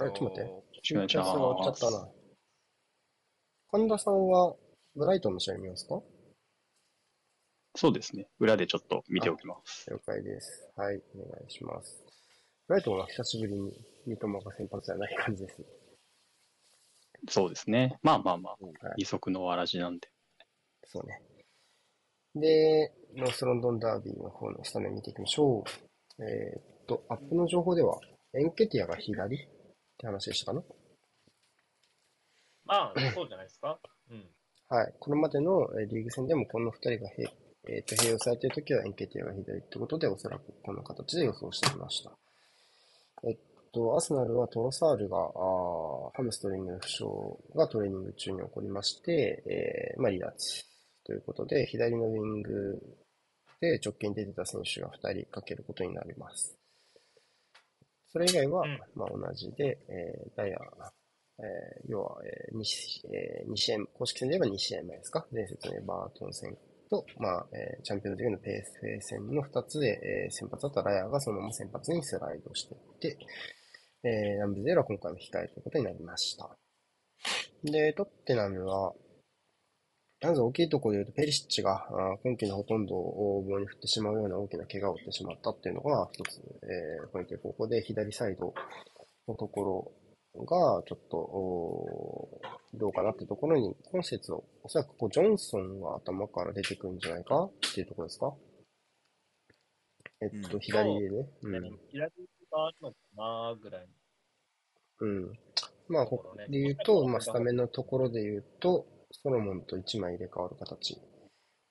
あれ、ちょっと待って。よ打ち合わせが終わっちゃったな。神田さんは、ブライトンの試合見ますか？そうですね。裏でちょっと見ておきます。了解です。はい、お願いします。ブライトンは久しぶりに三笘が先発じゃない感じですね。そうですね。まあまあまあ、はい、二足のわらじなんで。そうね。で、ノースロンドンダービーの方のスタメン見ていきましょう。えーっと、アップの情報では、エンケティアが左って話でしたかね。まあ、そうじゃないですか。うん。はい。これまでのえーリーグ戦でもこの2人が併,、えーと併用されているときはエンケティアが左ってことで、おそらくこの形で予想してみました。えっと、アスナルはトロサールが、あーハムストリングの負傷がトレーニング中に起こりまして、えーまあ、離脱ということで、左のウィングで直近で出てた選手が2人かけることになります。それ以外は、うんまあ、同じで、えーダイヤ、えー要は、えー、2, 試えー、2試合、公式戦で言えば2試合前ですか？前節のエバートン戦と、まあ、えーチャンピオンズリーグの PSA 戦の2つで、えー先発だったライアーがそのまま先発にスライドしていって、えー、ランブゼールは今回も控えということになりました。で、トッテナムは、まず大きいところで言うと、ペリシッチが今季のほとんどを棒に振ってしまうような大きな怪我を負ってしまったっていうのが一つ、えーポイントで、ここで左サイドのところがちょっとおーどうかなってところに、今節を、おそらくこうジョンソンが頭から出てくるんじゃないかっていうところですか？えっと、うん左でね。うん。左があるのかなぐらい。うん。まあ、ここで言うと、まあ、スタメンのところで言うと、ソロモンと1枚入れ替わる形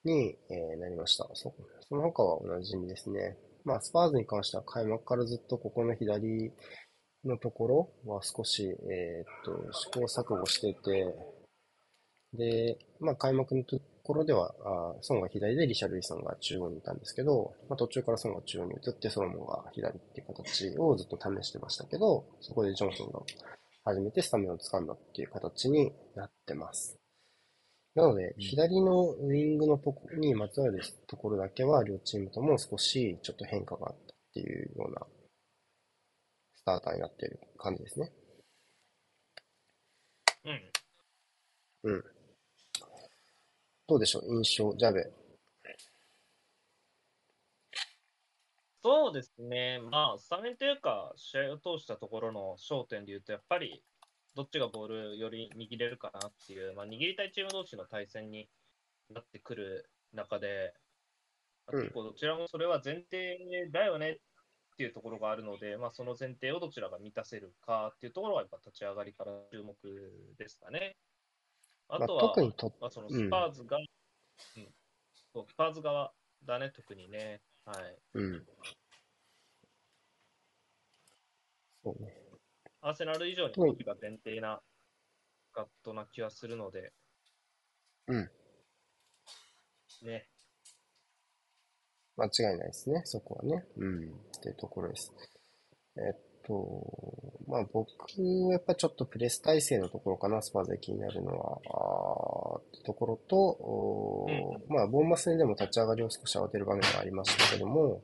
に、えーなりました。そその他はおなじみですね。まあ、スパーズに関しては開幕からずっとここの左のところは少し、えーっと、試行錯誤してて、で、まあ、開幕のところでは、あーソンが左でリシャルリソンが中央にいたんですけど、まあ、途中からソンが中央に移ってソロモンが左っていう形をずっと試してましたけど、そこでジョンソンが初めてスタメンを掴んだっていう形になってます。なので、左のウィングのところにまつわるところだけは、両チームとも少しちょっと変化があったっていうようなスターターになっている感じですね。うん。うん。どうでしょう印象、ジャベ。そうですね。まあ、スタメンというか、試合を通したところの焦点で言うと、やっぱり、どっちがボールより握れるかなっていう、まあ、握りたいチーム同士の対戦になってくる中で、まあうん結構どちらもそれは前提だよねっていうところがあるので、まあ、その前提をどちらが満たせるかっていうところは、やっぱ立ち上がりから注目ですかね。あまあ、とは、特にと、まあ、そのうんスパーズが、うんそうスパーズ側だね、特にね。はい。うん。そうね。アーセナル以上にうん動きが前提なガットな気はするので、うん。ね。間違いないですね、そこはね。うん。っていうところです。えっと、まあ僕はやっぱちょっとプレス体制のところかな、スパーズで気になるのは、あーってところと、おーまあボーンマス戦でも立ち上がりを少し慌てる場面がありましたけども、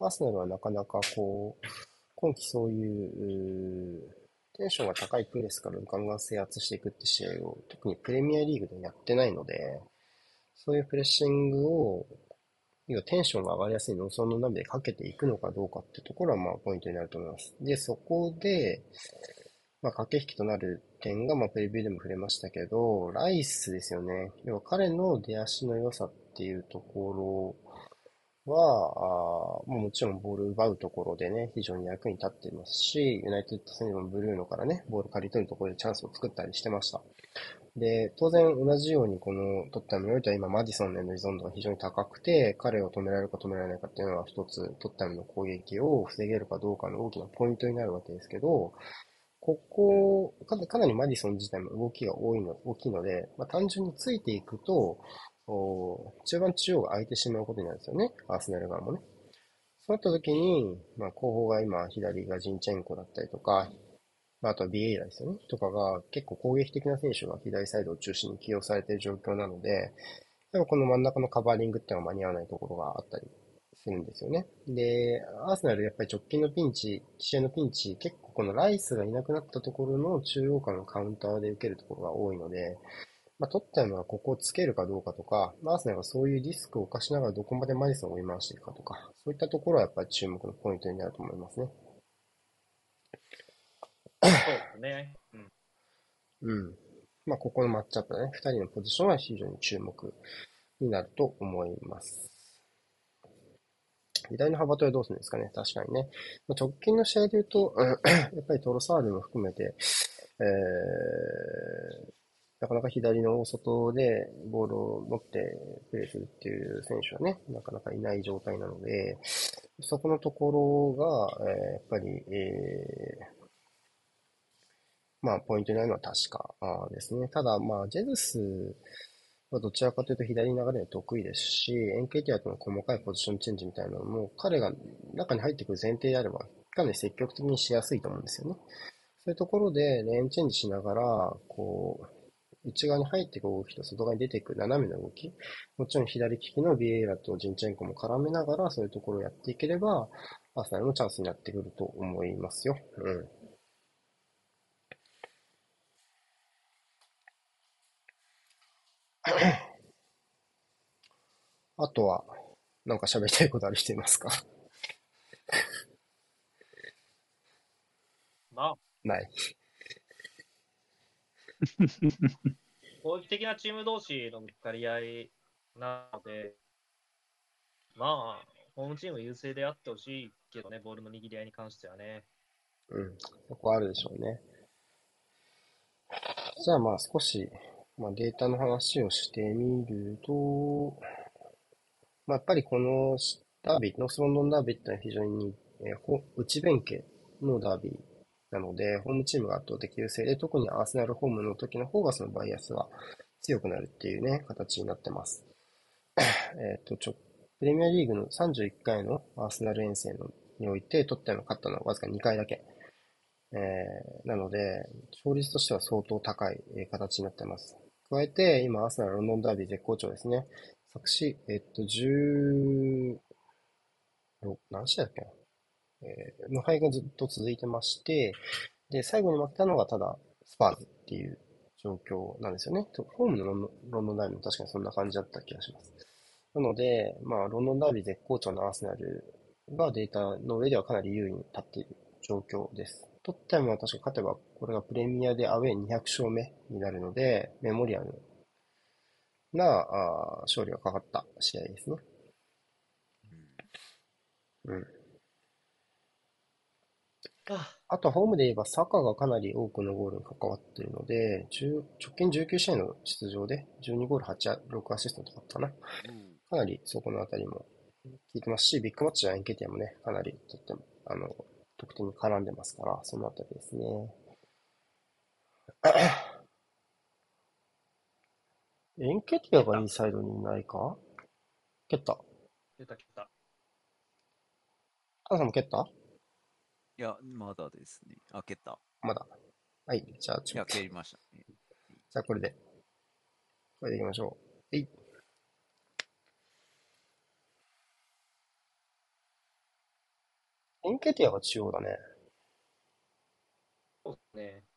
アーセナルはなかなかこう、今季そういう、テンションが高いプレスからガンガン制圧していくって試合を、特にプレミアリーグでやってないので、そういうプレッシングを、要はテンションが上がりやすい農村の鍋でかけていくのかどうかってところはまあポイントになると思います。で、そこで、まあ駆け引きとなる点がまあプレビューでも触れましたけど、ライスですよね。要は彼の出足の良さっていうところは、あーまあもちろんボール奪うところでね、非常に役に立ってますし、ユナイテッド戦でもブルーノからね、ボール借り取るところでチャンスを作ったりしてました。で、当然同じようにこのトッテナムにおいては今マディソンへの依存度が非常に高くて、彼を止められるか止められないかっていうのは一つトッテナムの攻撃を防げるかどうかの大きなポイントになるわけですけど、ここ、かなりマディソン自体も動きが多いの、大きいので、まあ、単純についていくと、中盤中央が空いてしまうことになるんですよね。アーセナル側もね。そうなった時に、まあ、後方が今、左がジンチェンコだったりとか、まあ、とはビエイラですよね。とかが結構攻撃的な選手が左サイドを中心に起用されている状況なので、でもこの真ん中のカバーリングっていうのは間に合わないところがあったりするんですよね。で、アーセナルやっぱり直近のピンチ、試合のピンチ、結構このライスがいなくなったところの中央間のカウンターで受けるところが多いので、まあ、トッテナムはここをつけるかどうかとか、アーセナルがそういうリスクを犯しながらどこまでマディソンを追い回していくかとか、そういったところはやっぱり注目のポイントになると思いますね。そうですね。うん。うん。まあ、ここのマッチアップだね。二人のポジションは非常に注目になると思います。左の幅とはどうするんですかね？確かにね。まあ直近の試合で言うと、う んやっぱりトロサールも含めて、えー、なかなか左の外でボールを持ってプレーするっていう選手はね、なかなかいない状態なので、そこのところが、えーやっぱり、えーまあ、ポイントになるのは確かですね。ただ、まあ、ジェズスはどちらかというと左に流れが得意ですし、エンケティアとの細かいポジションチェンジみたいなのも、彼が中に入ってくる前提であれば、かなり積極的にしやすいと思うんですよね。そういうところで、レーンチェンジしながら、こう、内側に入っていく動きと外側に出ていく斜めの動き、もちろん左利きのビエイラとジンチェンコも絡めながら、そういうところをやっていければ、アーセナルのチャンスになってくると思いますよ。うん。あとは、なんか喋りたいことある人いますか？まあ、ない。攻撃的なチーム同士のぶつかり合いなので、まあ、ホームチーム優勢であってほしいけどね、ボールの握り合いに関してはね。うん。そこあるでしょうね。じゃあまあ少し、まあ、データの話をしてみると、まあ、やっぱりこのダービー、ノースロンドンダービーってのは非常に、えー内弁慶のダービーなので、ホームチームが圧倒的優勢で、特にアーセナルホームの時の方がそのバイアスが強くなるっていうね、形になってます。えっと、ちょ、プレミアリーグの31回のアーセナル遠征のにおいて、トッテナム勝ったのはわずか2回だけ。えーなので、勝率としては相当高い、えー形になってます。加えて、今、アーセナルロンドンダービー絶好調ですね。昨シ、えっと、10、何試合だっけな？えー無敗がずっと続いてまして、で、最後に負けたのがただ、スパーズっていう状況なんですよね。とホームのロンドンロンドンダービーも確かにそんな感じだった気がします。なので、まあ、ロンドンダービー絶好調のアーセナルがデータの上ではかなり優位に立っている状況です。トッテナムは確か勝てば、これがプレミアでアウェー200勝目になるので、メモリアルなあー勝利がかかった試合ですね。うん。ああとはホームで言えば、サカがかなり多くのゴールに関わっているので、10直近19試合の出場で12ゴール8ア、6アシストとかかな。かなりそこのあたりも効いてますし、ビッグマッチやエンケティアもね、かなりとっても、あの、得点に絡んでますから、そのあたりですね。エンケティアがインサイドにいないか？蹴った。出た来た。タカさんも蹴った？いや、まだですね。あ、蹴った。まだ。はい、じゃあ、ちょっと、蹴りましたね。じゃあこれで。これでいきましょう。はい。エンケティアが中央だね。そうですね。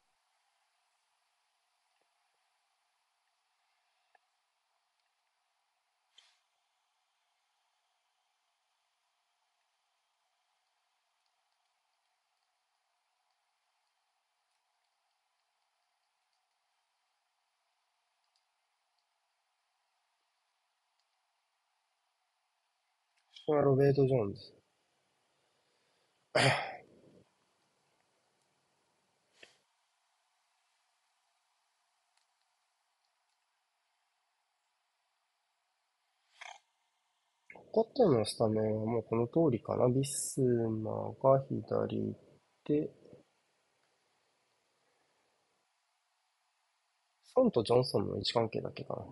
これはロベート・ジョーンズ。コッテンのスタメンはもうこの通りかな。ビスマが左で、ソンとジョンソンの位置関係だけかな。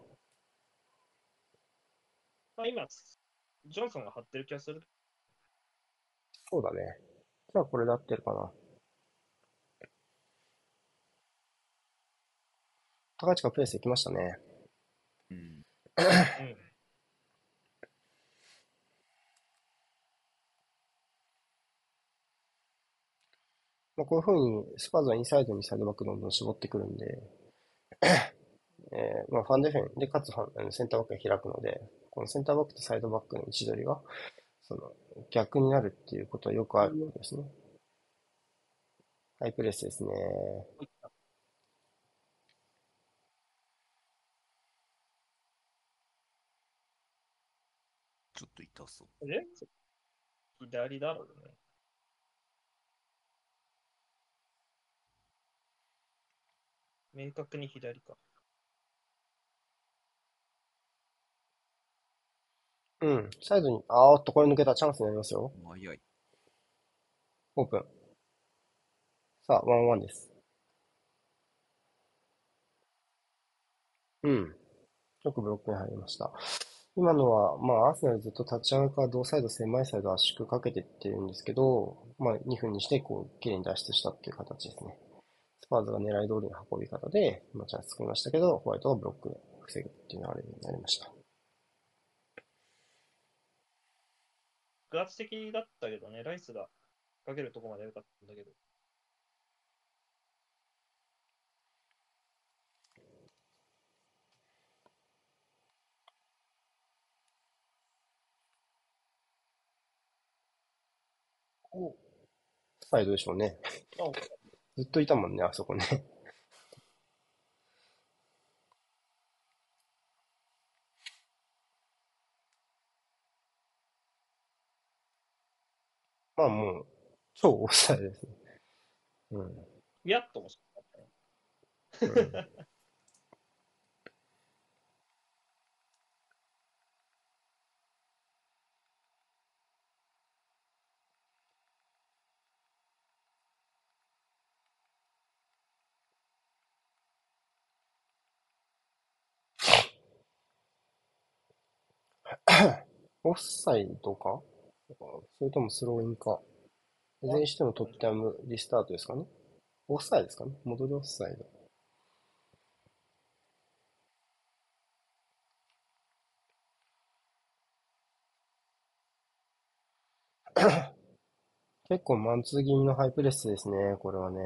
あ、今、ジョンソンが張ってる気がする。そうだね。じゃあこれで合ってるかな。高近がペースできましたね。うん。まあこういうふうにスパーズはインサイドにサイドバックどんどん絞ってくるんでえーまあ、ファンデフェンで、かつファンあのセンターバックが開くので、このセンターバックとサイドバックの位置取りが、その、逆になるっていうことはよくあることですね。ハイプレスですね。ちょっと痛そう。え？左だろうね。明確に左か。うん。サイドに、あーっと、これ抜けたチャンスになりますよ。早い。オープン。さあ、ワンワンです。うん。よくブロックに入りました。今のは、まあ、アーセナルずっと立ち上がりから同サイド、狭いサイド圧縮かけていってるんですけど、まあ、2分にして、こう、綺麗に脱出したっていう形ですね。スパーズが狙い通りの運び方で、まあ、チャンス作りましたけど、ホワイトがブロックで防ぐっていう流れになりました。爆発的だったけどね、ライスがかけるとこまで良かったんだけど。オフサイドでしょうね。あずっといたもんね、あそこね。まあもう、超オフサイドですね。うん。やっともしかったね。うんオフサイドか？それともスローインかいずれにしてもトップタイムリスタートですかねオフサイドですかね戻りオフサイド。結構マンツー気味のハイプレスですね、これはね。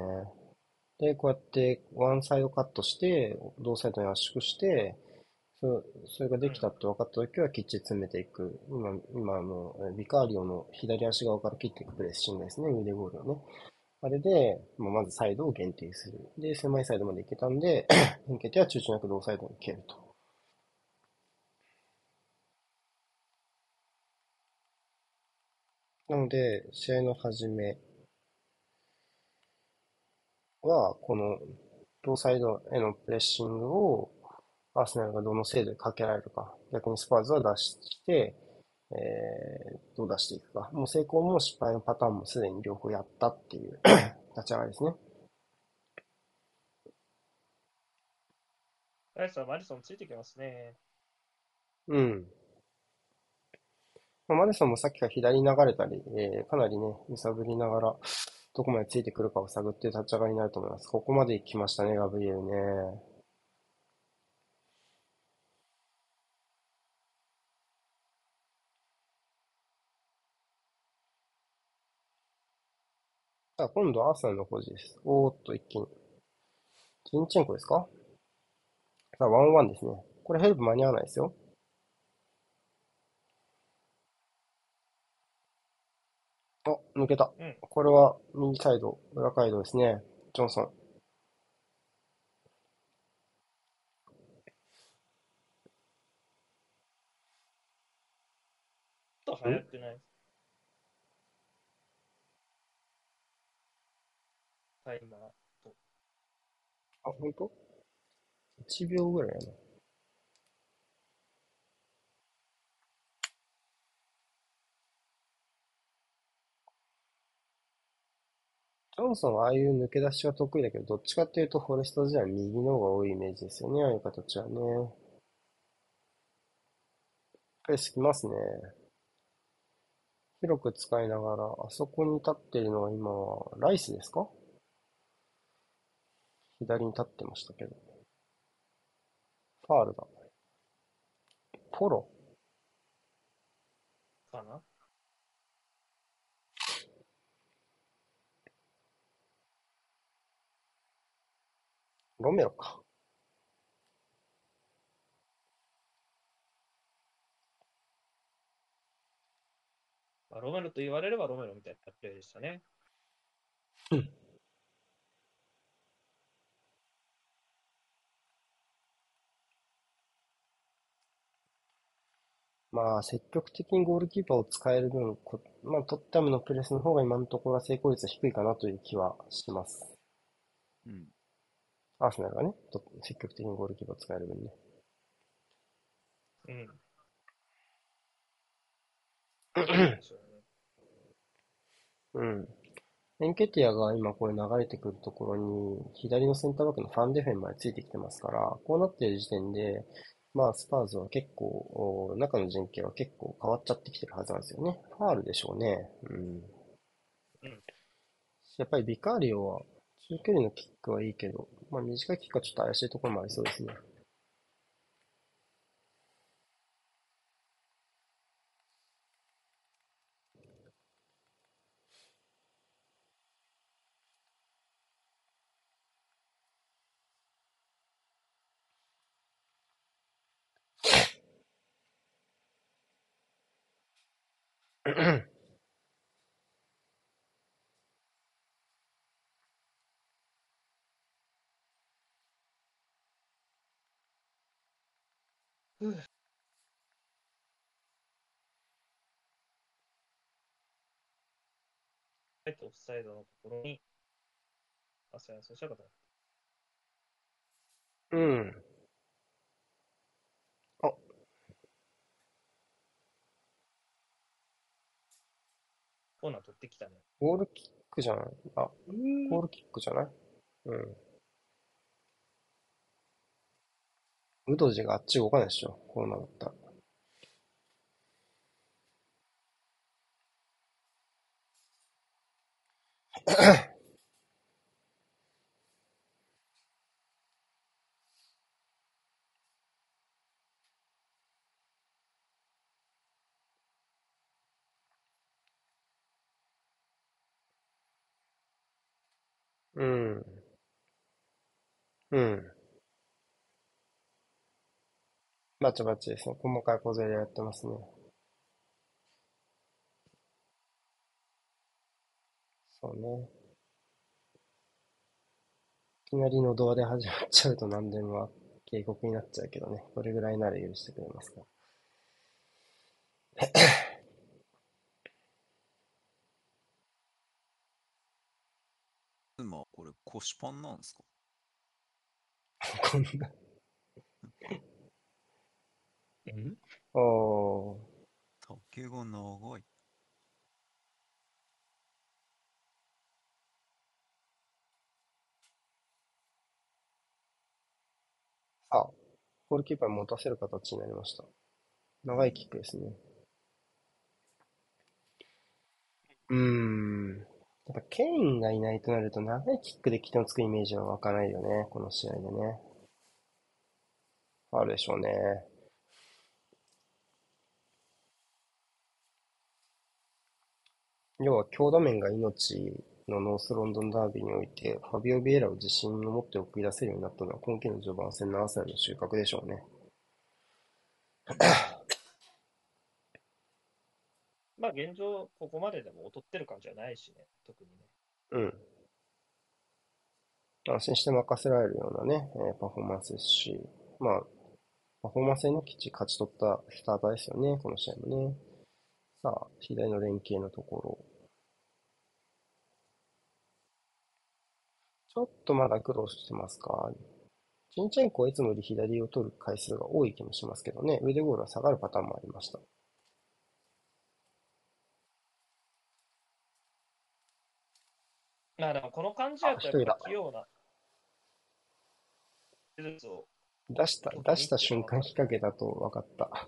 で、こうやってワンサイドカットして、同サイドに圧縮して、そそれができたって分かった時はきっちり詰めていく。今、今のえビカーリオの左足側から切っていくプレスシングですね、腕ゴールをね。あれで、まあまずサイドを限定する。で、狭いサイドまで行けたんで、変形は躊躇なく同サイドに蹴ると。なので、試合の始めは、この同サイドへのプレッシングをアーセナルがどの精度でかけられるか、逆にスパーズは出して、えー、どう出していくか。もう成功も失敗のパターンもすでに両方やったっていう 立ち上がりですね。ライスはマリソンついてきますね。うん。まあマディソンもさっきから左に流れたり、えーかなりね、揺さぶりながら、どこまでついてくるかを探って立ち上がりになると思います。ここまで来ましたね、ガブリエルね。さあ、今度はアーセナルの保持です。おーっと、一気に。ジンチェンコですか？さあ、ワンワンですね。これヘルプ間に合わないですよ。あ、抜けた。うんこれは右サイド、裏サイドですね。ジョンソン。ちょっと早くないタイマーと。あ、ほんと ?1 秒ぐらいやな。ジョンソンはああいう抜け出しは得意だけど、どっちかっていうとフォレスト時代は右の方が多いイメージですよね、ああいう形はね。プレスきますね。広く使いながら、あそこに立っているのは今は、ライスですか？左に立ってましたけど。ファールだ。ポロかな？ロメロか。まあ、ロメロと言われればロメロみたいなプレーでしたね。まあ、積極的にゴールキーパーを使える分、こまあ、トッテナムのプレスの方が今のところは成功率は低いかなという気はします。うん。アーセナルがね、と積極的にゴールキーパーを使える分ね。うん。うん。エンケティアが今これ流れてくるところに、左のセンターバックのファンデフェンまでついてきてますから、こうなっている時点で、まあ、スパーズは結構、お中の陣形は結構変わっちゃってきてるはずなんですよね。ファールでしょうね。うん。うんやっぱりビカーリオは中距離のキックはいいけど、まあ短いキックはちょっと怪しいところもありそうですね。あえてオフサイドのところに、あ、そうや、そうしたかった。うん。コーナー取ってきたね。ゴールキックじゃない？あ、ゴールキックじゃない？うん。ウドジがあっち動かないでしょ。こうなったら。うん。うん。バチバチですね。細かい小競りやってますね。そうね。いきなりのドアで始まっちゃうと何でも警告になっちゃうけどね。これぐらいなら許してくれますか。妻、これ腰パンなんですか？こんな。うん？おー。竹が長い。さあ、ゴールキーパーに持たせる形になりました。長いキックですね。うーん。やっぱケインがいないとなると長いキックで起点をつくイメージは湧かないよね。この試合でね。あるでしょうね。要は強打面が命のノースロンドンダービーにおいて、ファビオ・ビエラを自信を持って送り出せるようになったのは今季の序盤戦のアーセナの収穫でしょうね。まあ現状、ここまででも劣ってる感じはないしね、特にね。うん。安心して任せられるようなね、えパフォーマンスですし、まあ、パフォーマンスへのきっちり勝ち取ったスターターですよね、この試合もね。さあ、左の連携のところ。ちょっとまだ苦労してますか？チンチェンコはいつもより左を取る回数が多い気もしますけどね、腕ゴールは下がるパターンもありました。まあでもこの感じだとやっぱ器用な技術を出した、出した瞬間引っ掛けたと分かった。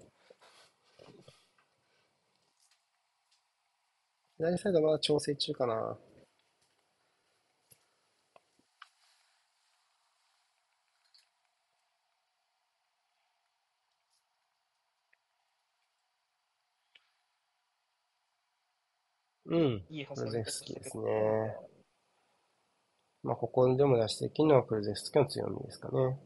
左サイドまだ調整中かな。うん。全好きですね。まあ、ここでも出していけるのはクルゼフスキの強みですかね。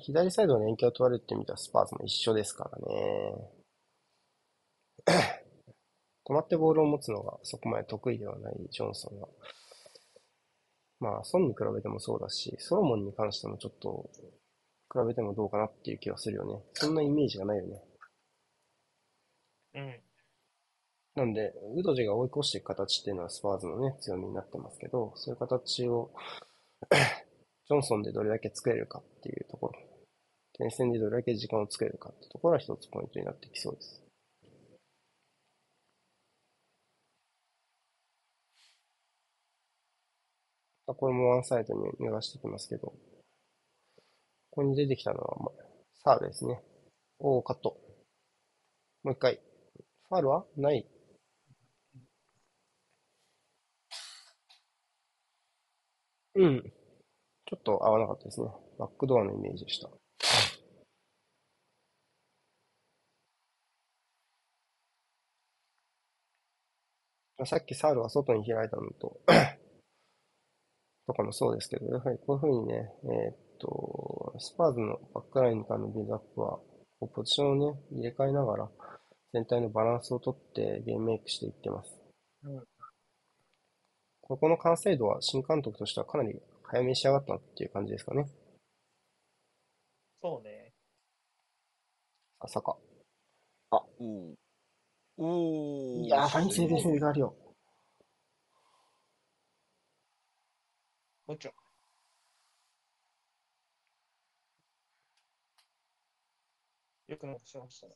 左サイドの連携を取られてみたスパーズも一緒ですからね。止まってボールを持つのがそこまで得意ではないジョンソンは。まあ、ソンに比べてもそうだし、ソロモンに関してもちょっと比べてもどうかなっていう気はするよね。そんなイメージがないよね。うん。なんで、ウドジが追い越していく形っていうのはスパーズのね、強みになってますけど、そういう形を ジョンソンでどれだけ作れるかっていうところ、前線でどれだけ時間を作れるかっていうところは一つポイントになってきそうです。これもワンサイドに流してきますけど、ここに出てきたのは、まサールですね。おー、カット。もう一回。ファールはない。うん。ちょっと合わなかったですね。バックドアのイメージでした。さっきサールが外に開いたのと、とかもそうですけど、やはりこういうふうにね、えーっと、スパーズのバックラインからのビルドアップは、ポジションをね、入れ替えながら、全体のバランスをとってゲームメイクしていってます。うんここの完成度は新監督としてはかなり早めに仕上がったなっていう感じですかね。そうね。朝か。おーおーいやー、ファインセーブセーブがあるよ。もちろん。よく残しましたね。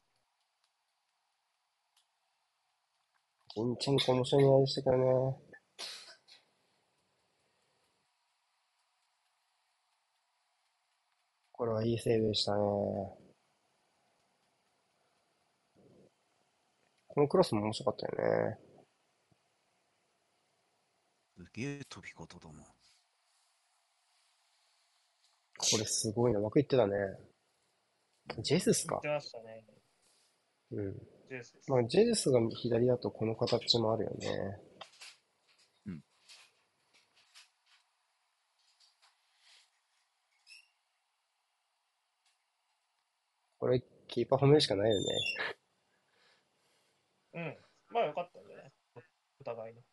ジンチェンコ面白い狙いでしたけどね。これはいいセーブでしたね。このクロスも面白かったよね。すげえ飛び方だな。これすごいな。枠いってたね。ジェズスか言って。ましたね。うん。ジュース。まあ、ジェズスが左だとこの形もあるよね。これ、キーパー褒めるしかないよね。うん。まあよかったんじゃない？お互いの。フ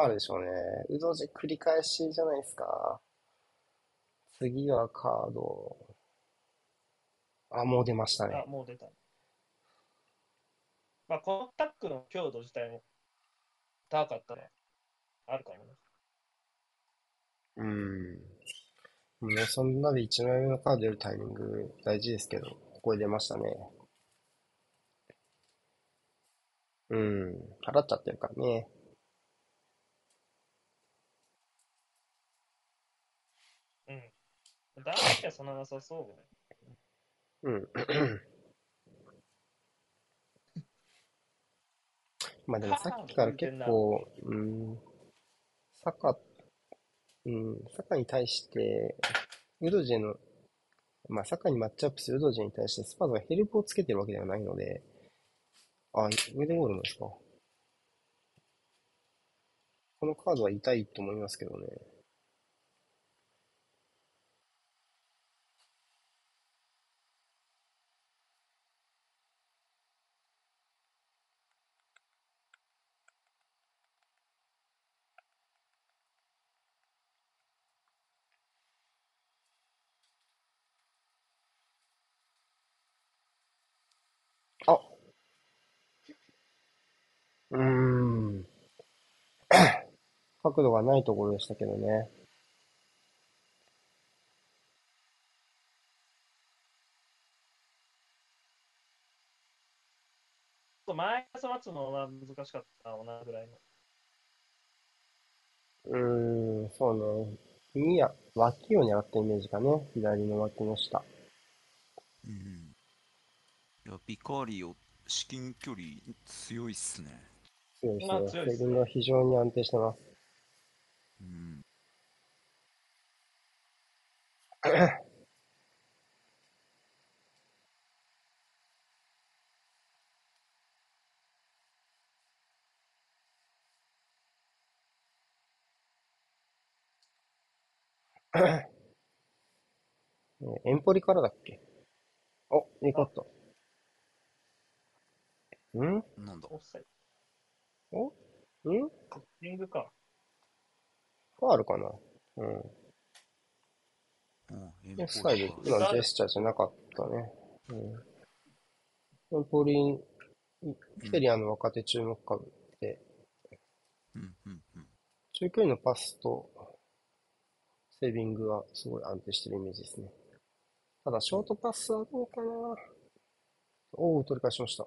ァールでしょうね。うどじ繰り返しじゃないですか。次はカード。あ、もう出ましたねあ、。もう出た。まあ、このタックの強度自体も高かったね。あるかもね。うん。もうそんなで1枚目のカード出るタイミング大事ですけど、ここで出ましたね。うん。払っちゃってるからね。うん。ダメージはそんななさそうね。うん。まあでもさっきから結構、うん、サカ、うん、サカに対して、ウドジェの、まあサカにマッチアップするウドジェに対してスパーズがヘルプをつけてるわけではないので、あ、上でゴールなんですか？このカードは痛いと思いますけどね。あうーん。角度がないところでしたけどね。ちょっとマイナス待つのは難しかったな、同じぐらいの。うーん、そうね。耳や脇を狙ったイメージかね。左の脇の下。うん。いや、ビカーリオ、至近距離強いっすね。強いですね。まあ強いですねヘディングが非常に安定してます。うん。エンポリからだっけ？お、ニコッと。ん？なんだ？お？っん？カッティングか。ファールかなうん。オフサイド、ポ今ジェスチャーじゃなかったね。うん。ポリン、セリアの若手注目株で、うん、うん、うん。中距離のパスとセービングはすごい安定してるイメージですね。ただ、ショートパスはどうかなおお、取り返しました。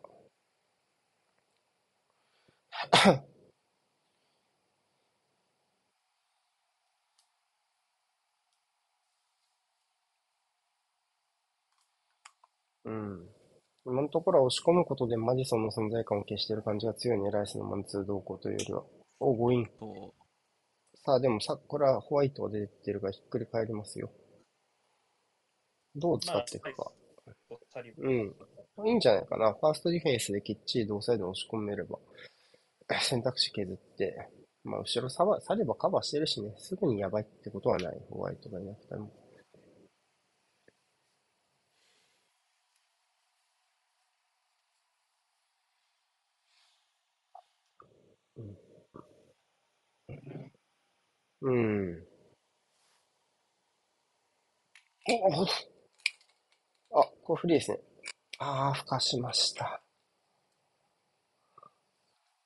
うん。今のところは押し込むことでマディソンの存在感を消している感じが強いね、ライスのマンツー動向というよりは。お、ゴイン。と、さあ、でもさ、これはホワイトが出てるからひっくり返りますよ。どう使っていくか。うん。いいんじゃないかな。ファーストディフェンスできっちり同サイドに押し込めれば、選択肢削って、まあ、後ろさば、さればカバーしてるしね、すぐにやばいってことはない。ホワイトがいなくても。うん。おおあ、これフリーですね。ああ、ふかしました。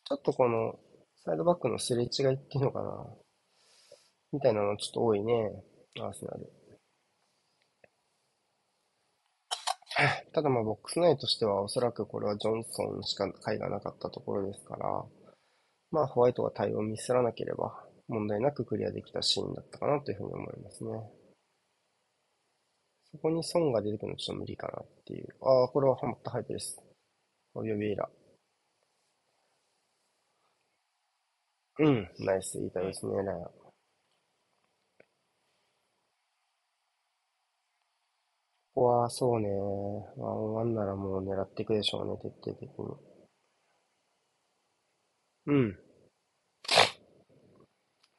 ちょっとこの、サイドバックのすれ違いっていうのかな。みたいなのちょっと多いね。アーセナル。ただまあ、ボックス内としては、おそらくこれはジョンソンしか回がなかったところですから、まあ、ホワイトが対応をミスらなければ、問題なくクリアできたシーンだったかなというふうに思いますね。そこにソンが出てくるのはちょっと無理かなっていう。ああ、これはハマったハイプです。ファビオ・ビエラ。うん、ナイス、いい対応ですね、ラヤ。ここは、そうね、ワンワンならもう狙っていくでしょうね、徹底的に。うん。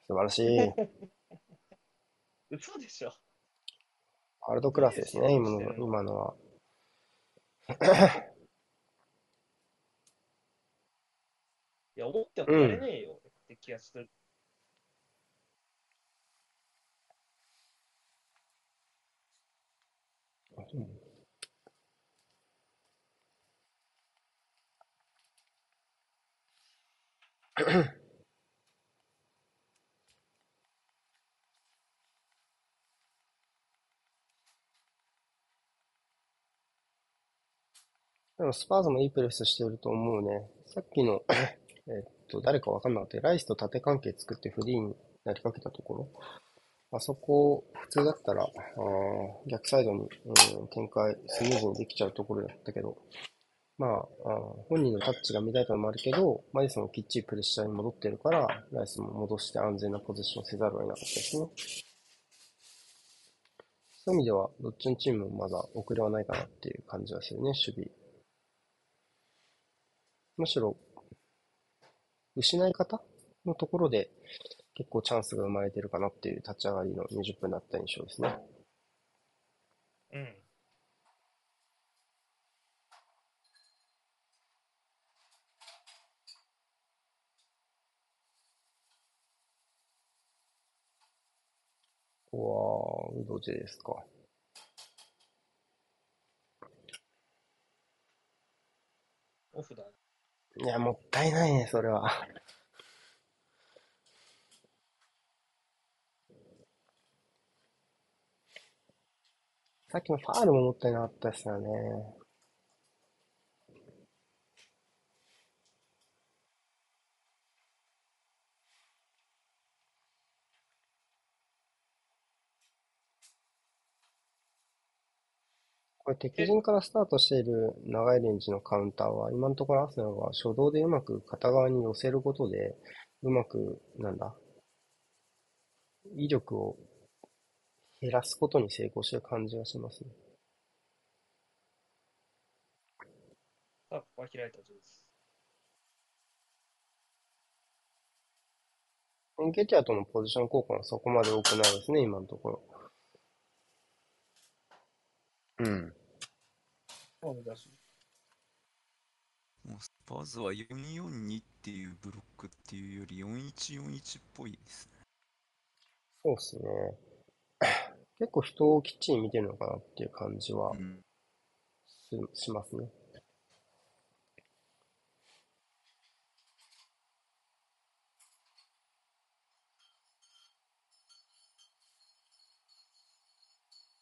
素晴らしい。嘘でしょ。ワールドクラスですね、今の、今のは。いや、思ってもやれねえよって気がする。でもスパーズもいいプレスしてると思うね。さっきの、えっと、誰かわかんなかったライスと縦関係作ってフリーになりかけたところ。あそこ、普通だったら、あ逆サイドに、うん、展開スムーズにできちゃうところだったけど、まあ、あ本人のタッチが乱れたのもあるけど、マディソンもきっちりプレッシャーに戻ってるから、ライスも戻して安全なポジションをせざるを得なかったですね。そういう意味では、どっちのチームもまだ遅れはないかなっていう感じはするね、守備。むしろ、失い方のところで結構チャンスが生まれてるかなっていう立ち上がりの20分だった印象ですね。うん。ここは、ウドジェですか？オフだね。いや、もったいないね、それは。さっきのファールももったいなかったですよね。これ敵陣からスタートしている長いレンジのカウンターは、今のところアーセナルは初動でうまく片側に寄せることで、うまく、なんだ、威力を減らすことに成功してる感じがしますね。さあ、ここは開いた状です。エンケティアとのポジション交換はそこまで多くないですね、今のところ。うん。もうスパーズは442っていうブロックっていうより4141っぽいですね。そうっすね。結構人をきっちり見てるのかなっていう感じはうん。ししますね。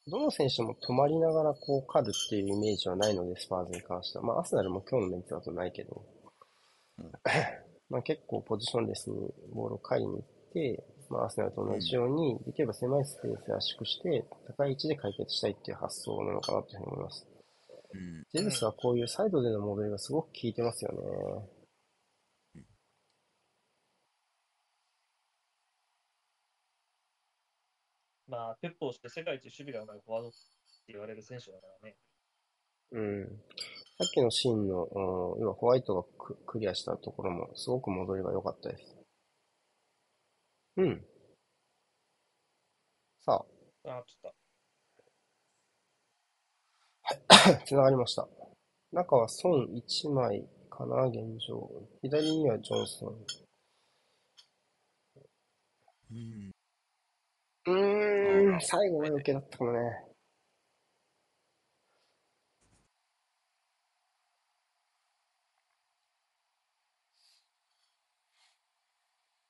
どの選手も止まりながらこう狩るっていうイメージはないので、スパーズに関しては。まあ、アスナルも今日のメンツだとないけど、うん まあ結構ポジションレスにボールを狩りに行って、まあ、アスナルと同じように、できれば狭いスペースで圧縮して、高い位置で解決したいっていう発想なのかなというふうに思います。うん。ジェズスはこういうサイドでのモデルがすごく効いてますよね。まあ、ペップをして世界一守備がうまいフォワードって言われる選手だからね。うん。さっきのシーンの、うん要はホワイトがククリアしたところもすごく戻りが良かったです。うん。さあ、ちょっあ、繋がりました。中は孫1枚かな、現状。左にはジョンソン。うん。うーん、最後が余計だったかもね。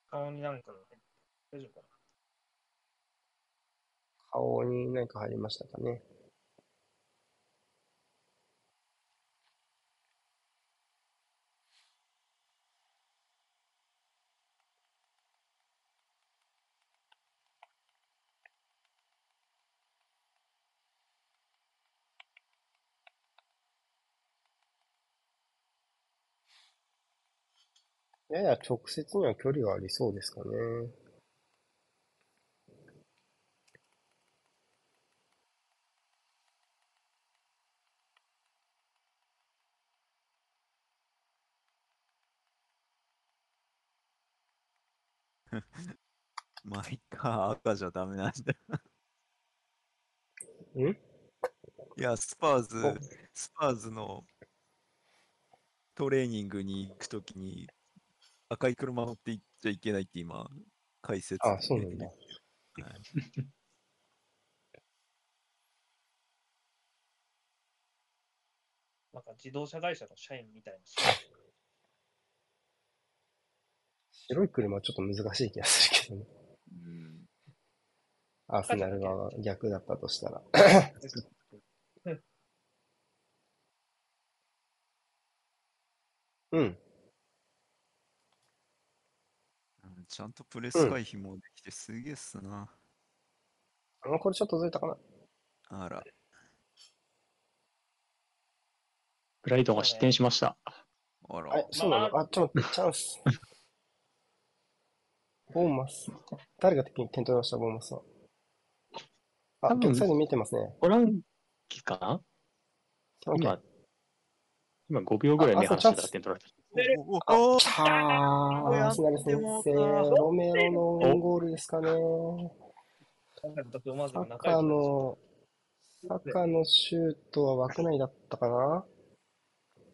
と、顔になんか、大丈夫かな？顔に何か入りましたかね。やや直接には距離はありそうですかね。まあ、いっか、赤じゃダメなんだ。ん？いや、スパーズ、スパーズのトレーニングに行くときに赤い車乗って行っちゃいけないって今、解説あ、そうなんだ。はいなんか自動車会社の社員みたいな。白い車はちょっと難しい気がするけどね。うんアーセナル側が逆だったとしたら。うん。うんちゃんとプレス回避もできてすげえっすな。あ、これちょっとずれたかな。あら。ブライトンが失点しました。あら。あ、そうなの？あ、ちょっと待って、チャンス。ボーンマス。誰が点取りました、ボーンマスは。あ、多分逆サイド見えてますね。オランキかなオッケー今、今5秒ぐらい目離してたら点取られた。おおおきたー。アーセナル先生、ロメロのオウンゴールですかね。まずサ仲良くカの、サカのシュートは枠内だったかな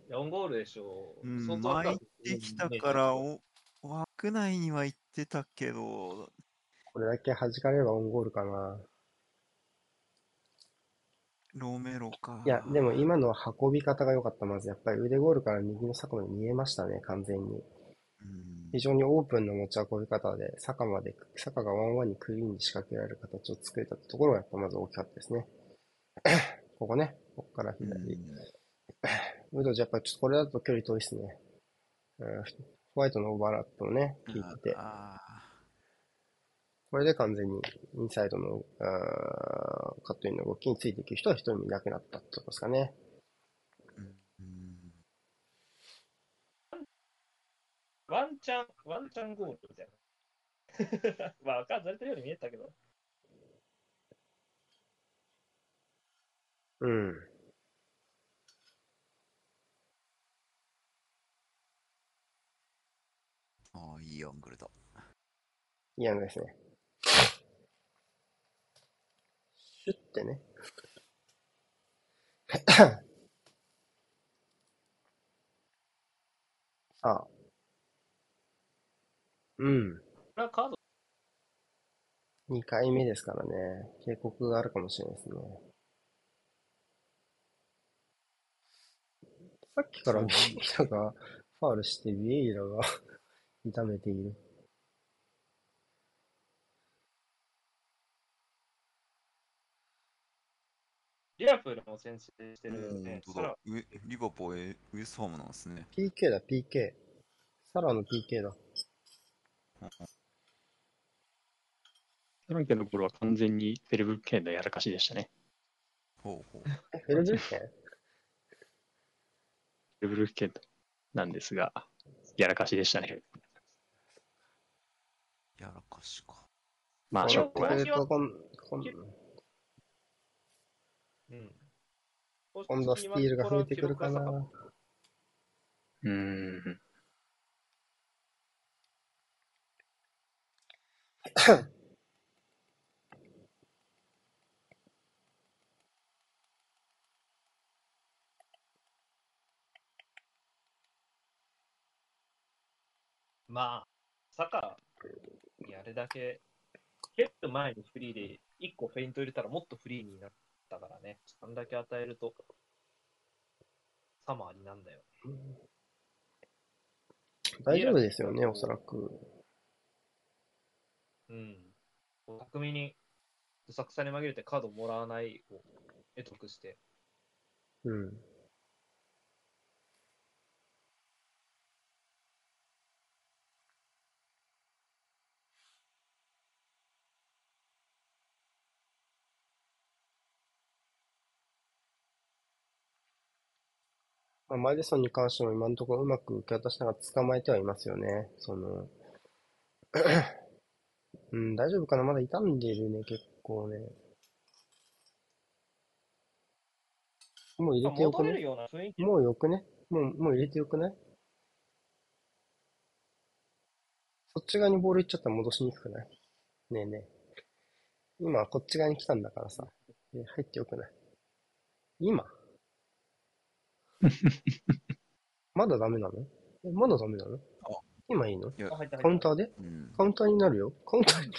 4ゴールでしょう。うん、巻いてきたから、お枠内には行ってたけど、これだけ弾かれればオンゴールかな。ロメロか。いや、でも今のは運び方が良かった。まずやっぱり腕ゴールから右の坂まで見えましたね、完全に。うん非常にオープンな持ち運び方で、坂まで、坂がワンワンにクリーンに仕掛けられる形を作れたところがやっぱまず大きかったですね。ここね、ここからう左。んウドジやっぱちょっとこれだと距離遠いですね。うんホワイトのオーバーラップをね、聞いてて。あこれで完全にインサイドのあーカットインの動きについていく人は一人もいなくなったってことですかね。ーうんワンチャン、ワンチャンゴールみたいな。まあ、赤ずれてるように見えたけど。うん。ああ、いいアングルだ。いい案ですね。シュッてね。さあ。うん。これはカード、2回目ですからね。警告があるかもしれないですね。さっきからビエイラがファールしてビエイラが 痛めている。リアプールも先制してうるん、ね。本当だ。ウェリバポーへウエストハムなんですね。PK だ、PK。サラの PK だ。フランケの頃は完全にフェルブルケンのやらかしでしたね。ほうほう。え、フェルブルケンフェルブルケンなんですが、やらかしでしたね。やらかしか。まあ、こしょうがない。うん。今度はスティールが増えてくるかな。うーん。まあ、サカにあれだけ、蹴る前にフリーで1個フェイント入れたらもっとフリーになったからね。あんだけ与えると、サマーになんだよ。大丈夫ですよね、おそらく。うん。巧みに、どさくさに紛れてカードもらわないを得得して。うん。まあ、マディソンに関しても今のところうまく受け渡しながら捕まえてはいますよね。その、うん、大丈夫かな？まだ傷んでるね、結構ね。もう入れてよくねもうよくねもう、もう入れてよくない？そっち側にボール行っちゃったら戻しにくくない？ねえねえ。今こっち側に来たんだからさ。え入ってよくない？今？まだダメなの？え、まだダメなの？今いいの？いカウンターで？うん。カウンターになるよ。カウンターに。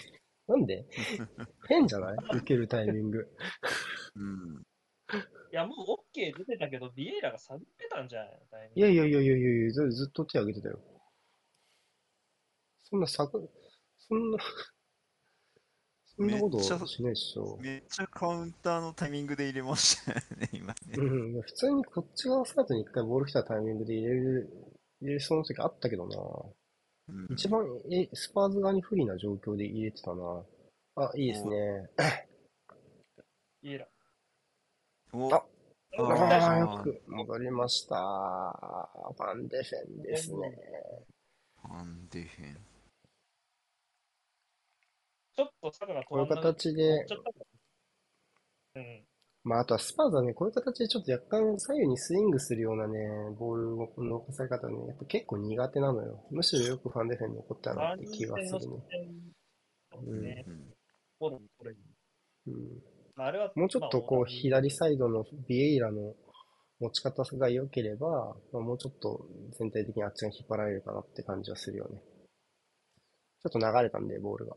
なんで？変じゃない？受けるタイミング。うん。いや、もう OK 出てたけど、ビエイラが下げてたんじゃないタイミング。いやいやいやいやいやいやずずっと手挙げてたよ。そんなさぐ、そんな、そんなことめっちゃしないでしょ。めっちゃカウンターのタイミングで入れましたよね、今ね。うん、普通にこっち側サイドに一回ボール来たタイミングで入れる、入れそうな時あったけどな。うん一番、え、スパーズ側に不利な状況で入れてたな。あ、いいですね。ビエイラ。おあああよく戻りました。ファンデフェンですね。ファンデヘン。ちょっとサカがこういう形で、うん。まあ、あとはスパーズはね、こういう形でちょっと若干左右にスイングするようなね、ボールの残され方ね、やっぱ結構苦手なのよ。むしろよくファンデフェン残ったなって気がするね。うんね、うんあ、あれはもうちょっとこう、まあ左サイドのビエイラの持ち方が良ければ、まあ、もうちょっと全体的にあっちが引っ張られるかなって感じはするよね。ちょっと流れたんで、ボールが。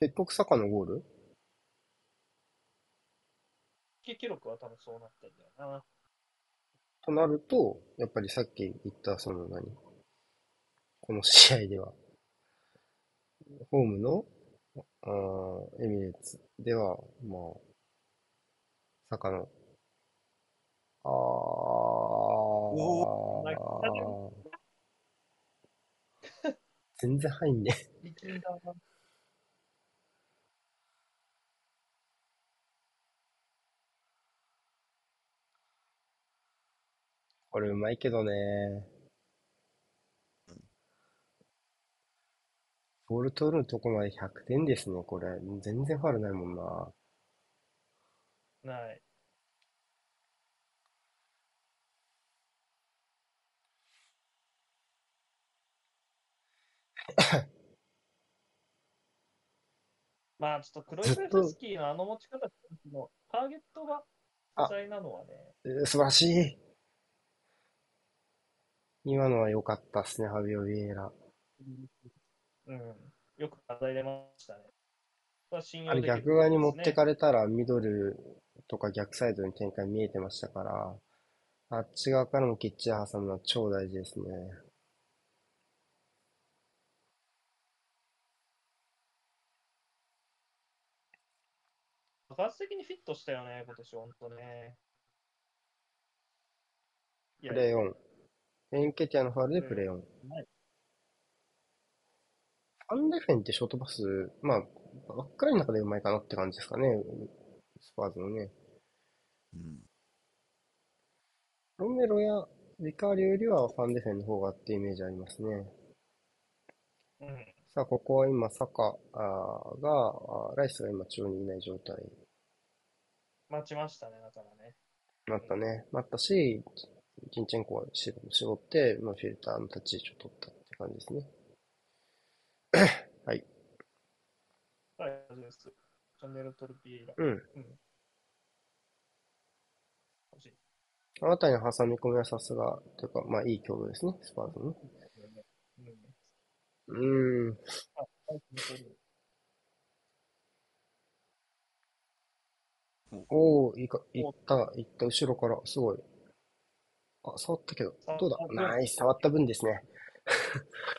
結局、サカのゴール？記録は多分そうなってんだよな。となると、やっぱりさっき言った、その何？この試合では、ホームのあーエミレーツでは、まあ、坂の、あおー、全然入んね。力んだな。これうまいけどね。ボール取るとこまで100点ですね、これ。全然ファウルないもんな。ない。まあちょっとクロイフスキーのあの持ち方のターゲットが不在なのはね、えー素晴らしい。今のは良かったっすね、ハビオ・ビエイラ。うん、よく課題出ましたね。あれ用できる逆側に持ってかれれたらミドルとか逆サイドに展開見えてましたから、あっち側からもきっちり挟むのは超大事ですね。爆発的にフィットしたよね、今年、ほんとね。いプレーオン。エンケティアのファウルでプレーオン。はいファンデフェンってショートパス、まあ、ばっかりの中でうまいかなって感じですかね。スパーズのね。うん。ロメロやビカーリよりはファンデフェンの方がってイメージありますね。うん、さあ、ここは今、サカが、ライスが今中央にいない状態に待ちましたね、だからね。なったね。なったし、ジンチェンコは絞絞って、まあ、フィルターの立ち位置を取ったって感じですね。はい。はい、大丈夫です。チャンネルトルピエイラ。うん。うん。欲しい。あなたに挟み込みはさすが、というか、まあ、いい強度ですね、スパーズのね。うん。うーん。おー、いいか、いった、いった、後ろから、すごい。あ、触ったけど、どうだ？ナイス、触った分ですね。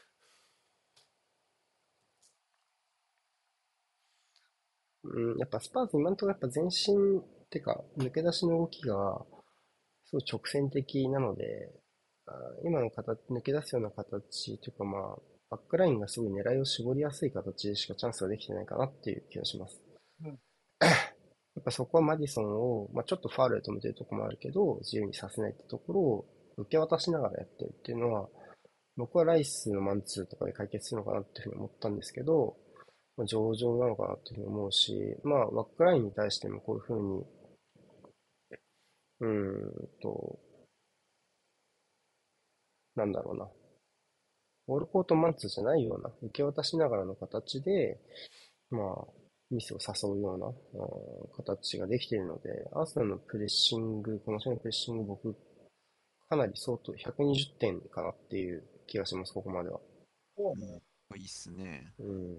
うん、やっぱスパーズ今のところやっぱ前進ってか、抜け出しの動きが、すごい直線的なので、あ今の形、抜け出すような形というかまあ、バックラインがすごい狙いを絞りやすい形でしかチャンスができてないかなっていう気がします。ぱそこはマディソンを、まあ、ちょっとファールで止めてるとこもあるけど、自由にさせないってところを受け渡しながらやってるっていうのは、僕はライスのマンツーとかで解決するのかなっていうふうに思ったんですけど、まあ、上々なのかなっていうふうに思うし、まあ、バックラインに対してもこういうふうに、うーんと、なんだろうな。オールコートマンツーじゃないような、受け渡しながらの形で、まあ、ミスを誘うような、うん形ができているので、アーセナルのプレッシング、この試合のプレッシング、僕、かなり相当120点かなっていう気がします、ここまでは。いいっすね。うん。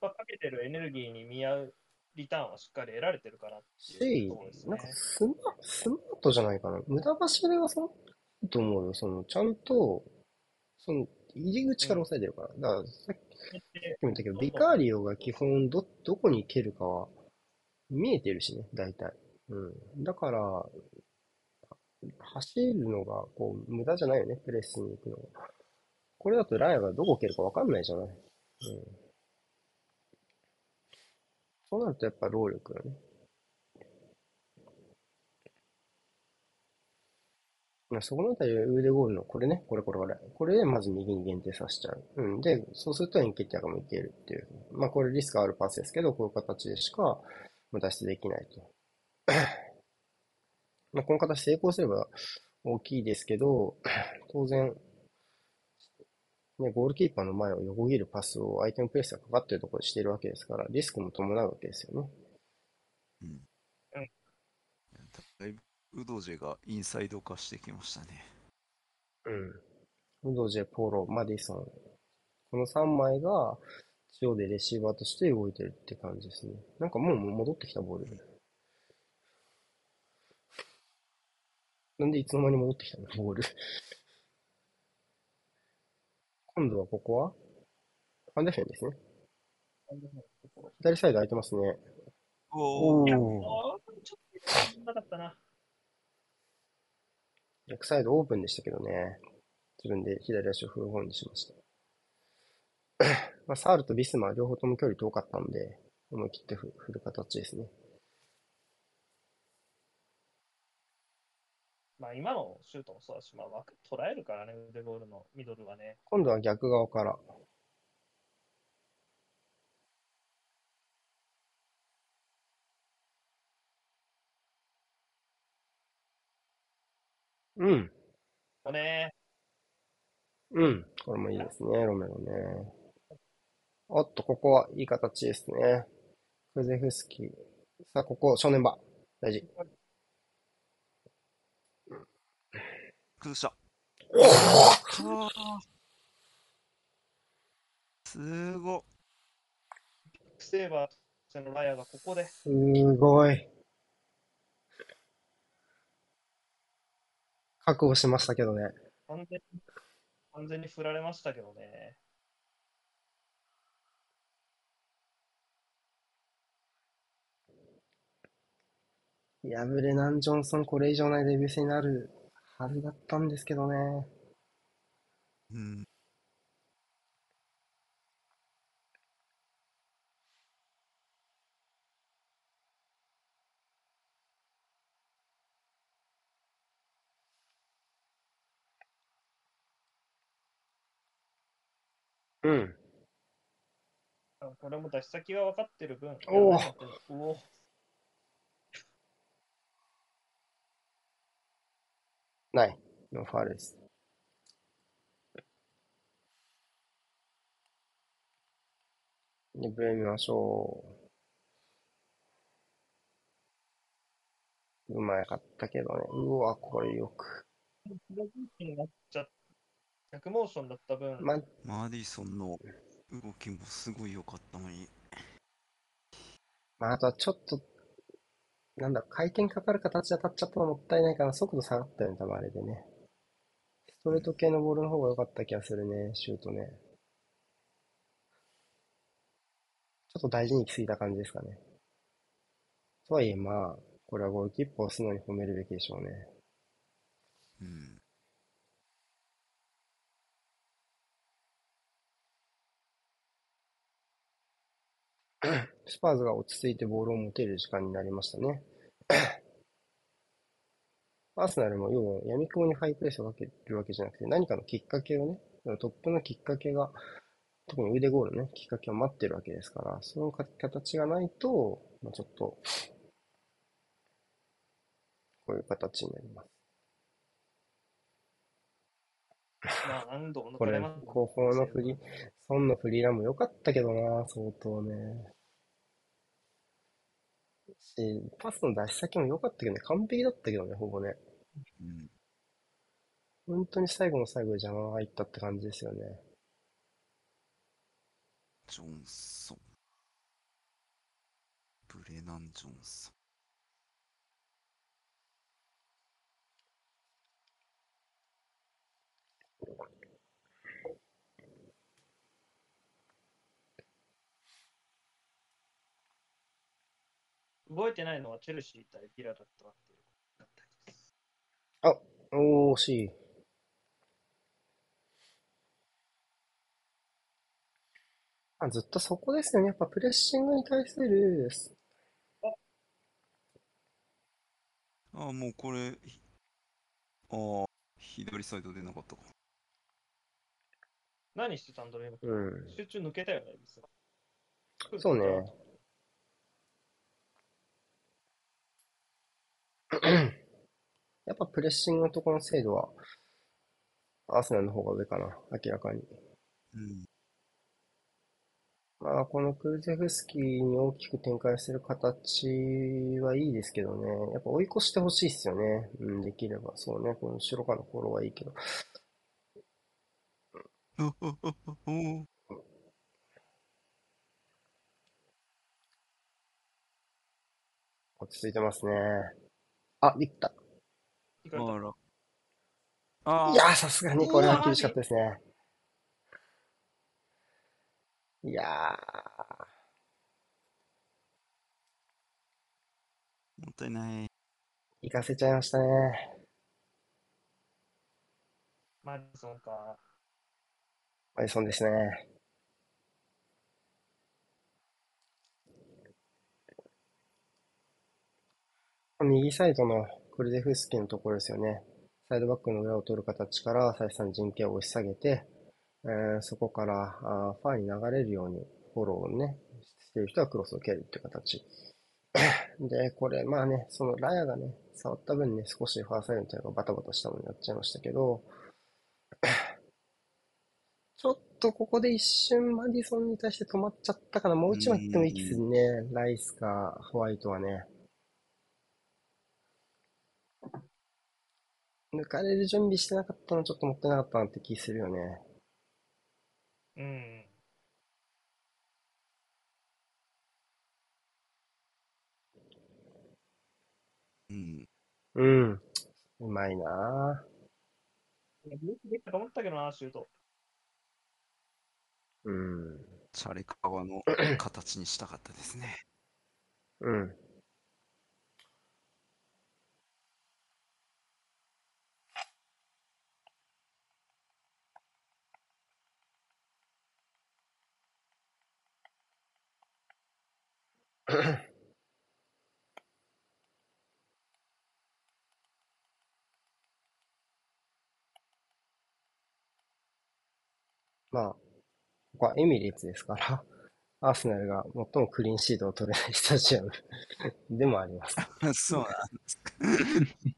まあかけてるエネルギーに見合うリターンはしっかり得られてるかなっていしうところです、ねなんか。スマスマートじゃないかな。無駄走りはそんないいと思うよ。その、ちゃんと、その、入り口から抑えてるから。だから、さっでも言ったけど、ビカーリオが基本ど、どこに蹴るかは見えてるしね、大体。うん。だから、走るのが、こう、無駄じゃないよね、プレスに行くのが。これだとライアがどこ蹴るかわかんないじゃない。うん。そうなるとやっぱ労力がね。まあそこのあたりは腕ゴールの、これね、これこれこれ。これでまず右に限定させちゃう。うん。で、そうするとエンケティアがもいけるっていう。まあこれリスクあるパスですけど、こういう形でしかまあ脱出できないと。まあこの形成功すれば大きいですけど、当然、ね、ゴールキーパーの前を横切るパスを相手のプレスがかかっているところでしているわけですから、リスクも伴うわけですよね。うん。うんだいぶウドジェがインサイド化してきましたね。うん。ウドジェ、ポロ、マディソン。この3枚が中央でレシーバーとして動いてるって感じですね。なんかもう戻ってきたボール。なんでいつの間に戻ってきたの？ボール。今度はここは？ファンデフェンですね。左サイド空いてますね。おーおちょっとなかったな。逆サイドオープンでしたけどね。自分で左足をフルホーンにしました。まあ、サールとビスマは両方とも距離遠かったんで、思い切って振振る形ですね。まあ今のシュートもそうだし、まあ枠捉えるからね、腕ゴールのミドルはね。今度は逆側から。うん。もうね、うん。これもいいですね、ロメロね。おっと、ここはいい形ですね。クゼフスキー。さあ、ここ、正念場。大事。崩した。あーすごっ。セーバーとしてのライアがここで、すごい。覚悟しましたけどね。完全に、完全に振られましたけどね。ヤブレナン・ジョンソン、これ以上ないデビュー戦になるはずだったんですけどね。うん。うん。これも出し先が分かってる分、おおない。ノーファールです。リプレイ見ましょう。うまかったけどね。うわ、これよく。逆モーションだった分、ま、マディソンの動きもすごい良かったのに。まあ、あとはちょっと、なんだ、回転かかる形で当たっちゃったのもったいないから、速度下がったよね、多分あれでね。ストレート系のボールの方が良かった気がするね、シュートね。ちょっと大事に行き過ぎた感じですかね。とはいえ、まあ、これはゴールキーパーを素直に褒めるべきでしょうね。うん。スパーズが落ち着いてボールを持てる時間になりましたね。アーセナルも要は闇雲にハイプレスをかけるわけじゃなくて、何かのきっかけをね、トップのきっかけが、特に腕ゴールのね、きっかけを待ってるわけですから、そのか形がないと、まあ、ちょっと、こういう形になります。まあ何度も抜これ後方の振り、ソンのフリーランも良かったけどな、相当ね。し、パスの出し先も良かったけどね、完璧だったけどね、ほぼね。うん。本当に最後の最後で邪魔が入ったって感じですよね。ジョンソン。ブレナン・ジョンソン。覚えてないのはチェルシー対ビラだったなっていうだったりです。あ、おー、惜しい。あ、ずっとそこですよね。やっぱプレッシングに対する、ああ、もうこれ、ひああ、左サイド出なかったか。何してたんだろう、うん今。集中抜けたよね、実は。そうね。やっぱプレッシングのところの精度は、アーセナルの方が上かな、明らかに。うん。まあ、このクルゼフスキーに大きく展開する形はいいですけどね。やっぱ追い越してほしいですよね。うん、できれば。そうね。この後ろからのフォローはいいけど。落ち着いてますね。あ、できた。いかれたあら。ああ、いやー、さすがにこれは厳しかったですね。いやもったいない。ー、行かせちゃいましたね。マディソンか。マイソンですね。右サイドのクルデフスキのところですよね。サイドバックの裏を取る形から再三陣形を押し下げて、えーそこからあファーに流れるようにフォローをね、してる人はクロスを蹴るって形。で、これ、まあね、そのラヤがね、触った分ね、少しファーサイドみたいなのがバタバタしたのになっちゃいましたけど、ちょっとここで一瞬マディソンに対して止まっちゃったかな。もう一枚行ってもいいですね。ライスかホワイトはね。抜かれる準備してなかったのちょっともったいなかったなって気するよね。うん。うん。うん。うまいなできたと思ったけどな、シュート。ぁ。うん。チャレカワの形にしたかったですね。うん。まあ、ここはエミレーツですから、アーセナルが最もクリーンシートを取れないスタジアム でもあります。そうなんですか。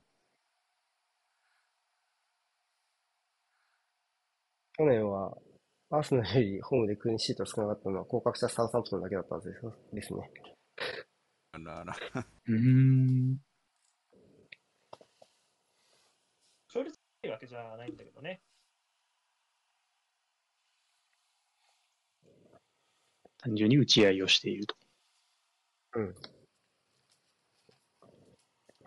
去年は、アーセナルよりホームでクリーンシート少なかったのは降格したサウサンプトンだけだったはずですですね。あらあら。うーん。勝率いいわけじゃないんだけどね。単純に打ち合いをしていると。うん。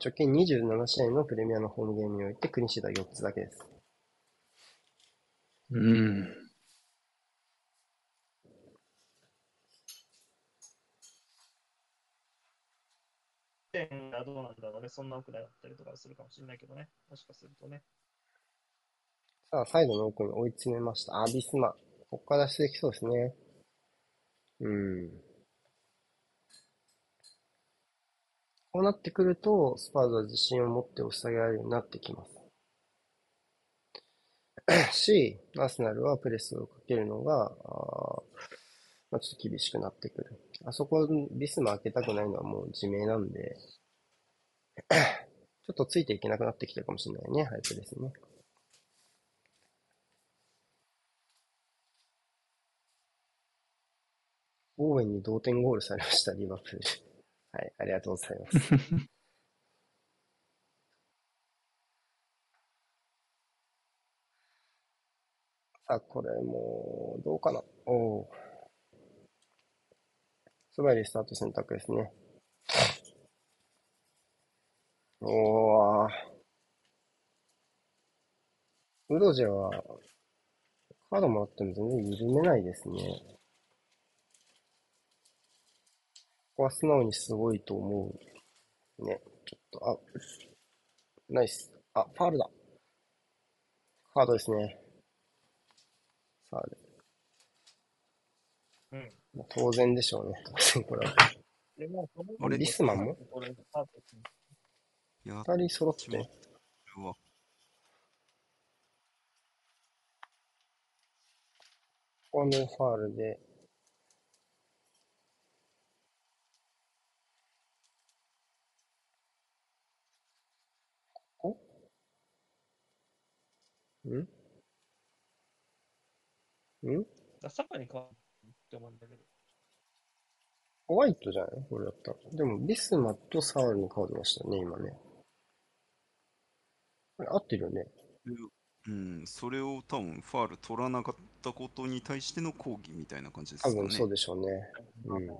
直近27試合のプレミアのホームゲームにおいてクリーンシートは4つだけです。うん。点がどうなんだろうね。そんな奥だったりとかするかもしれないけどね。もしかするとね。さあ、サイドの奥に追い詰めました。あ、ビスマ。ここから脱出できそうですね。うん。こうなってくると、スパーズは自信を持って押し下げられるようになってきます。し、アーセナルはプレスをかけるのが、あまあ、ちょっと厳しくなってくる。あそこ、ビスマ開けたくないのはもう自明なんで、ちょっとついていけなくなってきてるかもしれないね、ハイプですね。オーウェンに同点ゴールされました、リバプール。はい、ありがとうございます。さ あ、これもう、どうかな。おお。素早いリスタート選択ですね。おー。ウドジェは、カードもらっても全然緩めないですね。ここは素直にすごいと思う。ね。ちょっと、あ、ナイス。あ、ファールだ。カードですね。さあ、うん。まあ当然でしょうね。当然これは。あれリスマンも？二人揃って。ここはノーファールで、ここ？ん？ん？に変わるって思うんだけど。ホワイトじゃない？これだったら。でも、ビスマとサールに変わりましたね、今ね。これ合ってるよね。うん、それを多分ファール取らなかったことに対しての抗議みたいな感じですかね。多分そうでしょうね。うん。ワ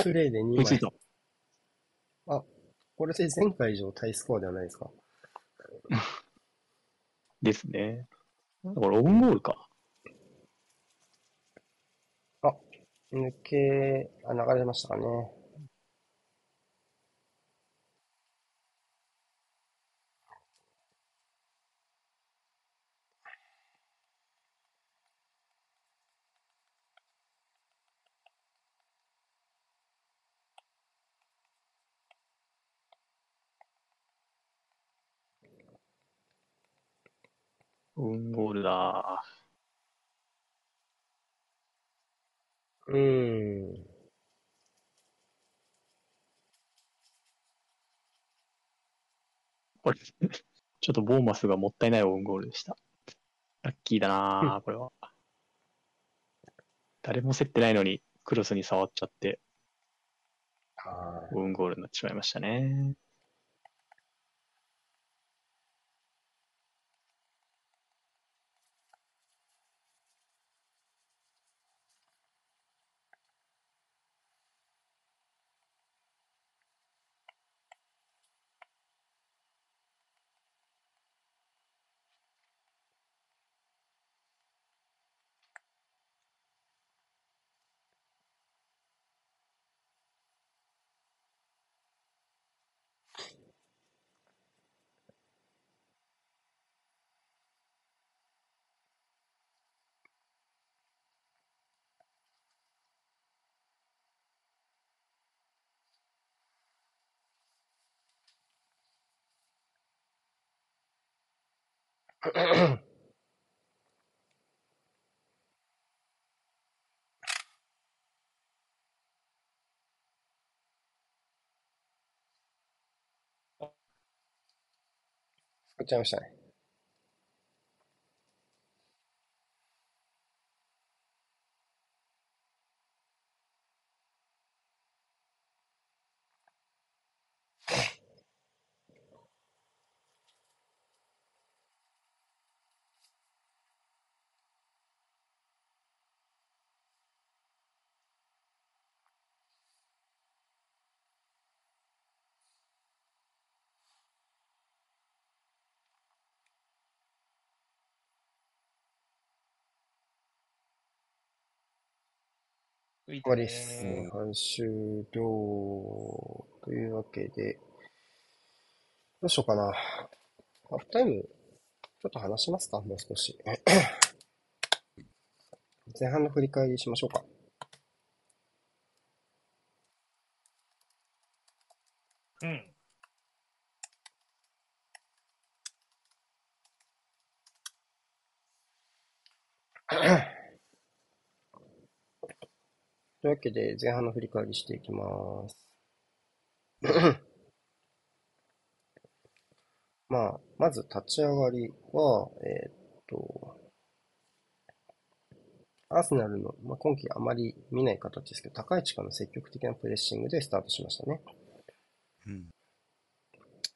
ンプレイで2枚追いつい。た。これで前回以上タイスコアではないですか？ですね。これオウンゴールか。抜け、あ、流れましたかね。オウンゴールだ。うーん。これ、ちょっとボーマスがもったいないオウンゴールでした。ラッキーだな、これは。誰も競ってないのにクロスに触っちゃって、あオウンゴールになってしまいましたね。ー 作っちゃいましたね。終終わりです。はい、終了。というわけで、どうしようかな。ハーフタイム、ちょっと話しますか？もう少し。前半の振り返りしましょうか。うん。というわけで、前半の振り返りしていきます。まあ、まず立ち上がりは、えーっと、アーセナルの、まあ、今季あまり見ない形ですけど、高い位置からの積極的なプレッシングでスタートしましたね。うん。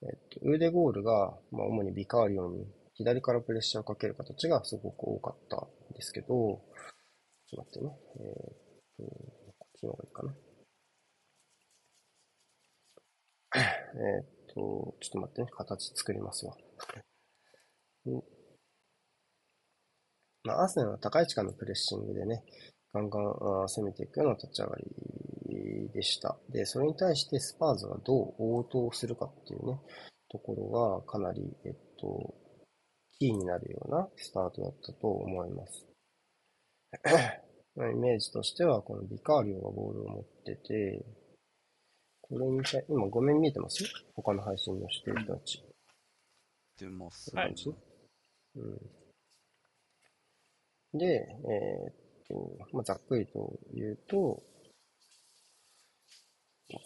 えっと、ウーデゴールが、まあ、主にビカーリオに左からプレッシャーをかける形がすごく多かったんですけど、ちょっと待ってね。えーっと、こちの方がいいかな。えっと、ちょっと待ってね。形作りますわ。まあ、アーセナルは高い位置からのプレッシングでね、ガンガン攻めていくような立ち上がりでした。で、それに対してスパーズがどう応答するかっていうね、ところがかなり、えっと、キーになるようなスタートだったと思います。まあイメージとしては、このビカーリオがボールを持ってて、これに対、今画面見えてます？他の配信のしてる人たち。出ます。はいうん、で、えーっと、まあ、ざっくりと言うと、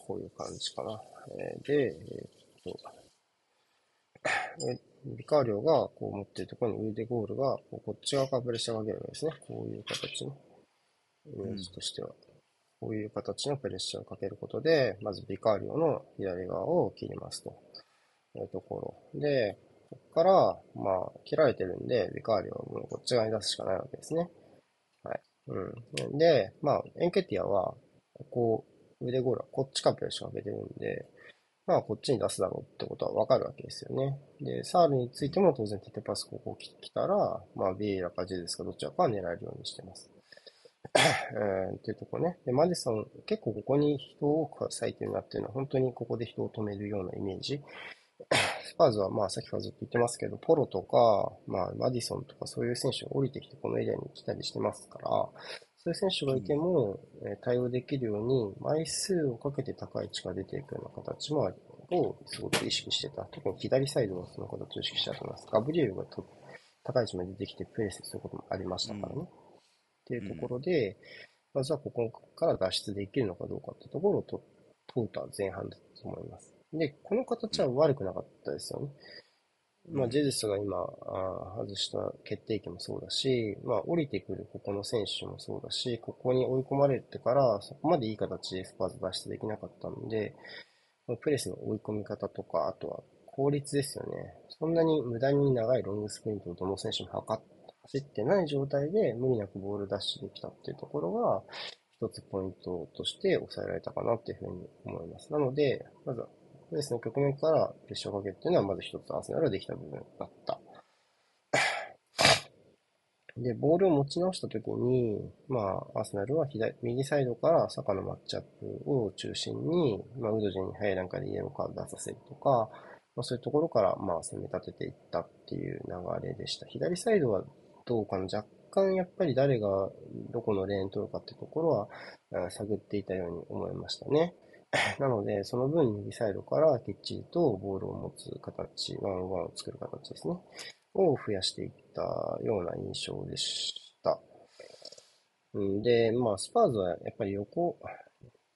こういう感じかな。えーで、えーっと、えビカーリョがこう持ってるところにウーデゴールがこっち側からプレッシャーをかけるわけですね。こういう形のイメージとしては。こういう形のプレッシャーをかけることで、まずビカーリョの左側を切りますというところ。で、ここから、まあ、切られてるんで、ビカーリョはもうこっち側に出すしかないわけですね。はい。うん。で、まあ、エンケティアは、こう、腕ゴールはこっちからプレッシャーをかけてるんで、まあ、こっちに出すだろうってことはわかるわけですよね。で、サールについても当然テテパスここ来たら、まあ、ビエイラかジェズスかどちらかは狙えるようにしてます。えーっていうとこね。で、マディソン、結構ここに人を多く割いてるなっていうのは、本当にここで人を止めるようなイメージ。スパーズはまあ、さっきからずっと言ってますけど、ポロとか、まあ、マディソンとかそういう選手が降りてきてこのエリアに来たりしてますから、そういう選手がいても、え対応できるように、枚数をかけて高い位置が出ていくような形もあるをすごく意識してた。特に左サイドはその形を意識したと思います。ガブリエルがと高い位置まで出てきてプレスすることもありましたからね。うんっていうところで、まずはここから脱出できるのかどうかってところをと問うた前半だと思います。で、この形は悪くなかったですよね。まあ、ジェズスが今、あー外した決定機もそうだし、まあ、降りてくるここの選手もそうだし、ここに追い込まれてから、そこまでいい形でスパーズ脱出できなかったので、まあプレスの追い込み方とか、あとは効率ですよね。そんなに無駄に長いロングスプリントをどの選手も測っ走ってない状態で無理なくボールダッシュできたっていうところが、一つポイントとして抑えられたかなっていうふうに思います。なので、まずは、プレスの局面からプレッシャーをかけるっていうのは、まず一つアーセナルができた部分だった。で、ボールを持ち直したときに、まあ、アーセナルは左、右サイドからサカのマッチアップを中心に、まあ、ウドジェに早い段階でイエローカード出させるとか、まあ、そういうところから、まあ、攻め立てていったっていう流れでした。左サイドはどうかな若干、やっぱり誰がどこのレーン取るかってところは、探っていたように思いましたね。なので、その分右サイドからきっちりとボールを持つ形、ワンワンを作る形ですね。を増やしていったような印象でした。んで、まあ、スパーズはやっぱり横、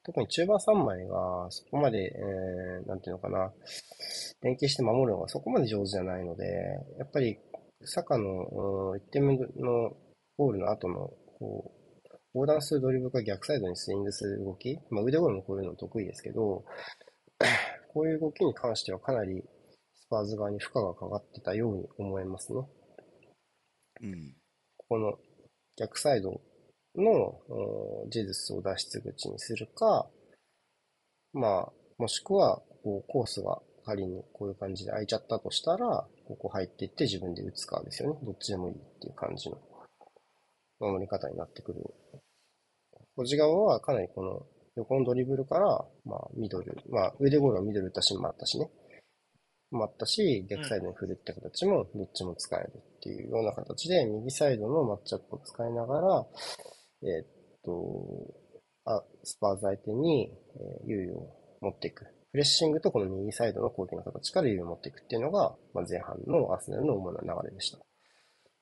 特に中盤3枚がそこまで、えー、なんていうのかな、連携して守るのがそこまで上手じゃないので、やっぱり、サカのうん1点目のゴールの後の、こう、横断するドリブルから逆サイドにスイングする動き、まあ、腕ゴールもこういうの得意ですけど、こういう動きに関してはかなりスパーズ側に負荷がかかってたように思いますね。うん。ここの逆サイドのうんジェズスを脱出口にするか、まあ、もしくは、こう、コースが仮にこういう感じで空いちゃったとしたら、ここ入っていって自分で打つかですよね。どっちでもいいっていう感じの守り方になってくる。こっち側はかなりこの横のドリブルから、まあ、ミドル、まあ、上でゴールはミドル打ったシーンもあったしね。もあったし、逆サイドに振るって形もどっちも使えるっていうような形で、右サイドのマッチアップを使いながら、えーっと、あスパーズ相手に、えー優位を持っていく。プレッシングとこの右サイドの攻撃の形から優位を持っていくっていうのが、まあ、前半のアーセナルの主な流れでした。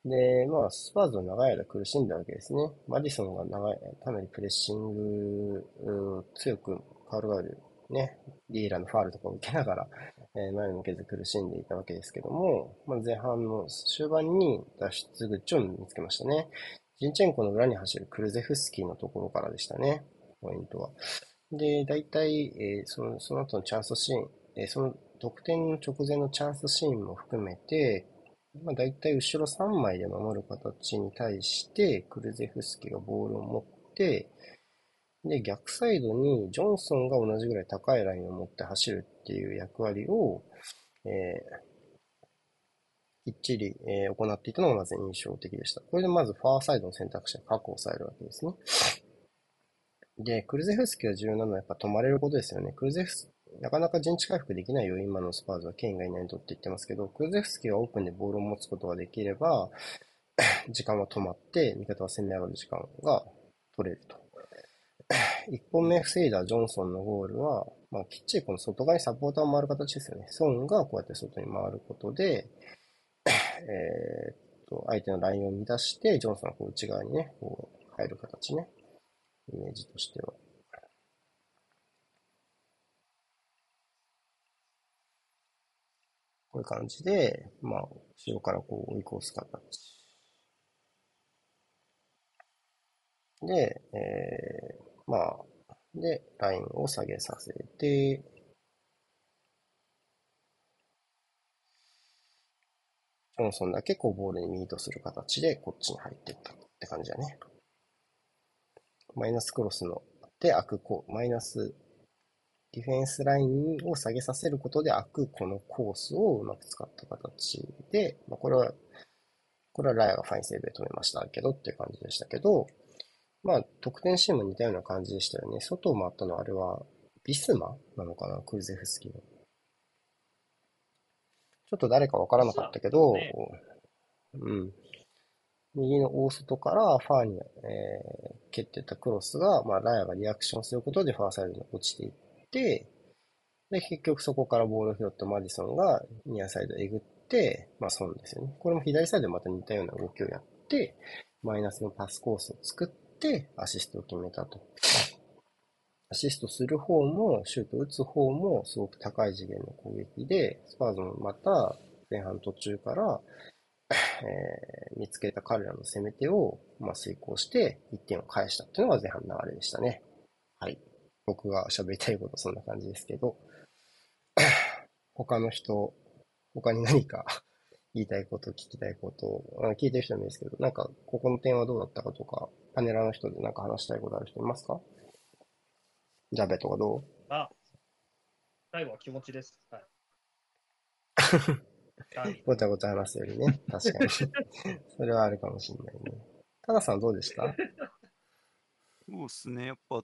で、まあ、スパーズは長い間苦しんだわけですね。マディソンが長い、かなりプレッシング、うー強くカウルガール、ね、リーラーのファールとかを受けながら、えー前を向けず苦しんでいたわけですけども、まあ、前半の終盤に脱出口を見つけましたね。ジンチェンコの裏に走るクルゼフスキーのところからでしたね、ポイントは。で、大体、えーその、その後のチャンスシーン、えーその得点の直前のチャンスシーンも含めて、まあ、大体後ろ3枚で守る形に対して、クルゼフスキがボールを持って、で、逆サイドにジョンソンが同じぐらい高いラインを持って走るっていう役割を、えーきっちり、えー行っていたのがまず印象的でした。これでまずファーサイドの選択肢が確保されるわけですね。で、クルゼフスキが重要なのはやっぱ止まれることですよね。クルゼフスなかなか陣地回復できないよ、今のスパーズはケインがいないとって言ってますけど、クルゼフスキがオープンでボールを持つことができれば、時間は止まって、味方は攻め上がる時間が取れると。一本目防いだジョンソンのゴールは、まあ、きっちりこの外側にサポーターを回る形ですよね。ソンがこうやって外に回ることで、えーっと、相手のラインを乱して、ジョンソンがこう内側にね、こう入る形ね。イメージとしては。こういう感じで、まあ、後ろからこう追い越す形。で、えー、まあ、で、ラインを下げさせて、ジョンソンだけこうボールにミートする形でこっちに入っていったって感じだね。マイナスクロスの、で、開くこう、マイナスディフェンスラインを下げさせることで開くこのコースをうまく使った形で、まあ、これは、これはライアがファインセーブで止めましたけどっていう感じでしたけど、まあ、得点シーンも似たような感じでしたよね。外を回ったのはあれは、ビスマなのかなクルゼフスキーの。ちょっと誰かわからなかったけど、ねうん。右の大外からファーに、えー蹴ってたクロスが、まあ、ライアがリアクションすることでファーサイドに落ちていって、で、結局そこからボールを拾ったマディソンがニアサイドえぐって、まあ、損ですよね。これも左サイドでまた似たような動きをやって、マイナスのパスコースを作って、アシストを決めたと。アシストする方も、シュート打つ方も、すごく高い次元の攻撃で、スパーズもまた前半途中から、えー見つけた彼らの攻め手を、まあ、遂行して1点を返したっていうのが前半の流れでしたね。はい。僕が喋りたいことそんな感じですけど、他の人、他に何か 言いたいこと、聞きたいこと、あ聞いてる人もいいですけど、なんか、ここの点はどうだったかとか、パネラーの人でなんか話したいことある人いますか？ジャベとかどう？あ、最後は気持ちです。はい。はいごちゃごちゃ話すよりね。確かに。それはあるかもしれないね。タダさんどうでした？そうですね、やっぱ、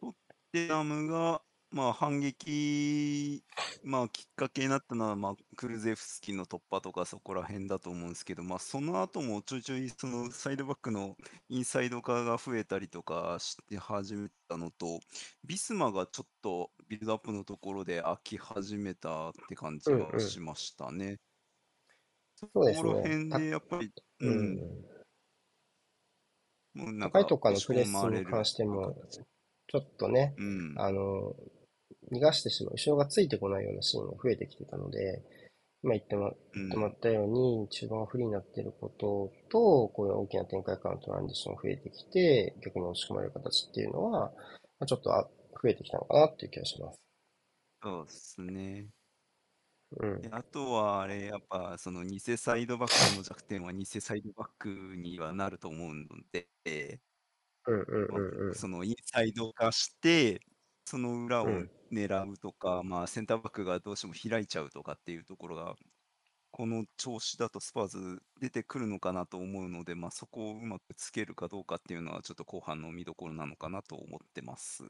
トッテナムが、まあ、反撃、まあ、きっかけになったのは、まあ、クルゼフスキの突破とかそこら辺だと思うんですけど、まあ、その後もちょいちょい、そのサイドバックのインサイド化が増えたりとかして始めたのと、ビスマがちょっとビルドアップのところで飽き始めたって感じがしましたね。そうですね。ここら辺でやっぱり、ううん、ん。もうなん高いとこからのプレスに関しても、ちょっとね、うん、あの、逃がしてしまう、後ろがついてこないようなシーンが増えてきてたので、今言ってもうん。言ってもらったように、中盤がフリーになっていることと、こういう大きな展開からのトランジションが増えてきて、逆に押し込まれる形っていうのは、まあ、ちょっとあ増えてきたのかなっていう気がします。そうですね。うん。であとは、あれ、やっぱ、その偽サイドバックの弱点は偽サイドバックにはなると思うので、うんうんうんうん。そのインサイド化して、その裏をうん狙うとか、まあ、センターバックがどうしても開いちゃうとかっていうところが、この調子だとスパーズ出てくるのかなと思うので、まあ、そこをうまくつけるかどうかっていうのは、ちょっと後半の見どころなのかなと思ってます。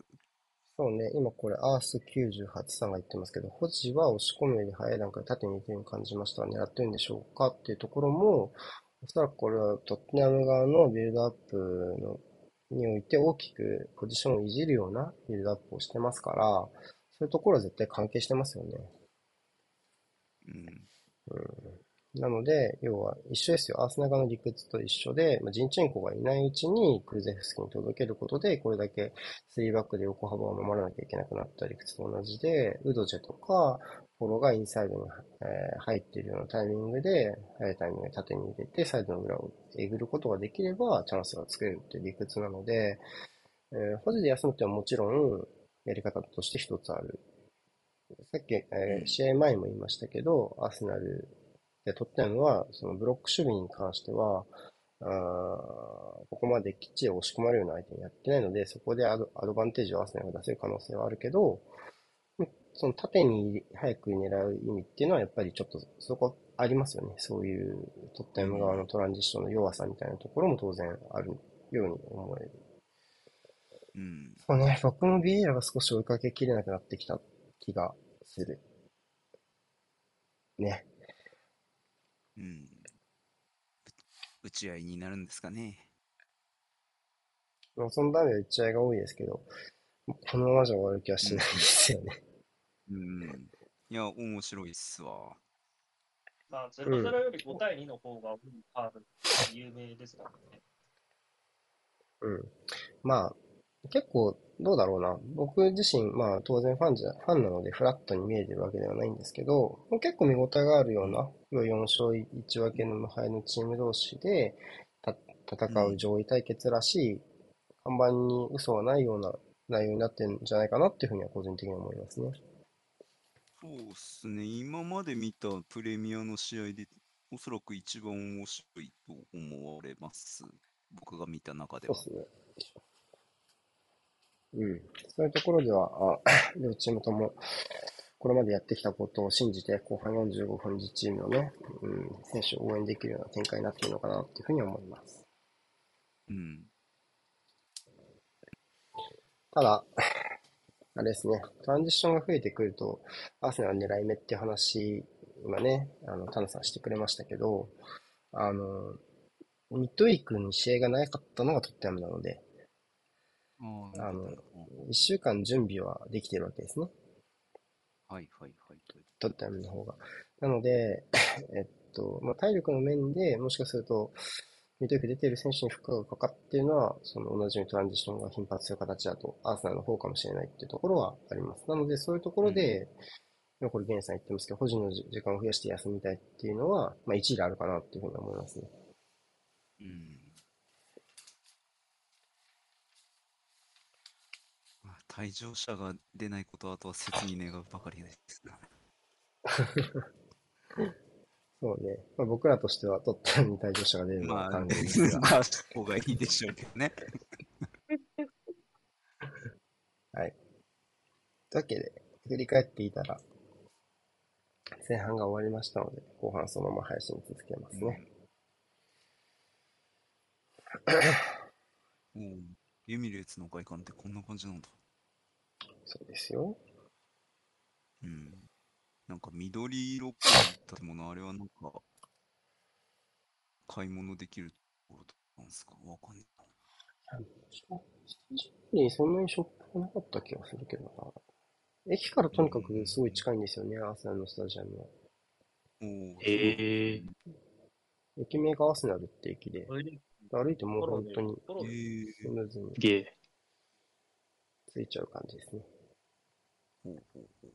そうね、今これ、アース98さんが言ってますけど、保持は押し込むより早い段階で縦に行くように感じましたが、狙ってるんでしょうかっていうところも、おそらくこれはトッテナム側のビルドアップのにおいて大きくポジションをいじるようなビルドアップをしてますから、そういうところは絶対関係してますよね。うん。なので、要は一緒ですよ。アーセナル側の理屈と一緒で、まあ、ジンチェンコがいないうちにクルゼフスキに届けることで、これだけ3バックで横幅を守らなきゃいけなくなった理屈と同じで、ウドジェとか、フォローがインサイドに、えー入っているようなタイミングで、早いタイミングで縦に入れて、サイドの裏をえぐることができれば、チャンスが作れるっていう理屈なので、えー保持で休むっていうのはもちろん、やり方として一つある。さっき、えーうん試合前も言いましたけど、アーセナルで取ったのは、そのブロック守備に関しては、あーここまできっちり押し込まれるような相手にやってないので、そこでアドアドバンテージをアーセナルが出せる可能性はあるけど、うんその縦に早く狙う意味っていうのはやっぱりちょっとそこありますよね。そういうトッテナム側のトランジッションの弱さみたいなところも当然あるように思える。うん。そうね、僕もビエイラが少し追いかけきれなくなってきた気がする。ね。うん。打ち合いになるんですかね。まあそのため打ち合いが多いですけど、このままじゃ終わる気はしないですよね。うん。いや、面白いっすわ。まあ、0-0より5対2の方がカード有名ですからね。うん。まあ、結構、どうだろうな。僕自身、まあ当然ファンじゃ、ファンなのでフラットに見えてるわけではないんですけど、結構見応えがあるような、要は4勝1分けの無敗のチーム同士で、た、戦う上位対決らしい、看板に嘘はないような内容になってるんじゃないかなっていうふうには個人的に思いますね。そうっすね。今まで見たプレミアの試合で、おそらく一番面白いと思われます。僕が見た中では。そうですね。うん。そういうところでは、あ 両チームとも、これまでやってきたことを信じて、後半45分自チームのね、うん、選手を応援できるような展開になっているのかなっていうふうに思います。うん。ただ、あれですね、トランジションが増えてくると、アーセナル狙い目っていう話、今ね、あの、タナさんしてくれましたけど、あの、ミッドウィークに試合がなかったのがトッテナムなので、ああの、一週間準備はできてるわけですね。はいはいはい。トッテナムの方が。なので、えっと、まあ、体力の面でもしかすると、ミッドウィーク出てる選手に負荷がかかっているのは、その同じようにトランジションが頻発する形だと、アーセナルの方かもしれないっていうところはあります。なので、そういうところで、今これ、ゲンさん言ってますけど、保持の時時間を増やして休みたいっていうのは、まあ、一理あるかなっていうふうに思いますね。うん。まあ退場者が出ないことはあとは切に願うばかりです。そうね。まあ、僕らとしては、トッテナムに退場者が出るのまあ、は歓迎ですが。まあ、した方がいいでしょうけどね。はい。というわけで、振り返っていたら、前半が終わりましたので、後半そのまま配信続けますね。うん。エミレーツの外観ってこんな感じなんだ。そうですよ。うん。なんか緑色っぽい建物、あれはなんか、買い物できるところなんですか？わかんないにそんなにショップがなかった気がするけどな。駅からとにかくすごい近いんですよね、アーセナルのスタジアムは。へえ駅名がアーセナルって駅で、歩いてもう本当にスムーズに。着いちゃう感じですね。ほうほうほう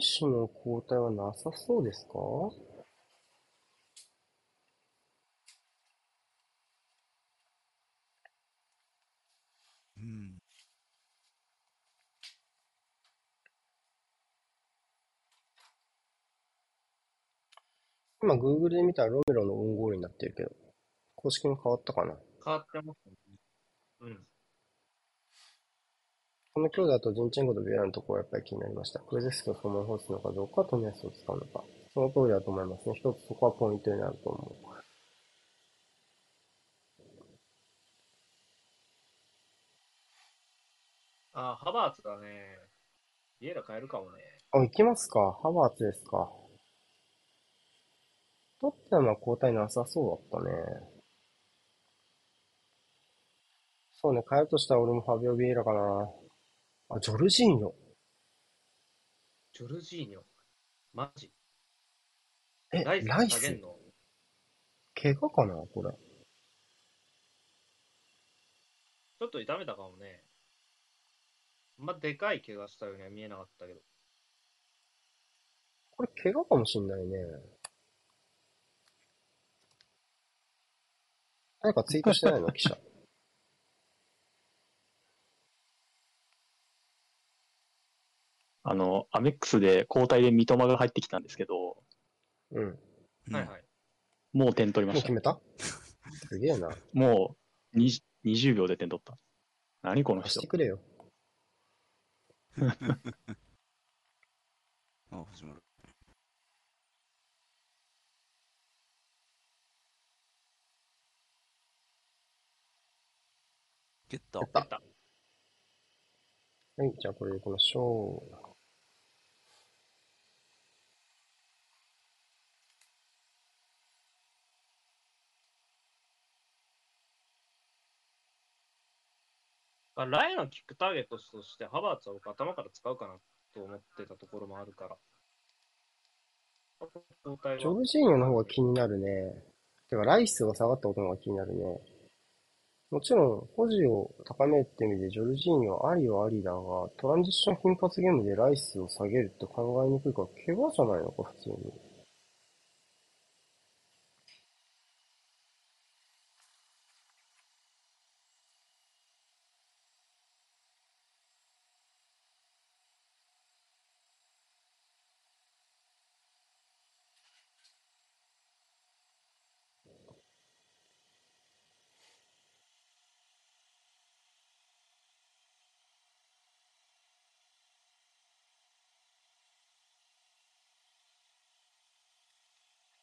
選手の交代はなさそうですか？うん。今 Google で見たらロメロのオウンゴールになってるけど、公式も変わったかな？変わってますね。うん。この強打だとジンチェンコとビエラのところがやっぱり気になりました。クレゼスキをそのまま放つのかどうか、トミヤスを使うのか。その通りだと思いますね。一つそこはポイントになると思う。あ、ハバーツだね。ビエラ変えるかもね。あ、行きますか。ハバーツですか。トッテナムは交代なさそうだったね。そうね、変えるとしたら俺もファビオ・ビエラかな。あ、ジョルジーニョ。ジョルジーニョ。マジ？え、ライス？ライげんの？怪我かなこれ。ちょっと痛めたかもね。まあ、でかい怪我したようには見えなかったけど。これ怪我かもしんないね。誰かツイートしてないの？記者。あの、アメックスで交代で三笘が入ってきたんですけど、うん。うんはいはい。もう点取りました。もう決めた？すげえな。もう20 20秒で点取った。何この人して。くれよ。あ、始まる。蹴ったや。った出た。はい、じゃあこれでいきましょう。あライのキックターゲットとして、ハバーツは僕頭から使うかなと思ってたところもあるから。ジョルジーニョの方が気になるね。てか、ライスが下がったことの方が気になるね。もちろん、保持を高めるって意味で、ジョルジーニョはありはありだが、トランジッション頻発ゲームでライスを下げるって考えにくいから、怪我じゃないのか、普通に。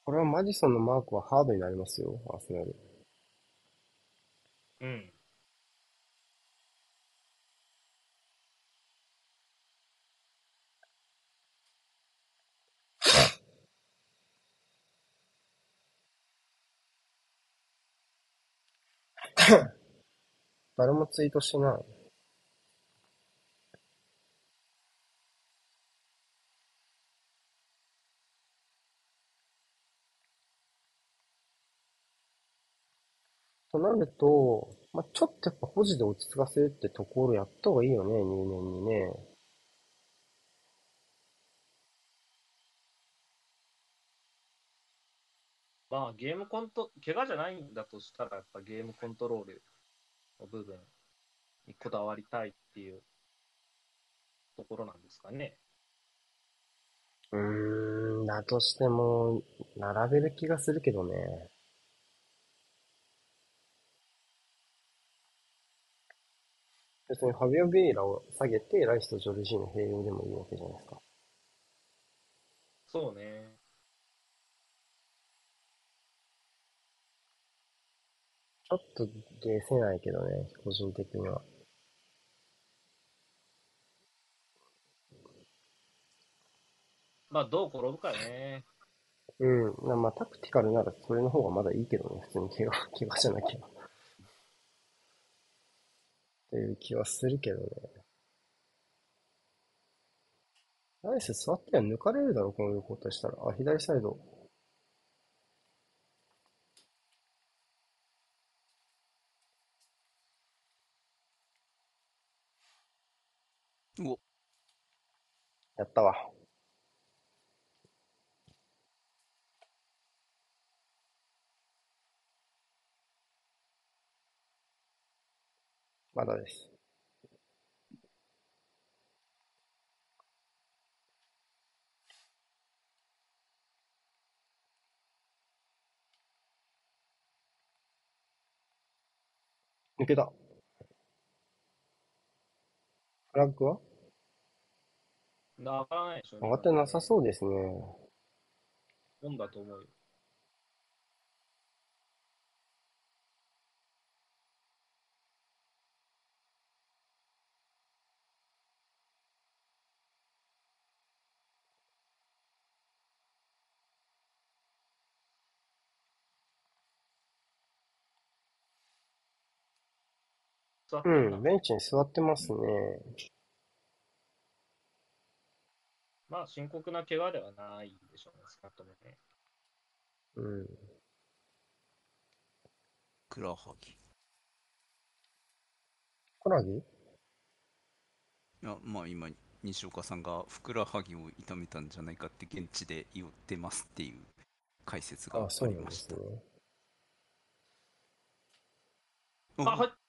これはマジソンのマークはハードになりますよ、アーセナル。うん。誰もツイートしてない。ると、まあ、ちょっとやっぱ保持で落ち着かせるってところやった方がいいよね、入念にね。まあ、ゲームコント、怪我じゃないんだとしたら、やっぱゲームコントロールの部分にこだわりたいっていうところなんですかね。うーん、だとしても、並べる気がするけどね。別にファビオ・ベイラを下げて、ライスとジョルジーノ併用でもいいわけじゃないですか。そうね。ちょっとゲせないけどね、個人的には。まあ、どう転ぶかね。うん。なまあ、タクティカルならそれの方がまだいいけどね、普通に怪我、怪我じゃなきゃ。っていう気はするけどね。ナイス座っては抜かれるだろ、こういうことしたら。あ、左サイド。お、やったわ。まだです。抜けた。フラッグは？上がらないでしょ。上がってなさそうですね。もんだと思うよ。座ってうん、ベンチに座ってますね。まあ、深刻な怪我ではないでしょうね、少なくともね。うん。クラハギ。コラギいや、まあ今、西岡さんがふくらはぎを痛めたんじゃないかって現地で言ってますっていう解説があ、あそうりました。なんですね。おあ、はい。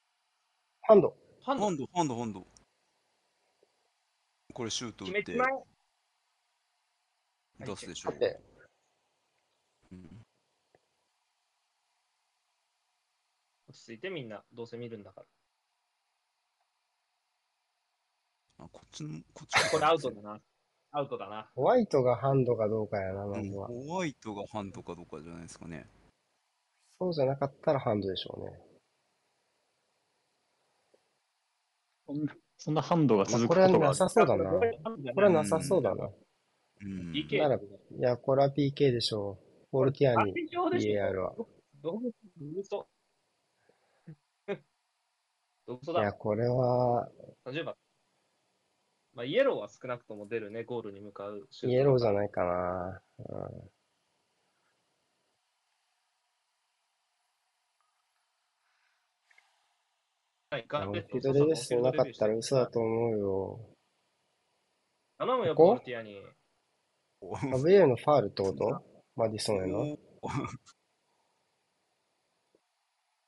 ハンド。ハンドハンド、ハンド、ハンド。これシュート打って決めちまえ。出すでしょうん落ち着いてみんな、どうせ見るんだから。あ、こっちの、こっちのこれアウトだな。アウトだな。ホワイトがハンドかどうかやな、まうんずは。ホワイトがハンドかどうかじゃないですかね。そうじゃなかったらハンドでしょうね。そんなそんなハンドがまあ、これは続くことがなさそうだな。これはなさそうだな。うん。PK ならいや、これは PK でしょう。フォルティアに非常でしょ EAR は。いや、だ。これは、30番。まあ、イエローは少なくとも出るね、ゴールに向かうイエローじゃないかな。うんはい、ガンレッドレベストなかったら嘘だと思うよ。頼むよ、ここ？ボルティアに。ガブリエルのファールってこと？マディソンへの？お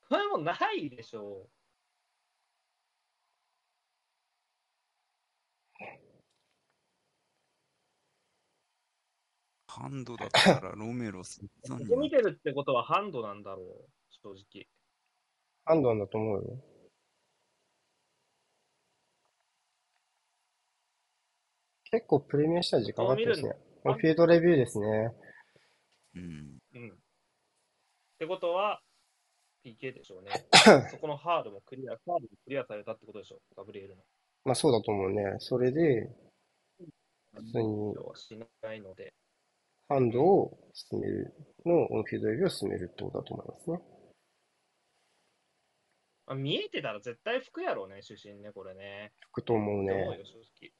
これもないでしょハンドだったらロメロ散う。々ここ見にてるってことはハンドなんだろう、正直。ハンドなんだと思うよ。結構プレミアしたら時間かかってますね。フィールドレビューですね。うん。ってことは、PK でしょうね。そこのハードもクリア、ハードもクリアされたってことでしょう、ガブリエルの。まあそうだと思うね。それで、普通にはしないので、ハンドを進める、のオンフィールドエビを進めるってことだと思いますね。まあ、見えてたら絶対服やろうね、主審ね、これね。吹くと思うって思うね。よ、正直。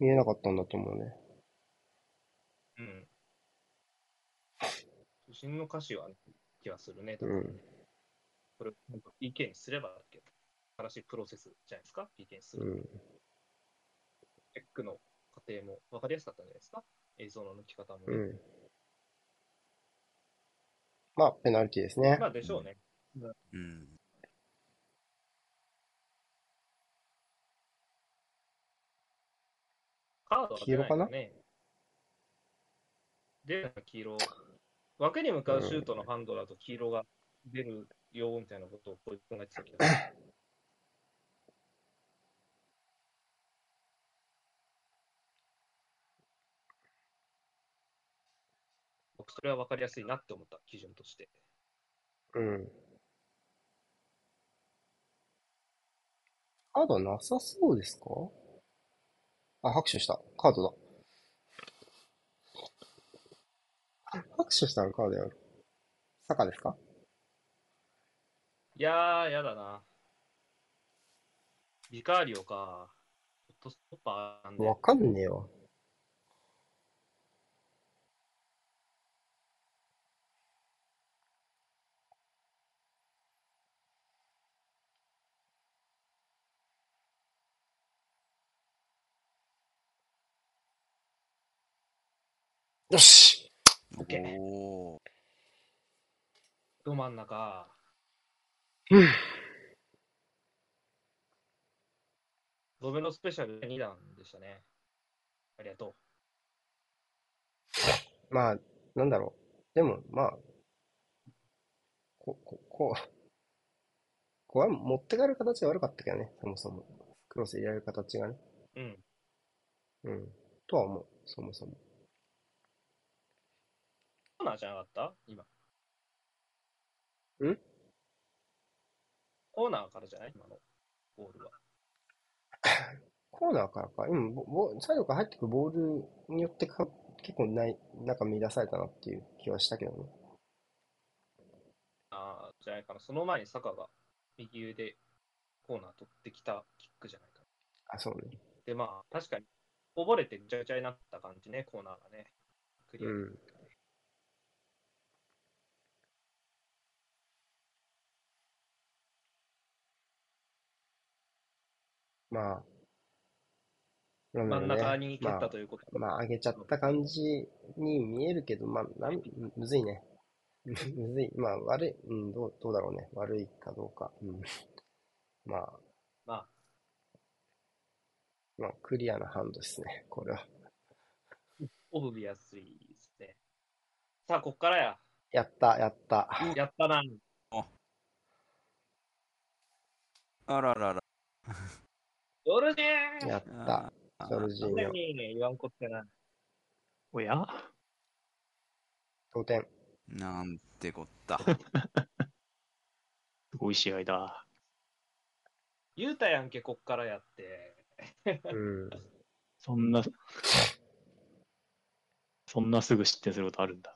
見えなかったんだと思うね。うん。主審の歌詞は、気はするね。うん。これ、PK にすればだけど、新しいプロセスじゃないですか、PK にする。うん。チェックの過程も分かりやすかったんじゃないですか、映像の抜き方もね。うん。まあ、ペナルティですねま。あ、でしょうね。うん。カードは出ないよね。出な？い黄色。枠に向かうシュートのハンドだと黄色が出るよみたいなことをこう考えてたけど。僕、それは分かりやすいなって思った、基準として。うん。カードなさそうですか？あ、拍手した。カードだ。拍手したのカードやろ。坂ですか？いやー、やだな。ビカーリオか。ホットストッパーなんで。わかんねえわ。よしオッケーおーど真ん中。うん。ロベのスペシャル2弾でしたね。ありがとまあ、なんだろう。でも、まあ、こ、こ、こう、こう持ってかれる形が悪かったけどね、そもそも。クロス入れられる形がね。う。うん。うん。とは思う、そもそも。コーナーじゃなかった？今。ん？コーナーからじゃない？今のボールは。コーナーからか。今、ボボサイドから入ってくるボールによってか結構ない、なんか乱されたなっていう気はしたけどね。ああ、じゃないかな。その前にサカが右腕コーナー取ってきたキックじゃないかな。あ、そうね。で、まあ、確かに、こぼれてぐちゃぐちゃになった感じね、コーナーがね。クリアうん。まあ、真ん中に蹴ったということ。まあ、上げちゃった感じに見えるけど、まあ、なん、むずいね。むずい。まあ、悪い、うん、どう、どうだろうね。悪いかどうか。うん。まあ、まあ、まあ、クリアなハンドですね、これは。オブビアスリーですね。さあ、こっからや。やった、やった。やったな。あららら。ヨルジーやった。あジョルジー何ニョ。にね、言わんこってな。おや？同点。なんてこった。すごい試合だ。言うたやんけ、こっからやって。うん。そんな、そんなすぐ失点することあるんだ。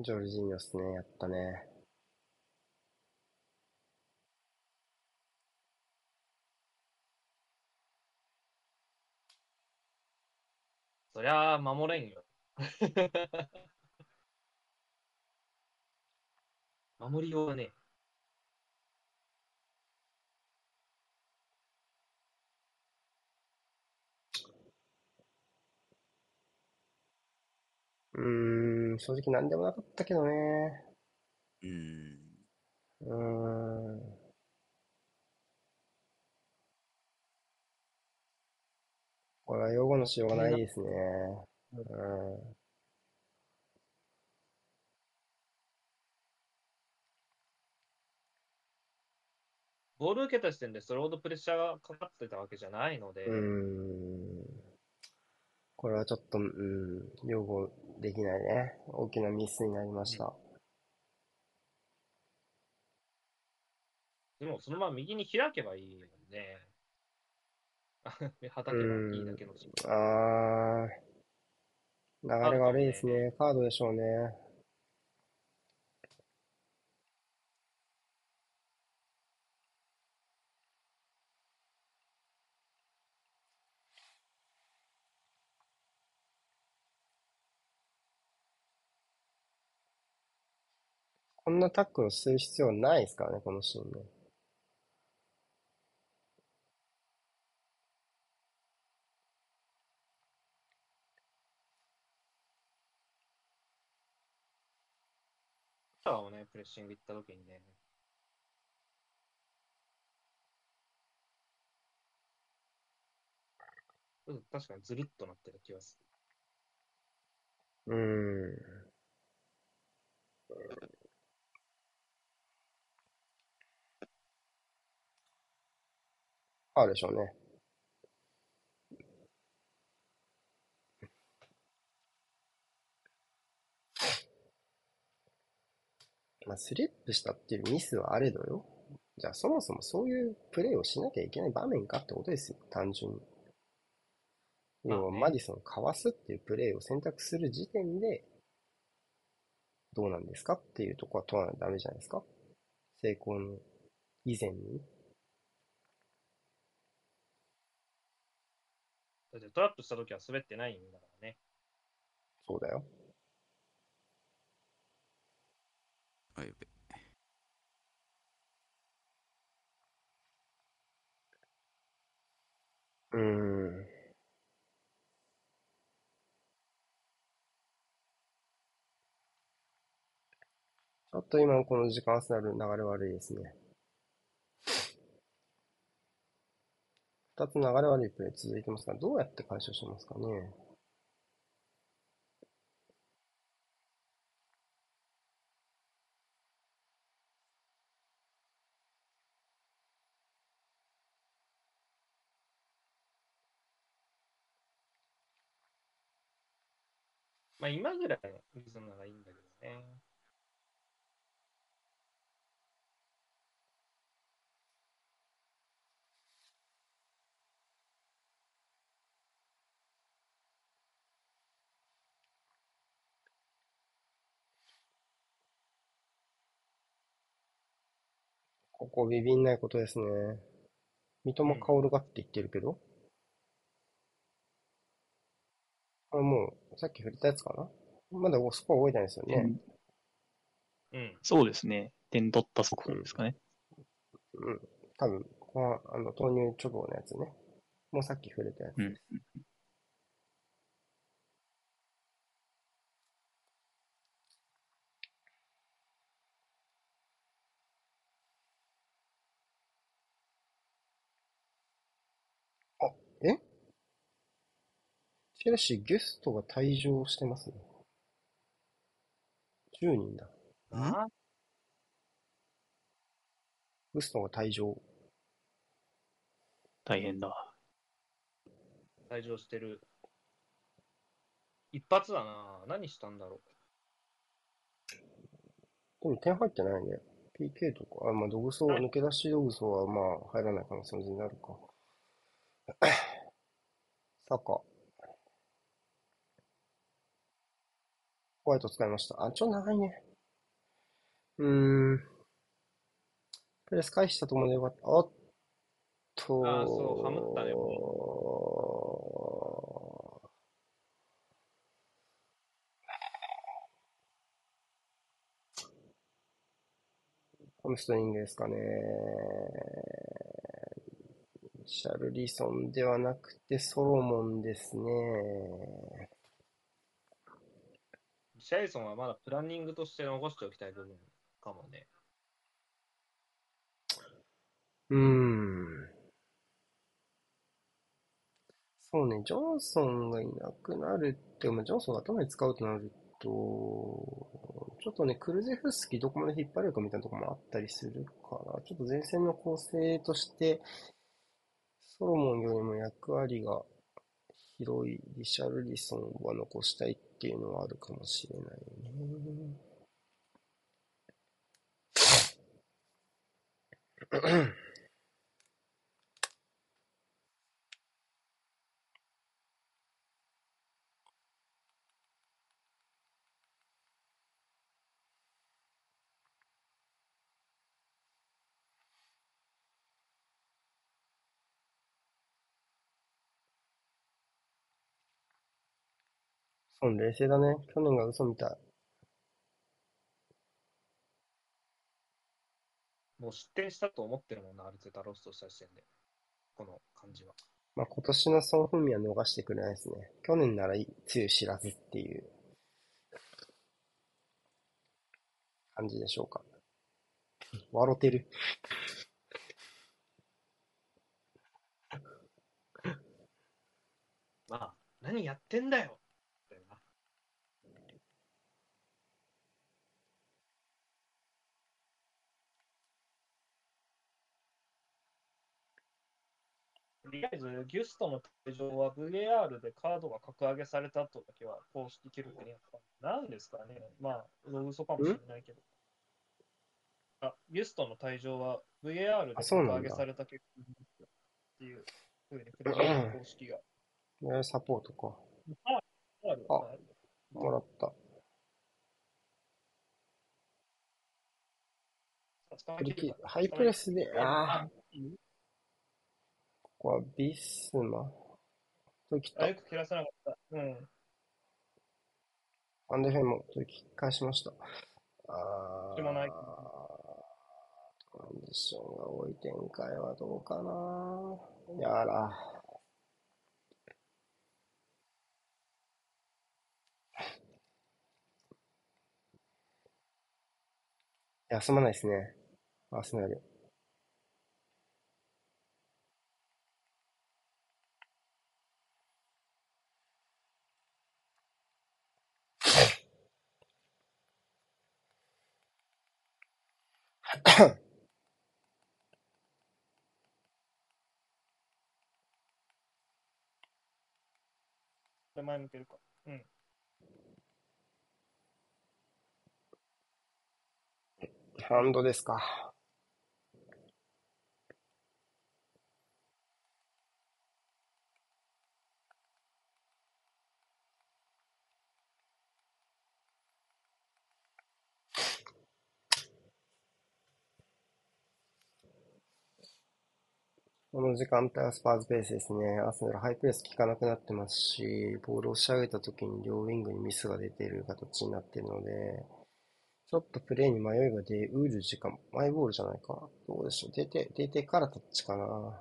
ジョルジーニョっすね、やったね。そりゃあ、守れんよ。守りようがねえ。うーん、正直なんでもなかったけどね。うん。うーん。これは擁護のしようがないですね。ボール受けた時点でそれほどプレッシャーがかかってたわけじゃないので、これはちょっと、うん、擁護できないね。大きなミスになりました。でも、そのまま右に開けばいいよね。あはたけばいいだけのし。あー、流れ悪いですね。カードでしょうね。こんなタックルをする必要ないですからね、このシーンね。タワーをね、プレッシング行った時にね、確かにずるっとなってる気がする。うーん。あるでしょうね。まあ、スリップしたっていうミスはあれどよ。じゃあそもそもそういうプレーをしなきゃいけない場面かってことですよ、単純に。要はマディソンをかわすっていうプレーを選択する時点で、どうなんですかっていうところは問わないとダメじゃないですか。成功の以前に。だってトラップした時は滑ってないんだからね。そうだよ。あ、やべ。うん。ちょっと今この時間アーセナル流れ悪いですね。二つ流れ悪いプレー続いてますが、どうやって解消しますかね？まあ今ぐらいのリズムならいいんだけどね。ここビビんないことですね。三笘薫がって言ってるけど。あ、もう、さっき触れたやつかな？まだそこは覚えてないですよね。うん。そうですね。点取った速報ですかね。うん。多分、この、あの、投入直後のやつね。もうさっき触れたやつ。うん。えチェルシーゲストが退場してますね。10人だ。あ？ゲストが退場。大変だ。退場してる。一発だな何したんだろでも点入ってないね。PK とか、あ、まあ、ドグソ、抜け出しドグソはまあ入らない可能性も全然あるか。サッカー。ホワイト使いました。あ、ちょ長いね。うーん。プレス回避したと思うんでよかった。おっとあそうハムったねハムストリングですかね。シャルリソンではなくてソロモンですね。シャイソンはまだプランニングとして残しておきたい部分かもね。うーん。そうね、ジョンソンがいなくなるって、まあ、ジョンソンが頭に使うとなると、ちょっとね、クルゼフスキどこまで引っ張れるかみたいなところもあったりするから、ちょっと前線の構成として、ソロモンよりも役割が広いリシャルリソンは残したいっていうのはあるかもしれないね。そう、冷静だね。去年が嘘みたい。もう失点したと思ってるもんな、アルテタロストした時点で。この感じは。まあ、今年のソン・フンミは逃してくれないですね。去年ならいつゆ知らずっていう感じでしょうか。笑ってる。まあ、何やってんだよだよなとりあえず、ギュストの退場は VAR でカードが格上げされたとだけは公式記録にあった。なんですかねまあ、嘘かもしれないけど。あ、ギュストの退場は VAR で格上げされた結果っていうふうにプレミアム公式が。ねサポートか。あもらった。ハイプレスで、ああ、ここはビスマ。取り切ったあ、。よく切らせなかった。うん。アンデフェンも取り切り返しました。あでもない？コンディションが多い展開はどうかなやら。休まないですね。アーセナル。前向けるか。うん。ハンドですか。この時間帯はスパーズペースですね。アーセナルハイペース効かなくなってますし、ボールを押し上げた時に両ウィングにミスが出ている形になっているので、ちょっとプレーに迷いが出うる時間、マイボールじゃないか。どうでしょう？出て、出てからタッチかな。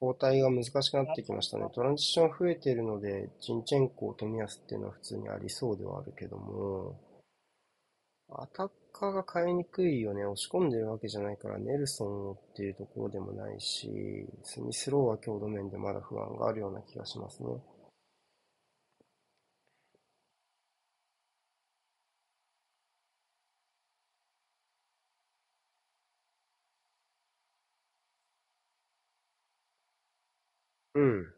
交代が難しくなってきましたね。トランジション増えてるので、ジンチェンコ、冨安っていうのは普通にありそうではあるけども、アタッカーが変えにくいよね。押し込んでるわけじゃないから、ネルソンっていうところでもないし、スミスローは強度面でまだ不安があるような気がしますね。うん。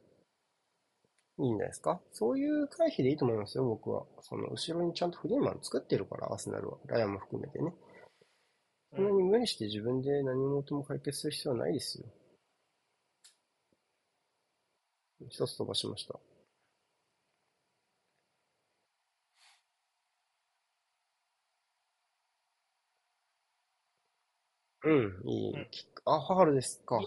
いいんじゃないですか？そういう回避でいいと思いますよ、僕は。その、後ろにちゃんとフリーマン作ってるから、アーセナルは。ライアンも含めてね。そんなに無理して自分で何事も解決する必要はないですよ。一つ飛ばしました。うん、いいうん。あ、ファールですか。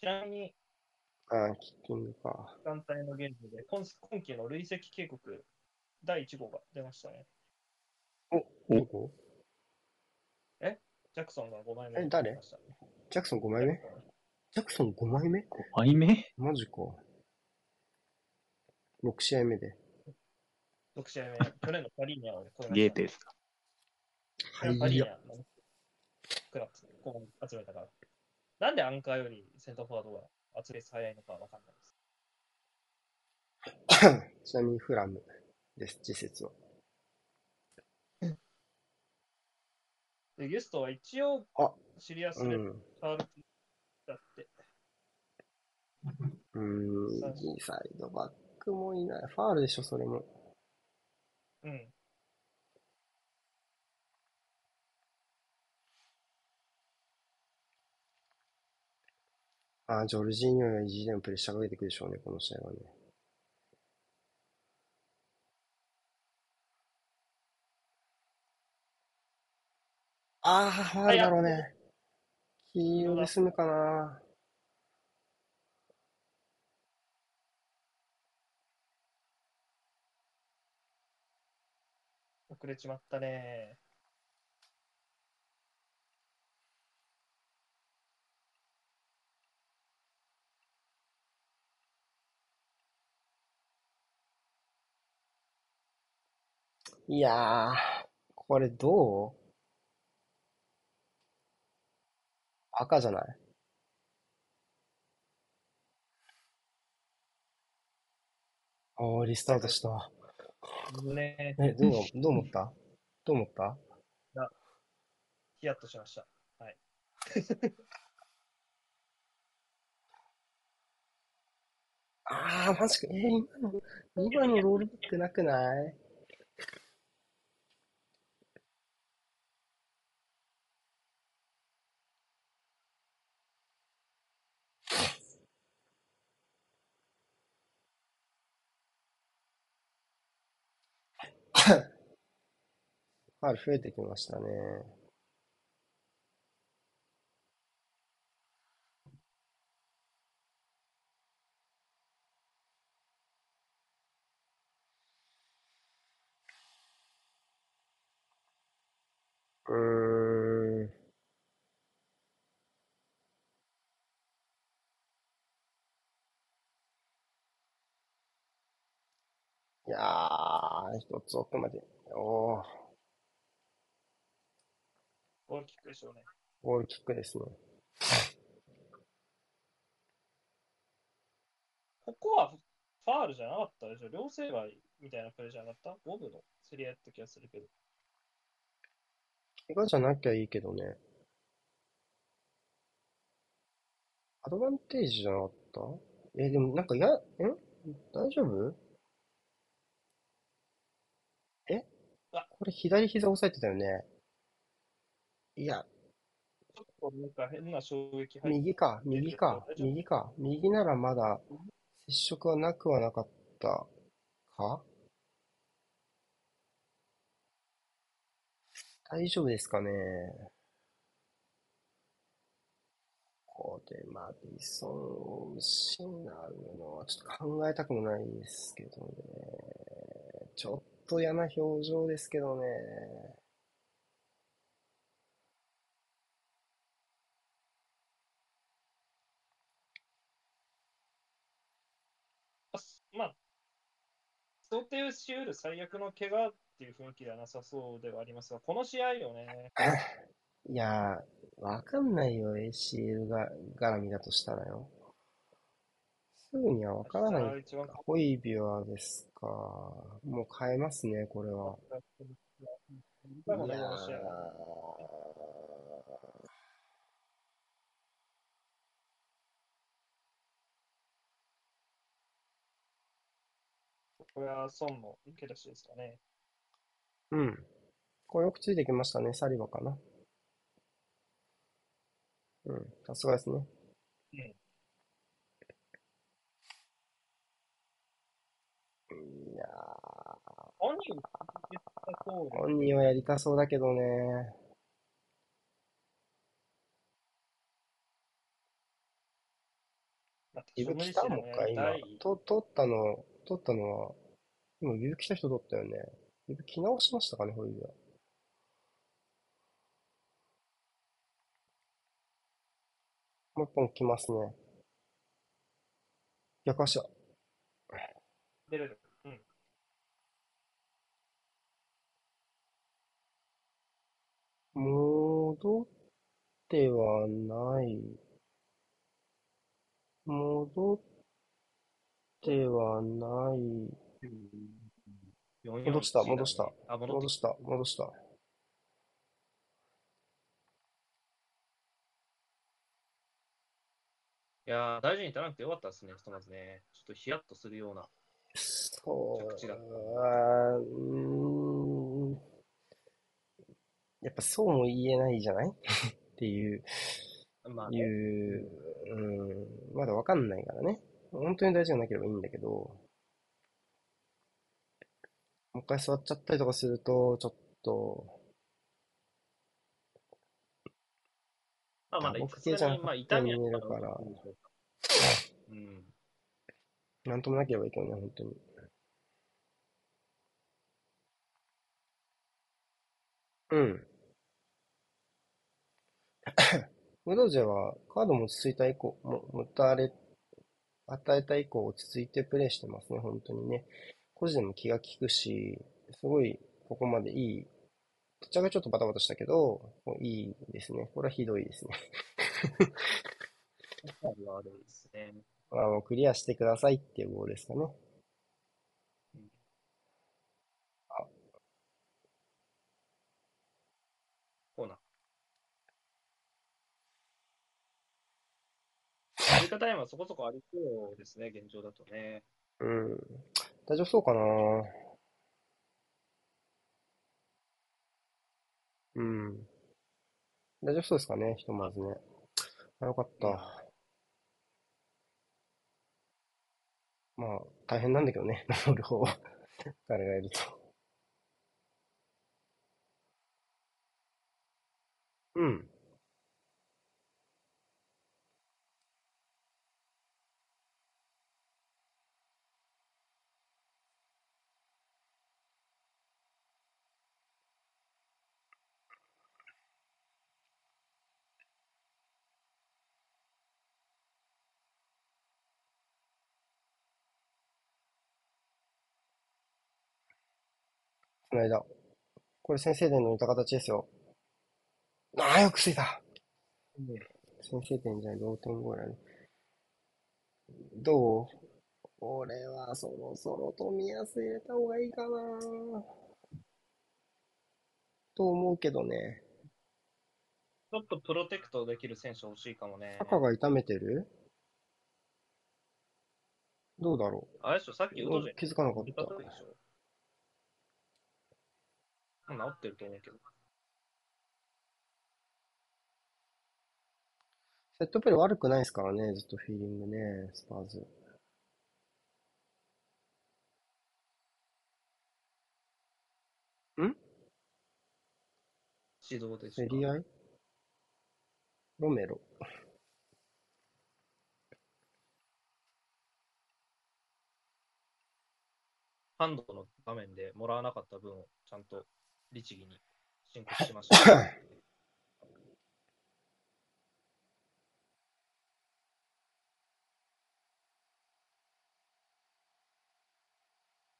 ちなみに、あ、キッキングか。時間帯のゲームで今今期の累積警告第1号が出ましたね。どこ？ジャクソンが5枚目え誰？ジャクソン5枚目？ジャクソン5枚目？5枚目？マジか。6試合目で。6試合目、去年のパリーニャを超えましたゲーテですか。はいパリーニャのクラブこう集めたから。なんでアンカーよりセンターフォワードが集め早いのかわかんないです。ちなみにフラムです、次節は。で、ゲストは一応あ、シリアスでうん。変わるだって。うん、右サイドバックもいない。ファールでしょ、それも。うん。あ、ジョルジーニョや意地でもプレッシャーかけてくるでしょうね、この試合はね。ああ、ファールだろうね。黄色で済むかな。遅れちまったね。いやー、これどう？赤じゃない？おー、リスタートした。ねえ、どう、どう思った？どう思った？ヒヤッとしました。はい。あー、マジか。えー、今の、今のロールバックなくない？ファウル増えてきましたね。うーん。いやー、一つ奥まで。おー、ゴールキックでしょうね。ゴールキックですね。ここはファールじゃなかったでしょ？両成敗みたいなプレーじゃなかった？ボブの競り合った気がするけど。怪我じゃなきゃいいけどね。アドバンテージじゃなかった？え、でもなんかや、ん大丈夫えあこれ左膝押さえてたよね。いや、ちょっとなんか変な衝撃入右か、右か、右か。右ならまだ接触はなくはなかったか？大丈夫ですかね？ここでマディソンを失うのはちょっと考えたくもないですけどね。ちょっと嫌な表情ですけどね。まあ、想定しうる最悪の怪我っていう雰囲気ではなさそうではありますが、この試合よね、いやー、わかんないよ、ACL が絡みだとしたらよ。すぐにはわからない。ホイビュアですか。もう変えますね、これは。いやねこれは孫の受け出しですかね。ーうん。これよくついてきましたね、サリバかな。うん、さすがですね。い本人言った通ー、り、本人はやりたそうだけどね。まあ指来たもんか、今第。と、取ったの、取ったのは、今指来た人取ったよね。指来直しましたかね、ホイビュア。もう一本来ますね。逆足だ。出れる。うん。戻ってはない。戻ってはない4-4-1戻した戻した。あ、戻した、戻した。いやー、大事に至らなくてよかったですね、ひとまずね。ちょっとヒヤッとするような。そう。着地だったあーう。やっぱそうも言えないじゃない？っていう、いまあね、う、うん、まだわかんないからね。本当に大事じゃなければいいんだけど、もう一回座っちゃったりとかすると、ちょっと、まあまだ打撲さすがに、系じゃなくからうん。なんともなければいいけどね、本当に。うん。ムドジェはカードも落ち着いた以降、も持たれ、与えた以降落ち着いてプレイしてますね、本当にね。個人でも気が利くし、すごいここまでいい。どちらがちょっとバタバタしたけど、いいですね。これはひどいですね。あれですね。あの、クリアしてくださいっていう号ですかね。コーナー。追加タイムはそこそこありそうですね、現状だとね。うん。大丈夫そうかなうん。大丈夫そうですかね、ひとまずね。あ、よかった。まあ、大変なんだけどね、守る方は。彼がいると。うん。の間。これ先生伝の似た形ですよ。ああ、よくついた先生伝じゃない、同点ゴールだね。どう？俺はそろそろ富安入れた方がいいかなと思うけどね。ちょっとプロテクトできる選手欲しいかもね。赤が痛めてる？どうだろあれでしょ、さっき気づかなかっでた。治ってると思うけど。セットプレー悪くないですからね、ずっとフィーリングね、スパーズ。指導でしょ。競り合い？ロメロ。ハンドの場面でもらわなかった分をちゃんと律儀に申告しました。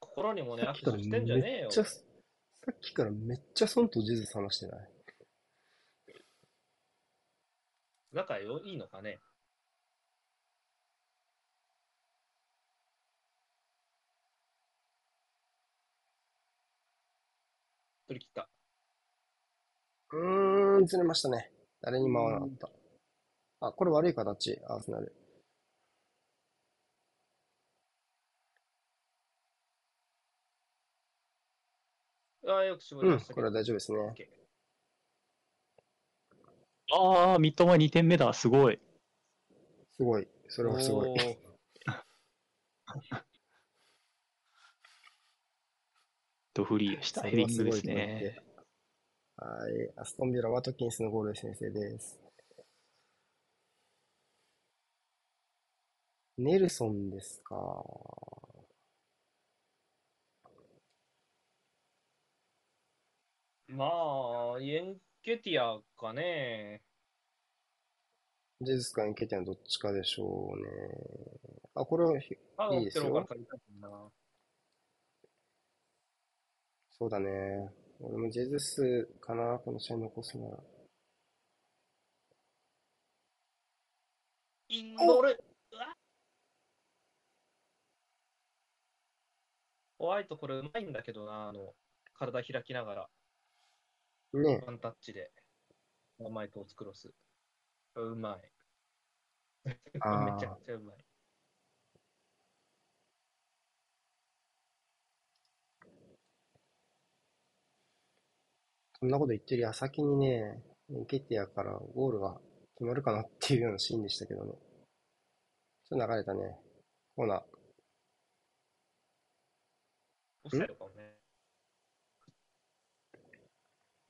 心にもね、さっきからアクションしてんじゃねえよ。さっきからめっちゃソンとジズス話してない？仲よいいのかね？取り切った。うーん、ずれましたね。誰にも合わなかった。あ、これ悪い形、アーセナル。ああ、よく絞りうん、ましたけど。これは大丈夫ですね。ああ、三笘2点目だ。すごい。すごい。それはすごい お。ードフリーでした。そヘディングですねて。。はい。アストンビラ、ワトキンスのゴールで先生です。ネルソンですか。まあ、イエンケティアかね。ジェズスかエンケティアのどっちかでしょうね。あ、これはいいですよオペロから借りたいな。そうだね。俺もジェズスかな、この試合残すなら。インドル。うわホワイトこれうまいんだけどな、あの、体開きながら、ねワンタッチで、マイトをクロス。うまい。めちゃくちゃうまい。そんなこと言ってる矢先にね、ケティアからゴールが決まるかなっていうようなシーンでしたけどね。ちょっと流れたね。コーナー。オフサイドかもね。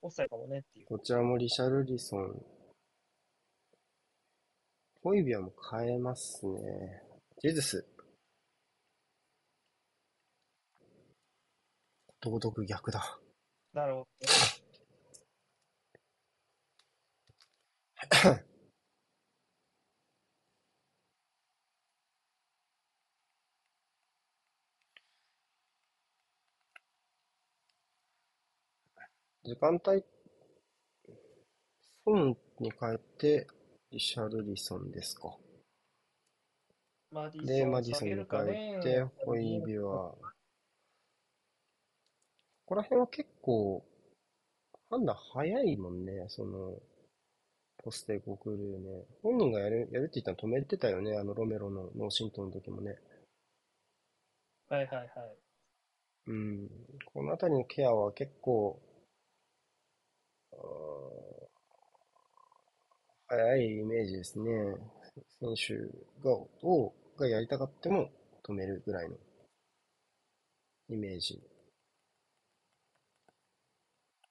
オフサイドかもねっていう。こちらもリシャルリソン。ホイビアも変えますね。ジェズス。ことごとく逆だ。なるほどね。時間帯、ソンに変えて、リシャルリソンですか。マディソンで、マディソンに変ねえて、ホイビア。ここら辺は結構、判断早いもんね、その、ポステゴクルーね。本人がやる、やるって言ったら止めてたよね、あのロメロの脳震盪の時もね。はいはいはい。うん。このあたりのケアは結構、早いイメージですね。選手が、を、がやりたかっても止めるぐらいのイメージ。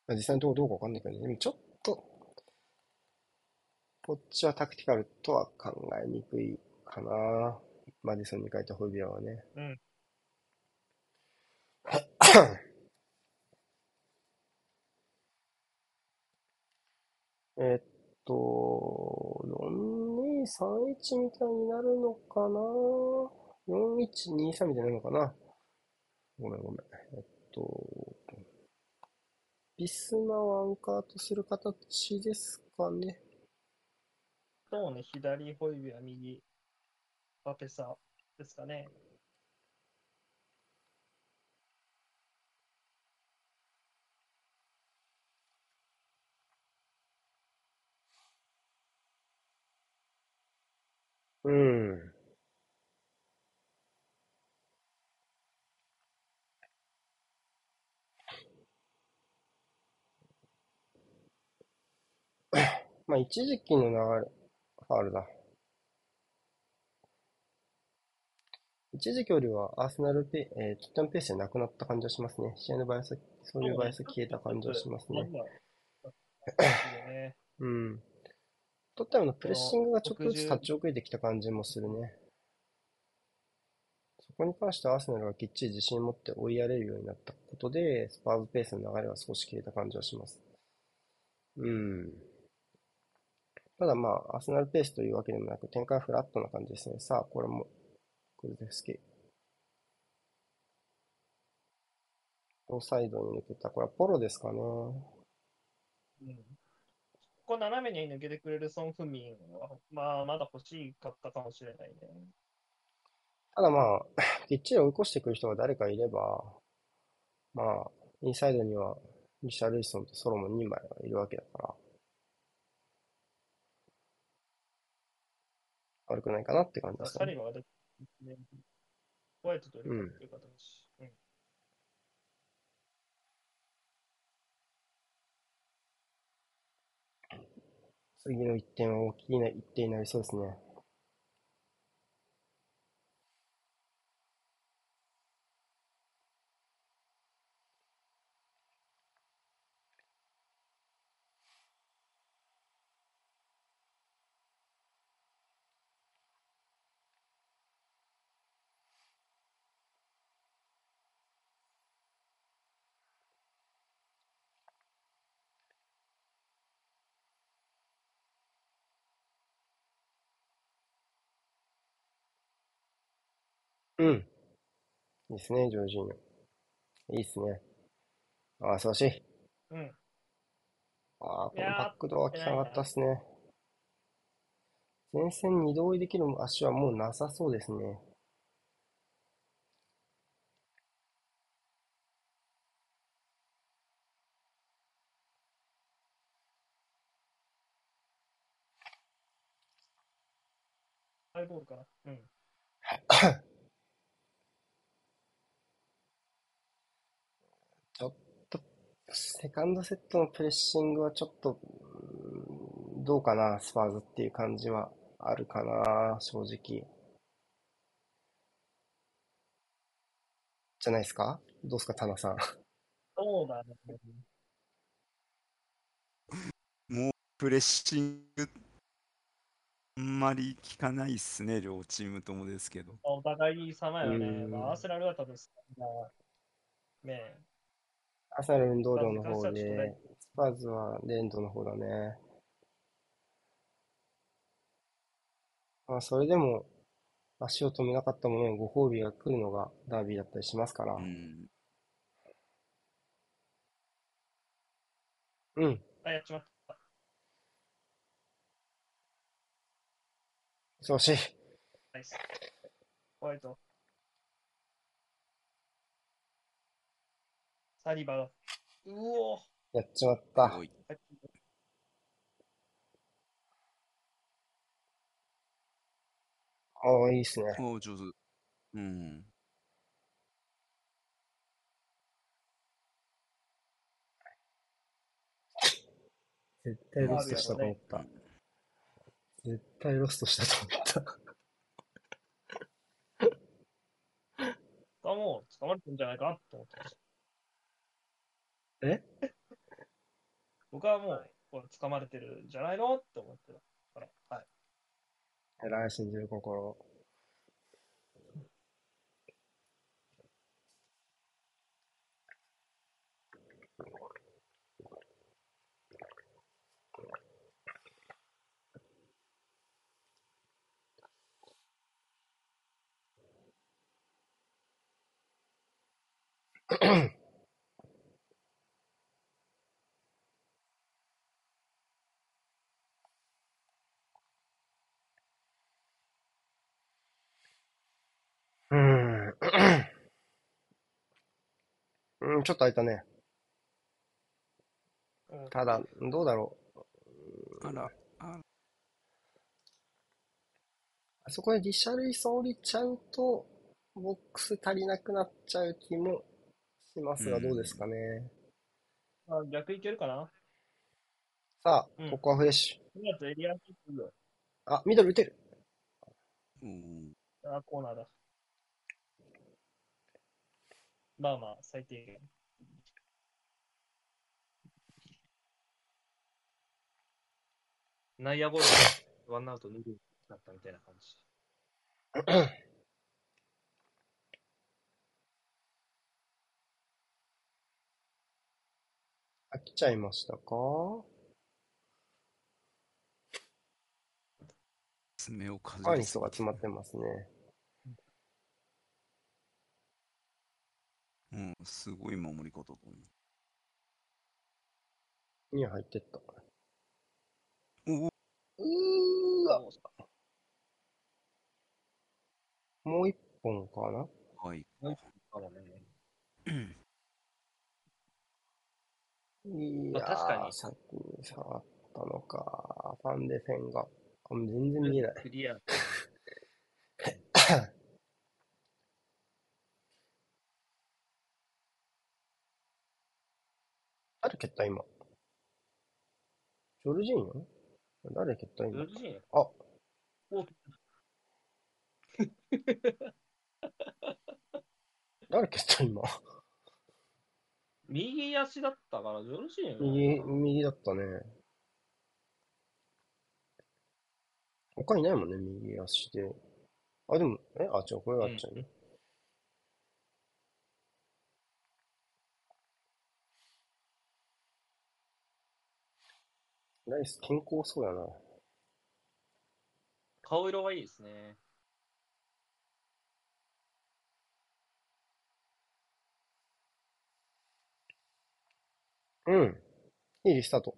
まあ実際のところどうかわかんないけどね。でもちょっと、こっちはタクティカルとは考えにくいかな。マディソンに書いたホイビアはね。うん。えっと、4231みたいになるのかな ?4123 みたいになるのかな？ごめんごめん。えっと、ビスマをアンカーとする形ですかね。そうね、左ホイビは右、バペサですかね。うん。まあ、一時期の流れ、ファールだ。一時期よりはアーセナルペ、えー、トッテナムペースじゃなくなった感じがしますね。試合のバイアス、そういうバイアス消えた感じがしますね。うん。トッテナムのプレッシングがちょっとずつ立ち遅れてきた感じもするね。そこに関してアーセナルがきっちり自信を持って追いやれるようになったことで、スパーズペースの流れは少し消えた感じはします。うん。ただまあ、アーセナルペースというわけでもなく、展開はフラットな感じですね。さあ、これも、クルゼフスキー。両サイドに抜けた。これはポロですかね。うん。ここ斜めに抜けてくれるソン・フミンは、まあ、まだ欲しかったかもしれないね。ただまあ、きっちり追い越してくる人が誰かいれば、まあ、インサイドにはリシャルリソンとソロモン2枚はいるわけだから、悪くないかなって感じですかね。ホワイトというかっていう形。うん。次の1点は大きな1点になりそうですね。うん。いいっすね、ジョージーニョ。いいっすね。ああ、素晴らしい。うん。ああ、このバックドアー、効かかったっすね。前線に移動できる足はもうなさそうですね。ハイボールかな。うん。セカンドセットのプレッシングはちょっと、どうかな、スパーズっていう感じはあるかな、正直。じゃないですか？どうですか、タナさん？そうだね。プレッシング、あんまり効かないっすね、両チームともですけど。お互い様よね。うんまあ、アーセナルは多分、まあねアサル運動量の方で、スパーズはレンドの方だね。まあ、それでも、足を止めなかったものにご褒美が来るのがダービーだったりしますからう。ん。うん。あ、やっちまった。忙しい。ナイス。ホワイト。サリバが。うおやっちまった。おいーああ、いいっすね。お上手。うん。絶対ロストしたと思った。絶対ロストしたと思った。あ、もう捕まれてるんじゃないかと思ってました。え？僕はもう、これ掴まれてるんじゃないの？って思ってたから。はい。偉い、信じる心。うーん。うん、ちょっと空いたね。うんただ、どうだろう。あら、ああそこでリシャルイソン降りちゃうと、ボックス足りなくなっちゃう気もしますが、うんどうですかね。あ逆いけるかな？さあ、うんここはフレッシュ。あ、ミドル打てる。うんあ、コーナーだ。まあまあ、最低限。内野ゴロでワンアウト2塁だったみたいな感じ。飽きちゃいましたか？爪をかじ他にりすぎ人が集まってますね。うん、すごい守り方だね。に入ってった。おお、うーわもう一本かな？はい。かもね。いやまあ確かにー、先に触ったのか。ファンデフェンが。あ全然見えない。クリア。誰蹴った今。ジョルジーニョ？誰蹴った今？ジョル。ジーニョ？あ、お 誰蹴った今？右足だったから、ジョルジーニョ右、右だったね。他いないもんね、右足で。あ、でも、え？あ、違う、これがあっちゃうね。ライス健康そうやな。顔色がいいですね。うん。いいリスタート。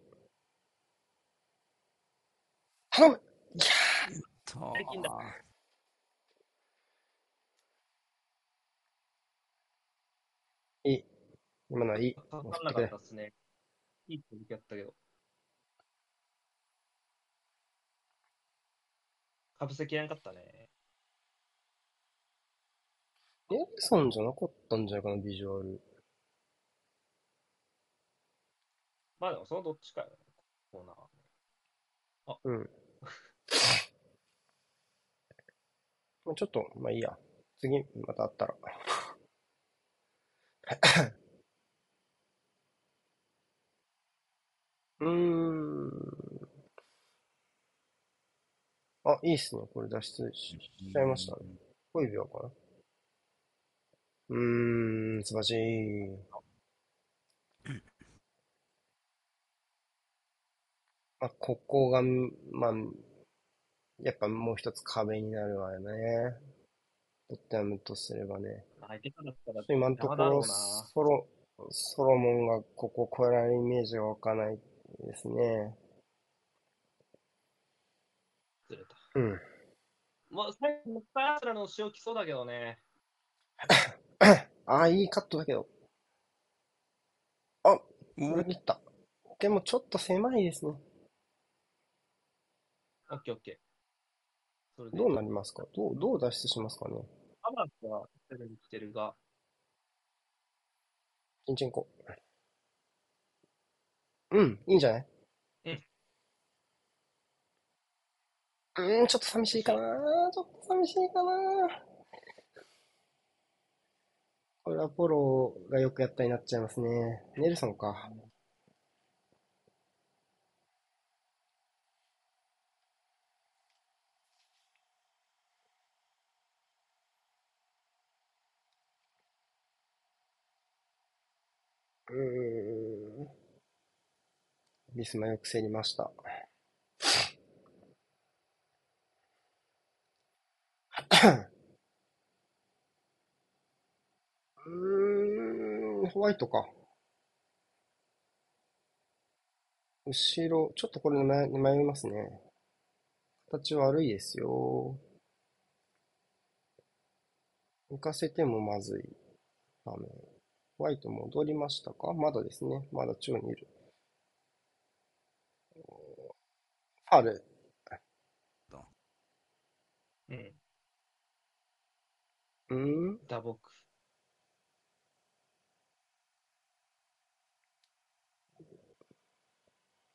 頼むいやた最近だーいい。今のはいい。かかんなかったですね。いい時やったけど。かぶせきれんかったね。エリソンじゃなかったんじゃないかな、ビジュアル。まあでもそのどっちかよね。コーナーはね。うん。まあちょっと、まあいいや。次、またあったら。うーん。あ、いいっすね。これ脱出ししちゃいましたね。5秒かな。うーん、素晴らしい。まあ、ここが、まあ、やっぱもう一つ壁になるわよね。トッテナムとすればね。今のところ。ソロ、ソロモンがここを超えられるイメージが湧かないですね。ずれた。うん。もう最後、もう一回アスラの塩きそうだけどね。ああ、いいカットだけど。あ、お裏切った。でもちょっと狭いですね。オッケーオッケー。どうなりますか？どう、どう脱出しますかね？アマンはすぐに来てるが、チンチンコ。うん、いいんじゃないうん。うん、ちょっと寂しいかなちょっと寂しいかなこれはポロがよくやったになっちゃいますね。ネルソンか。うん。ビスマよく競りました。うーん、ホワイトか。後ろ、ちょっとこれ迷迷いますね。形悪いですよ。浮かせてもまずい場面。ホワイト戻りましたか？まだですね。まだ中にいる。ファール。うん。うん？打撲。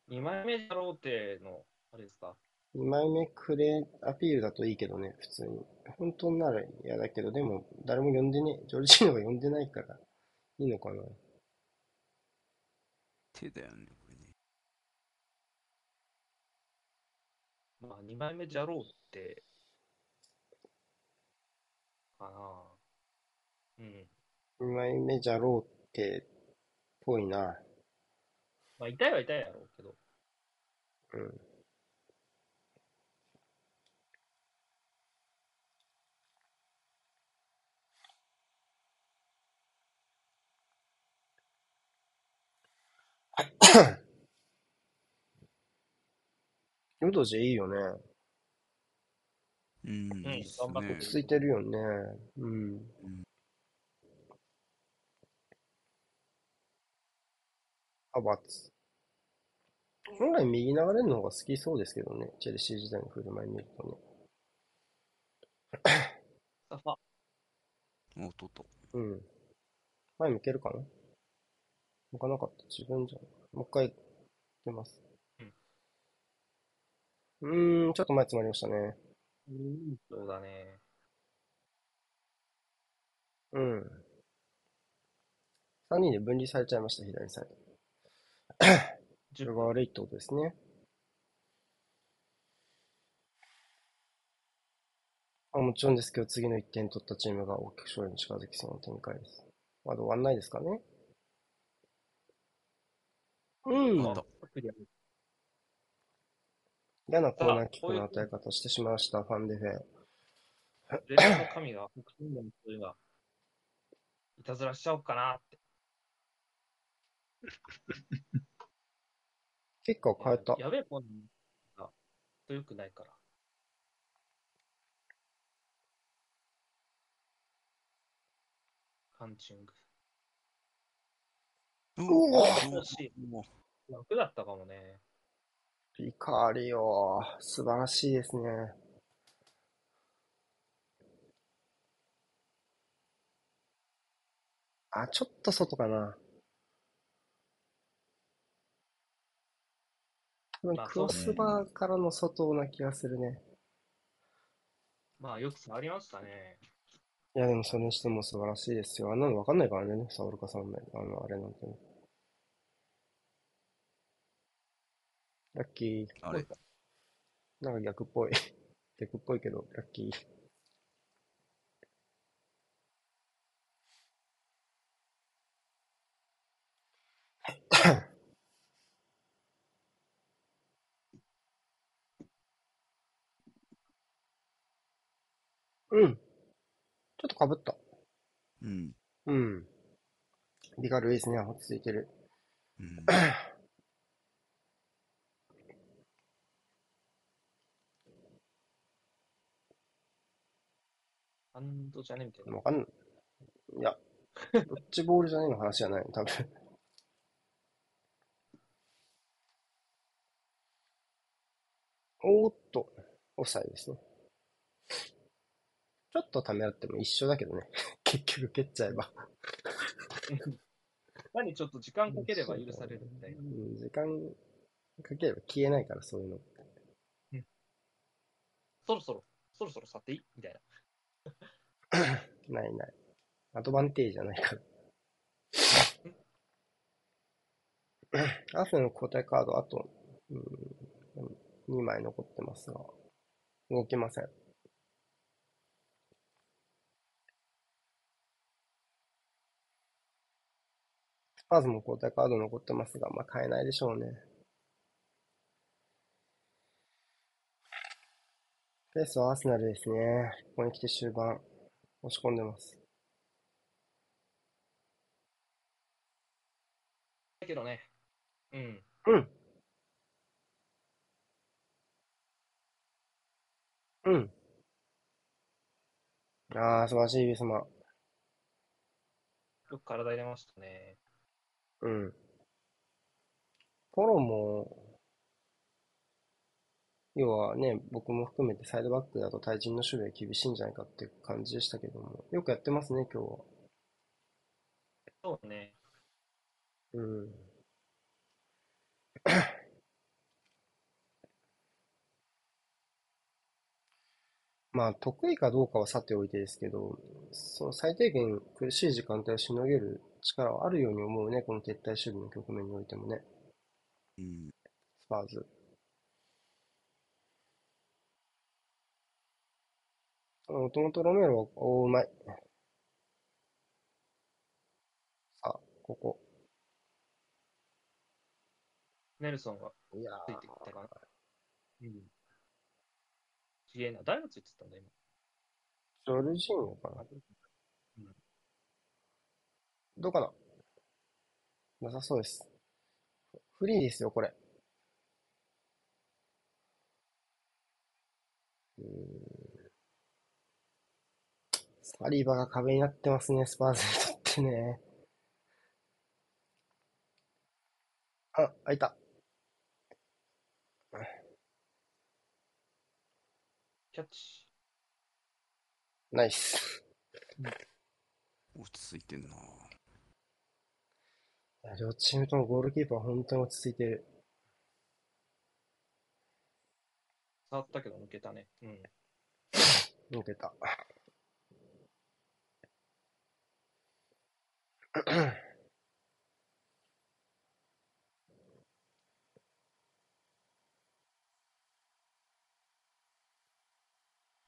2枚目だろうっての、あれですか ?2 枚目クレアピールだといいけどね、普通に。本当なら嫌だけど、でも誰も呼んでね、ジョルジーノが呼んでないから、いいのかな。手だよね、これね。まあ、2枚目じゃろうって、かな。うん。2枚目じゃろうって、ぽいな。まあ、痛いは痛いやろうけど。うん。ヨドジいいよね。うん、うんいいっすね頑張って落ち着いてるよね。うん。ハバツ。本来右流れるの方が好きそうですけどね。チェルシー時代の振る舞い見るとね。サファ。おっとっと。うん。前向けるかな？向かなかった。自分じゃん。もう一回出ます。うーん、ちょっと前詰まりましたね。うん。そうだね。うん。3人で分離されちゃいました、左サイド。それ10が悪いってことですね。あもちろんですけど、次の1点取ったチームが大きく勝利に近づきそうな展開です。まだ終わんないですかね。うん。嫌なコーナーキックの与え方してしまいました、ファンデフェ。レベルの神が、北神の人が、いたずらしちゃおうかなって。結果を変えた。やべえコーナーが、とよくないから。パンチング。おお惜しい。お楽だったかもね。光カリオ、素晴らしいですね。あ、ちょっと外かな。多分クロス。バーからの外な気がするね。まあよく触りましたね。いや、でもそれにしても素晴らしいですよ。あんなのわかんないからね、サオルカさんね。あの、あれなんてね。ラッキー。あれなんか逆っぽい。逆っぽいけど、ラッキー。うん。ちょっとかぶった。うん。うん。ビカルいいですね。落ち着いてる。うん。ハンドじゃね？みたいな。わかんない。いや、ドッジボールじゃないの話じゃないの、多分。おーっと、オフサイドですね。ちょっとためらっても一緒だけどね。結局蹴っちゃえば。何ちょっと時間かければ許されるみたいな。うん時間かければ消えないから、そういうの。そろそろ、そろそろ去っていい？みたいな。ないない。アドバンテージじゃないから。アーセナルの交代カード、あと、うん、2枚残ってますが、動きません。スパーズも交代カード残ってますが、まあ、買えないでしょうね。ペースはアーセナルですね。ここに来て終盤、押し込んでます。だけどね、うん。うん。うん。ああ、素晴らしい、ビスマ。よく体入れましたね。うん。ポロも、要はね、僕も含めてサイドバックだと対人の守備は厳しいんじゃないかっていう感じでしたけども、よくやってますね、今日は。そうね。うん。まあ、得意かどうかはさておいてですけど、その最低限苦しい時間帯をしのげる力はあるように思うね、この撤退守備の局面においてもね、うん。スパーズ。もともとロメロは、おーうまい。さあ、ここ。ネルソンがいやついてきたかな。うん。すげえな。誰がついてたんだ、今。ジョルジーニョかなうんどうかななさそうです。フリーですよ、これ。うーんサリバが壁になってますね、スパーズにとってね。あ、開いた。キャッチ。ナイス。落ち着いてんな。いや両チームともゴールキーパー本当に落ち着いてる。触ったけど抜けたね。うん。抜けた。ウ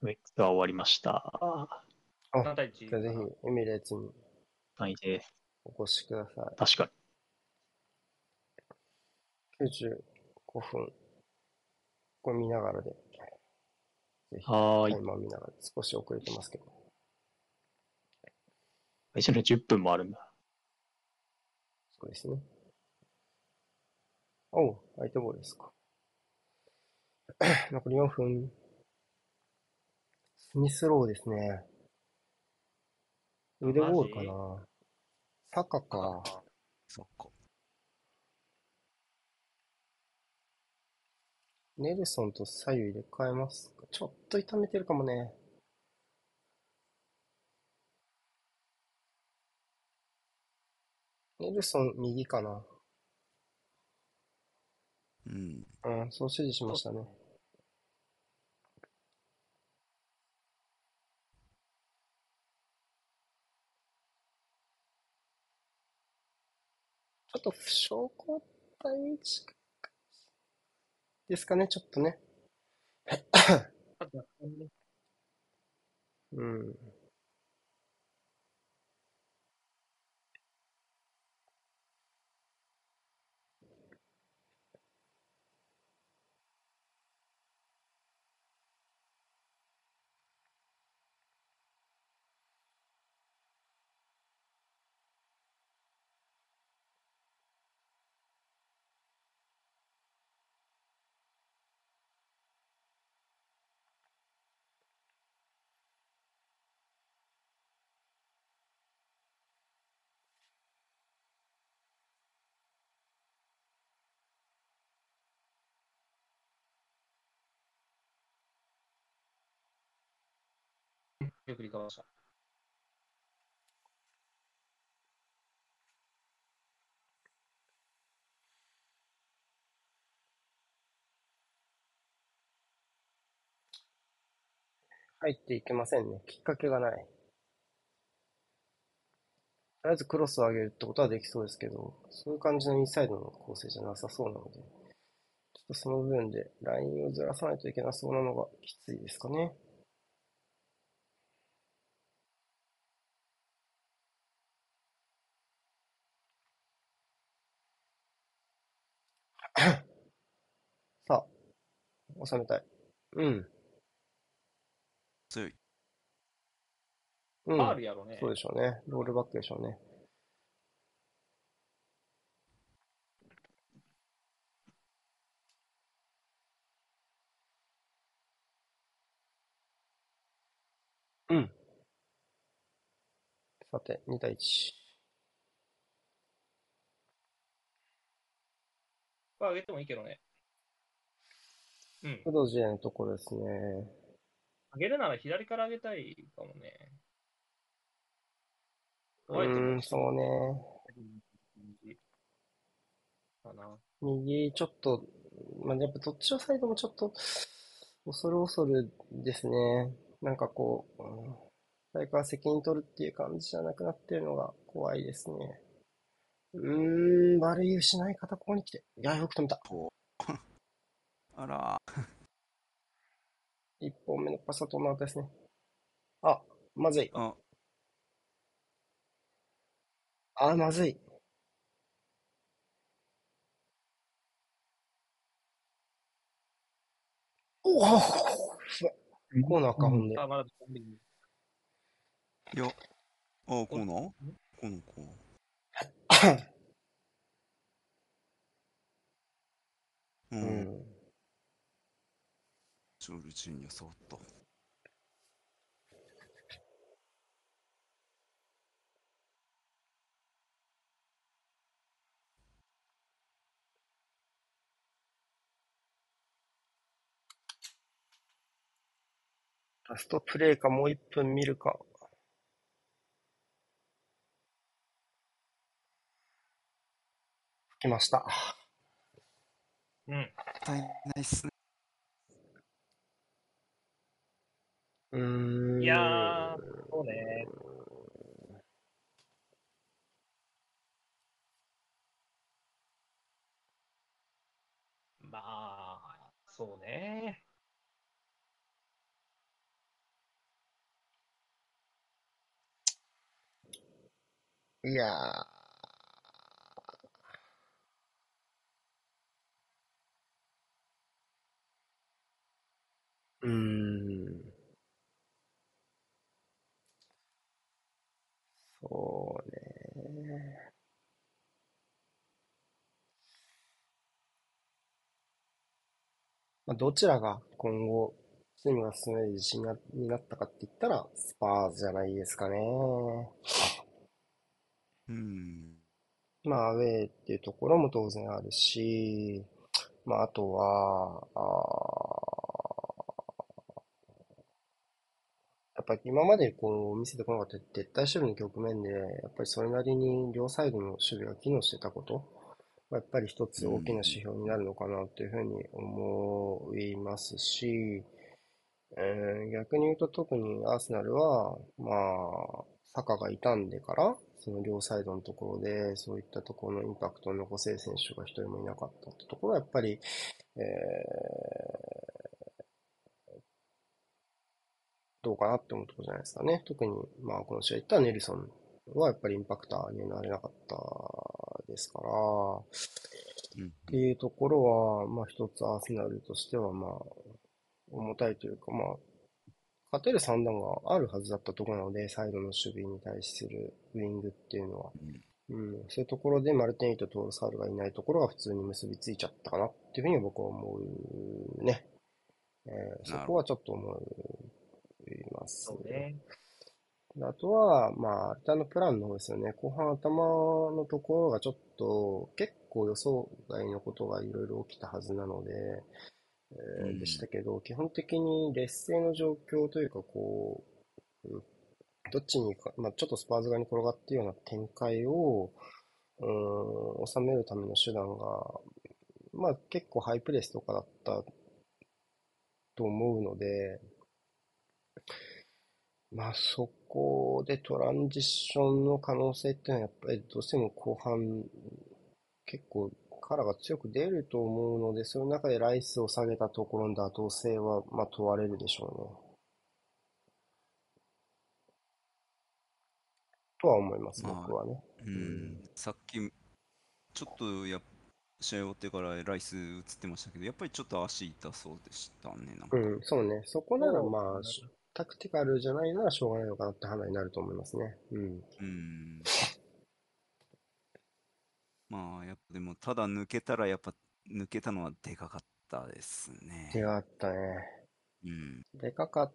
ェックスは終わりました。あ7対1。じゃあぜひ、エミレーツにはいです。お越しください。確かに。95分。これ見ながらで。ぜひ、はーいタイマー見ながら少し遅れてますけど。一緒に10分もあるんだ。そうですね。おう、相手ボールですか。残り4分。スミスローですね。腕ボールかな。サカか。そっか。ネルソンと左右入れ替えますか。ちょっと痛めてるかもね。ネルソン右かな。うん。うん、そう指示しましたね。ちょっと負傷交代に近いですかね、ちょっとね。あとねうん。よくリカバーした。入っていけませんね。きっかけがない。とりあえずクロスを上げるってことはできそうですけど、そういう感じのインサイドの構成じゃなさそうなので、ちょっとその部分でラインをずらさないといけなそうなのがきついですかね。さあ、収めたい。うん。強い。うん。ファールやろね。そうでしょうね。ロールバックでしょうね。うん。さて、2対1。これ上げてもいいけどね。うん。工藤 J のところですね。上げるなら左から上げたいかもね。うん、そうね。かな。右、ちょっと、まあ、やっぱどっちのサイドもちょっと、恐る恐るですね。なんかこう、うん誰かが責任取るっていう感じじゃなくなってるのが怖いですね。うーん、悪い失い方、ここに来て。いや、よく止めた。あら、一本目のパスはトの後ですね。あ、まずい。あ、あ、まずい。おおコーナーか、ほんで。あ、まだ、いや、あ、コーナーコーナー。うんん。ジョルジーニャ触った。ラストプレイか、もう一分見るか。来ました。うん。もったいないっすね。うーん。いやー、そうね。まあ、そうね。いやー。うーん。そうね。まあ、どちらが今後、チームが進める自信がになったかって言ったら、スパーズじゃないですかね。うん。まあ、アウェーっていうところも当然あるし、まあ、あとは、あーやっぱり今までこう見せてこなかった撤退守備の局面で、やっぱりそれなりに両サイドの守備が機能してたことは、やっぱり一つ大きな指標になるのかなというふうに思いますし、えー逆に言うと特にアーセナルは、まあ、サカが傷んでから、その両サイドのところで、そういったところのインパクトを残せる選手が一人もいなかったってところは、やっぱり、えーどうかなって思うところじゃないですかね。特に、まあ、この試合言ったネルソンはやっぱりインパクターになれなかったですから、っていうところは、まあ一つアーセナルとしては、まあ、重たいというか、まあ、勝てる算段があるはずだったところなので、サイドの守備に対するウイングっていうのは。うん、そういうところでマルティニとトールサールがいないところが普通に結びついちゃったかなっていうふうに僕は思うね。えーそこはちょっと思ういます。そうね。あとは、まあ、アルタのプランの方ですよね。後半頭のところがちょっと結構予想外のことがいろいろ起きたはずなので、えーうんでしたけど、基本的に劣勢の状況というか、こう、うんどっちにか、まあ、ちょっとスパーズ側に転がっているような展開を、うーん、収めるための手段が、まあ、結構ハイプレスとかだったと思うので、まあそこでトランジションの可能性っていうのはやっぱりどうしても後半結構カラーが強く出ると思うので、その中でライスを下げたところの妥当性はまあ問われるでしょうね。とは思います、まあ僕はね。うん、さっき、ちょっとや試合終わってからライス映ってましたけど、やっぱりちょっと足痛そうでしたね、なんか。うん、そうね。そこならまあ、しタクティカルじゃないならしょうがないのかなって判断になると思いますね。うん。うん。まあ、やっぱでも、ただ抜けたら、やっぱ抜けたのはでかかったですね。手があったね。うん。でかかっ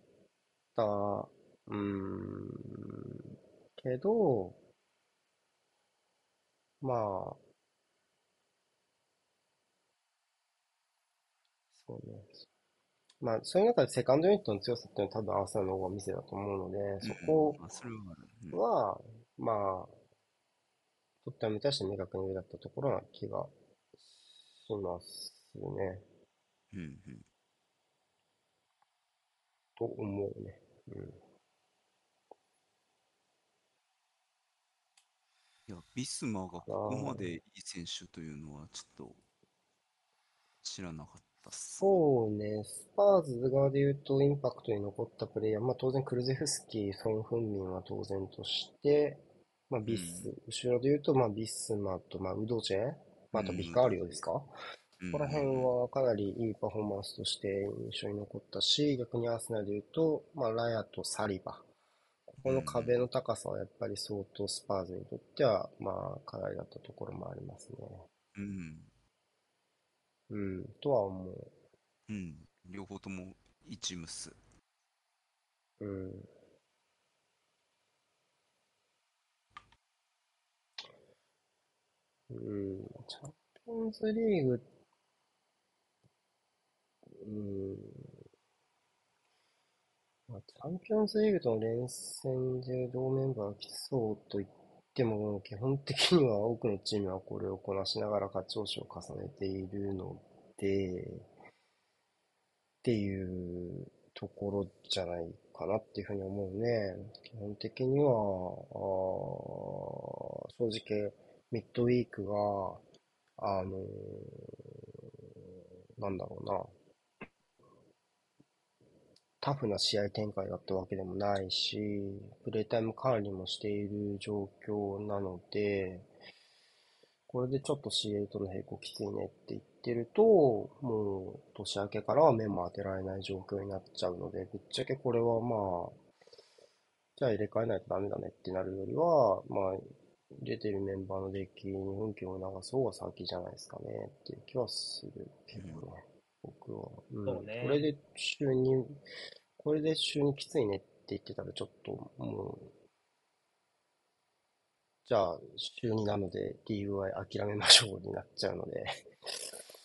た、うーん、けど、まあ、そうね。まあ、そういう中でセカンドユニットの強さっていうのは多分アーサーの方が店だと思うので、そこはまあ、トッテナムに対して明確に上だったところな気がしますね。うんうん。と思うね。うん。いや、ビスマがここまでいい選手というのは、ちょっと知らなかっそうね、スパーズ側で言うと、インパクトに残ったプレイヤー、まあ当然クルゼフスキー、ソン・フンミンは当然として、まあビス、後ろで言うと、まあビスマと、まあウドチェ、まああとビカーリオですか、こうん。こら辺はかなりいいパフォーマンスとして印象に残ったし、逆にアーセナルで言うと、まあラヤとサリバ。ここの壁の高さはやっぱり相当スパーズにとっては、まあ課題だったところもありますね。うん。うん、とは思う。うん。両方とも一ムス。うん。うん、チャンピオンズリーグ、うん、まあ、チャンピオンズリーグとの連戦で同メンバーが来そうと言っても、基本的には多くのチームはこれをこなしながら勝ち星を重ねているので、っていうところじゃないかなっていうふうに思うね。基本的には、あ正直、ミッドウィークが、あのーなんだろうな、タフな試合展開だったわけでもないし、プレイタイム管理もしている状況なので、これでちょっと CA との並行きついねって言ってると、もう年明けからは目も当てられない状況になっちゃうので、ぶっちゃけこれはまあ、じゃあ入れ替えないとダメだねってなるよりは、まあ、出てるメンバーのデッキに運気を流す方が先じゃないですかねっていう気はするけどね、僕は。うんそうねこれで週に、これで週にきついねって言ってたらちょっともう、じゃあ週2なので DUI 諦めましょうになっちゃうので、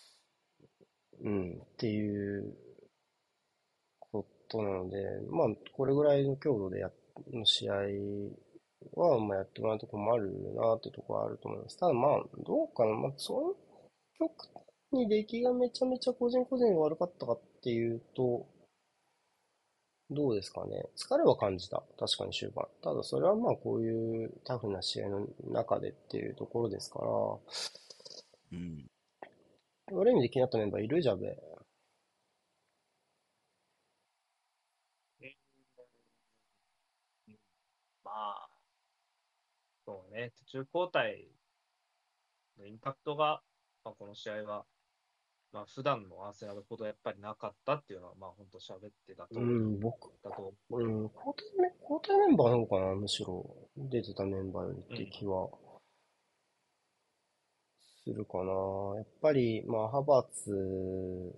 うん、っていうこトなので、まあ、これぐらいの強度でやの試合は、まあ、やってもらうところもあるなってところはあると思います。ただまあ、どうかな。まあ、その極端に出来がめちゃめちゃ個人個人が悪かったかっていうと、どうですかね。疲れは感じた。確かに終盤。ただそれはまあこういうタフな試合の中でっていうところですから、うん。悪い意味で気になったメンバーいる？じゃべ。まあ、そうね、途中交代のインパクトが、まあ、この試合は、まあ、普段のアーセナルほどやっぱりなかったっていうのは、まあ、本当喋ってたと、うん、僕、だとうん、交代メ交代メンバーなのかな、むしろ。出てたメンバーよりって気は、するかな。やっぱり、まあ、ハバーツ、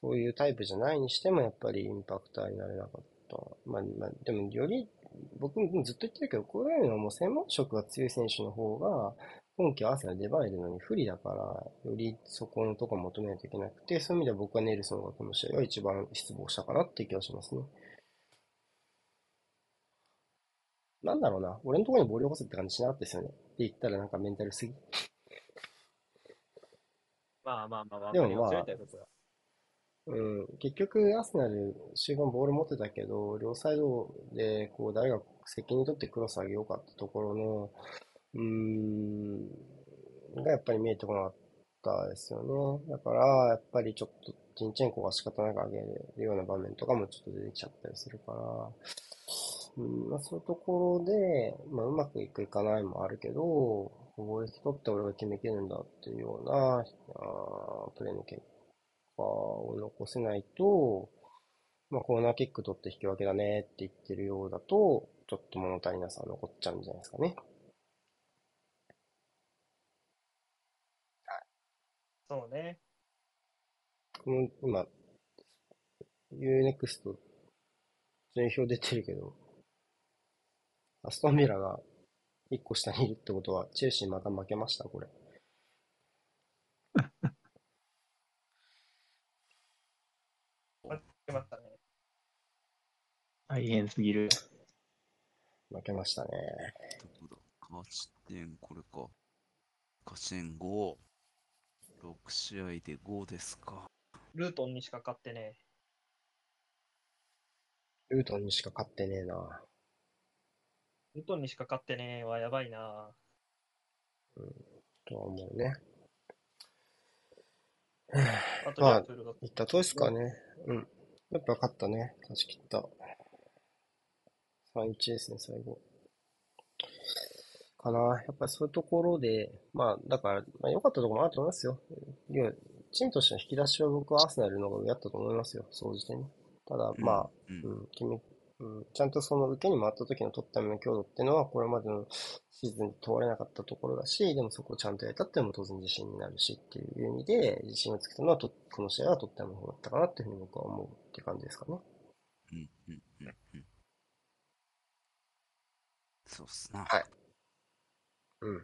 そういうタイプじゃないにしても、やっぱりインパクターになれなかった。まあ、まあ、でも、より、僕もずっと言ってるけど、こういうのはもう専門職が強い選手の方が、今季アーセナル出番いるのに不利だから、よりそこのところ求めないといけなくて、そういう意味では僕はネルソンがこの試合は一番失望したかなって気がしますね。なんだろうな、俺のところにボールを起こすって感じしなかったですよね。って言ったらなんかメンタルすぎ。まあまあまあ、わでもまあかりますよ、みたいなことは。うん、結局、アーセナル、終盤ボール持ってたけど、両サイドで、こう、誰が責任取ってクロス上げようかってところの、うーん、がやっぱり見えてこなかったですよね。だから、やっぱりちょっと、ジンチェンコが仕方なく上げるような場面とかもちょっと出てきちゃったりするから、うん、まあそういうところで、まあうまくいくいかないもあるけど、貿易取って俺が決めきるんだっていうような、あープレーの結果を残せないと、まあ、コーナーキック取って引き分けだねって言ってるようだと、ちょっと物足りなさ残っちゃうんじゃないですかね。そうね。この、今、UNEXT 順位表出てるけど、アストンビラが1個下にいるってことは、チェルシーまた負けました、これ。決まったね。大変すぎる。負けましたね。どこだ勝ち点、これか。勝ち点5。6試合で5ですか。ルートンにしか勝ってね。ルートンにしか勝ってねえな。ルートンにしか勝ってねはやばいな。とは思うね。あと、まあいったとおりですかね。うん。やっぱ勝ったね。勝ち切った。3-1ですね、最後。かな。やっぱりそういうところで、まあ、だから、まあ、良かったところもあると思いますよ。いや、チームとしての引き出しは僕はアーセナルの方が上だったと思いますよ、総じてね。ただ、まあ、うん、うん、決め、うん、ちゃんとその受けに回った時の取った目の強度っていうのは、これまでのシーズンに問われなかったところだし、でもそこをちゃんとやれたっていうのも当然自信になるしっていう意味で、自信をつけたのはと、この試合は取った目の方だったかなっていうふうに僕は思うっていう感じですかね。うん、うん、うん、うん。そうっすな。はいうん。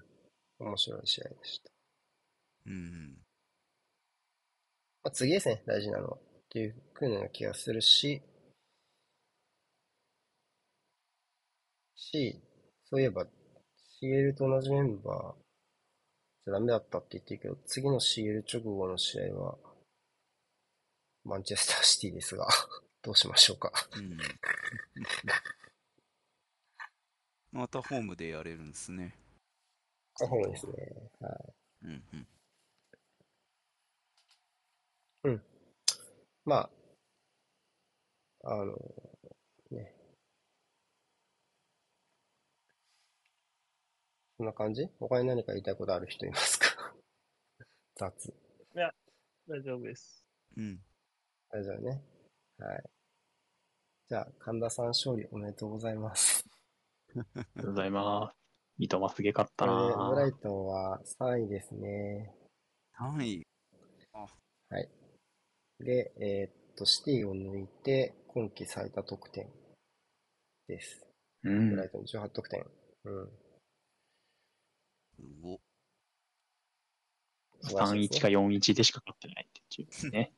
面白い試合でした。うん、うん。まあ、次ですね、大事なのは。っていうふうな気がするし、し、そういえば、CL と同じメンバーじゃダメだったって言ってるけど、次の CL 直後の試合は、マンチェスターシティですが、どうしましょうか。うん。またホームでやれるんですね。そうですね。はい。うん、うん。まあ、あの、ね。そんな感じ？他に何か言いたいことある人いますか？雑。大丈夫です。うん。大丈夫ね。はい。じゃあ、神田さん勝利おめでとうございます。ありがとうございます。三笘すげかったこれで、ブラなイトンは3位ですね。3位。はい。で、えーっと、シティを抜いて、今季最多得点です。うんブライトン18得点。うん。すご。素晴らしいです3-1か4-1でしか勝ってないっていうね。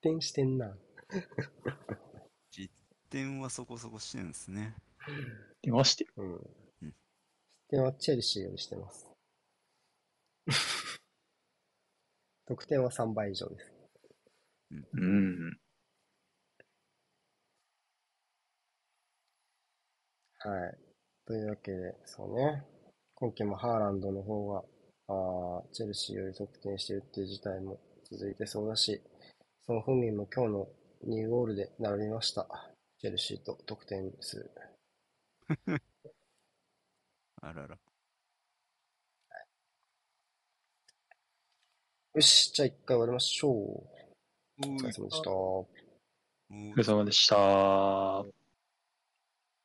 点してんな。点はそこそこしてるんですね。出まして。うんうん。失点はチェルシーよりしてます。得点は3倍以上です。うん。はい。というわけで、そうね。今季もハーランドの方が、あーチェルシーより得点してるっていう事態も続いてそうだし、そのフンミンも今日の2ゴールで並びました。チェルシーと得点数。あらら。よし、じゃあ一回終わりましょう。おお疲れ様でした。おお疲れ様でした。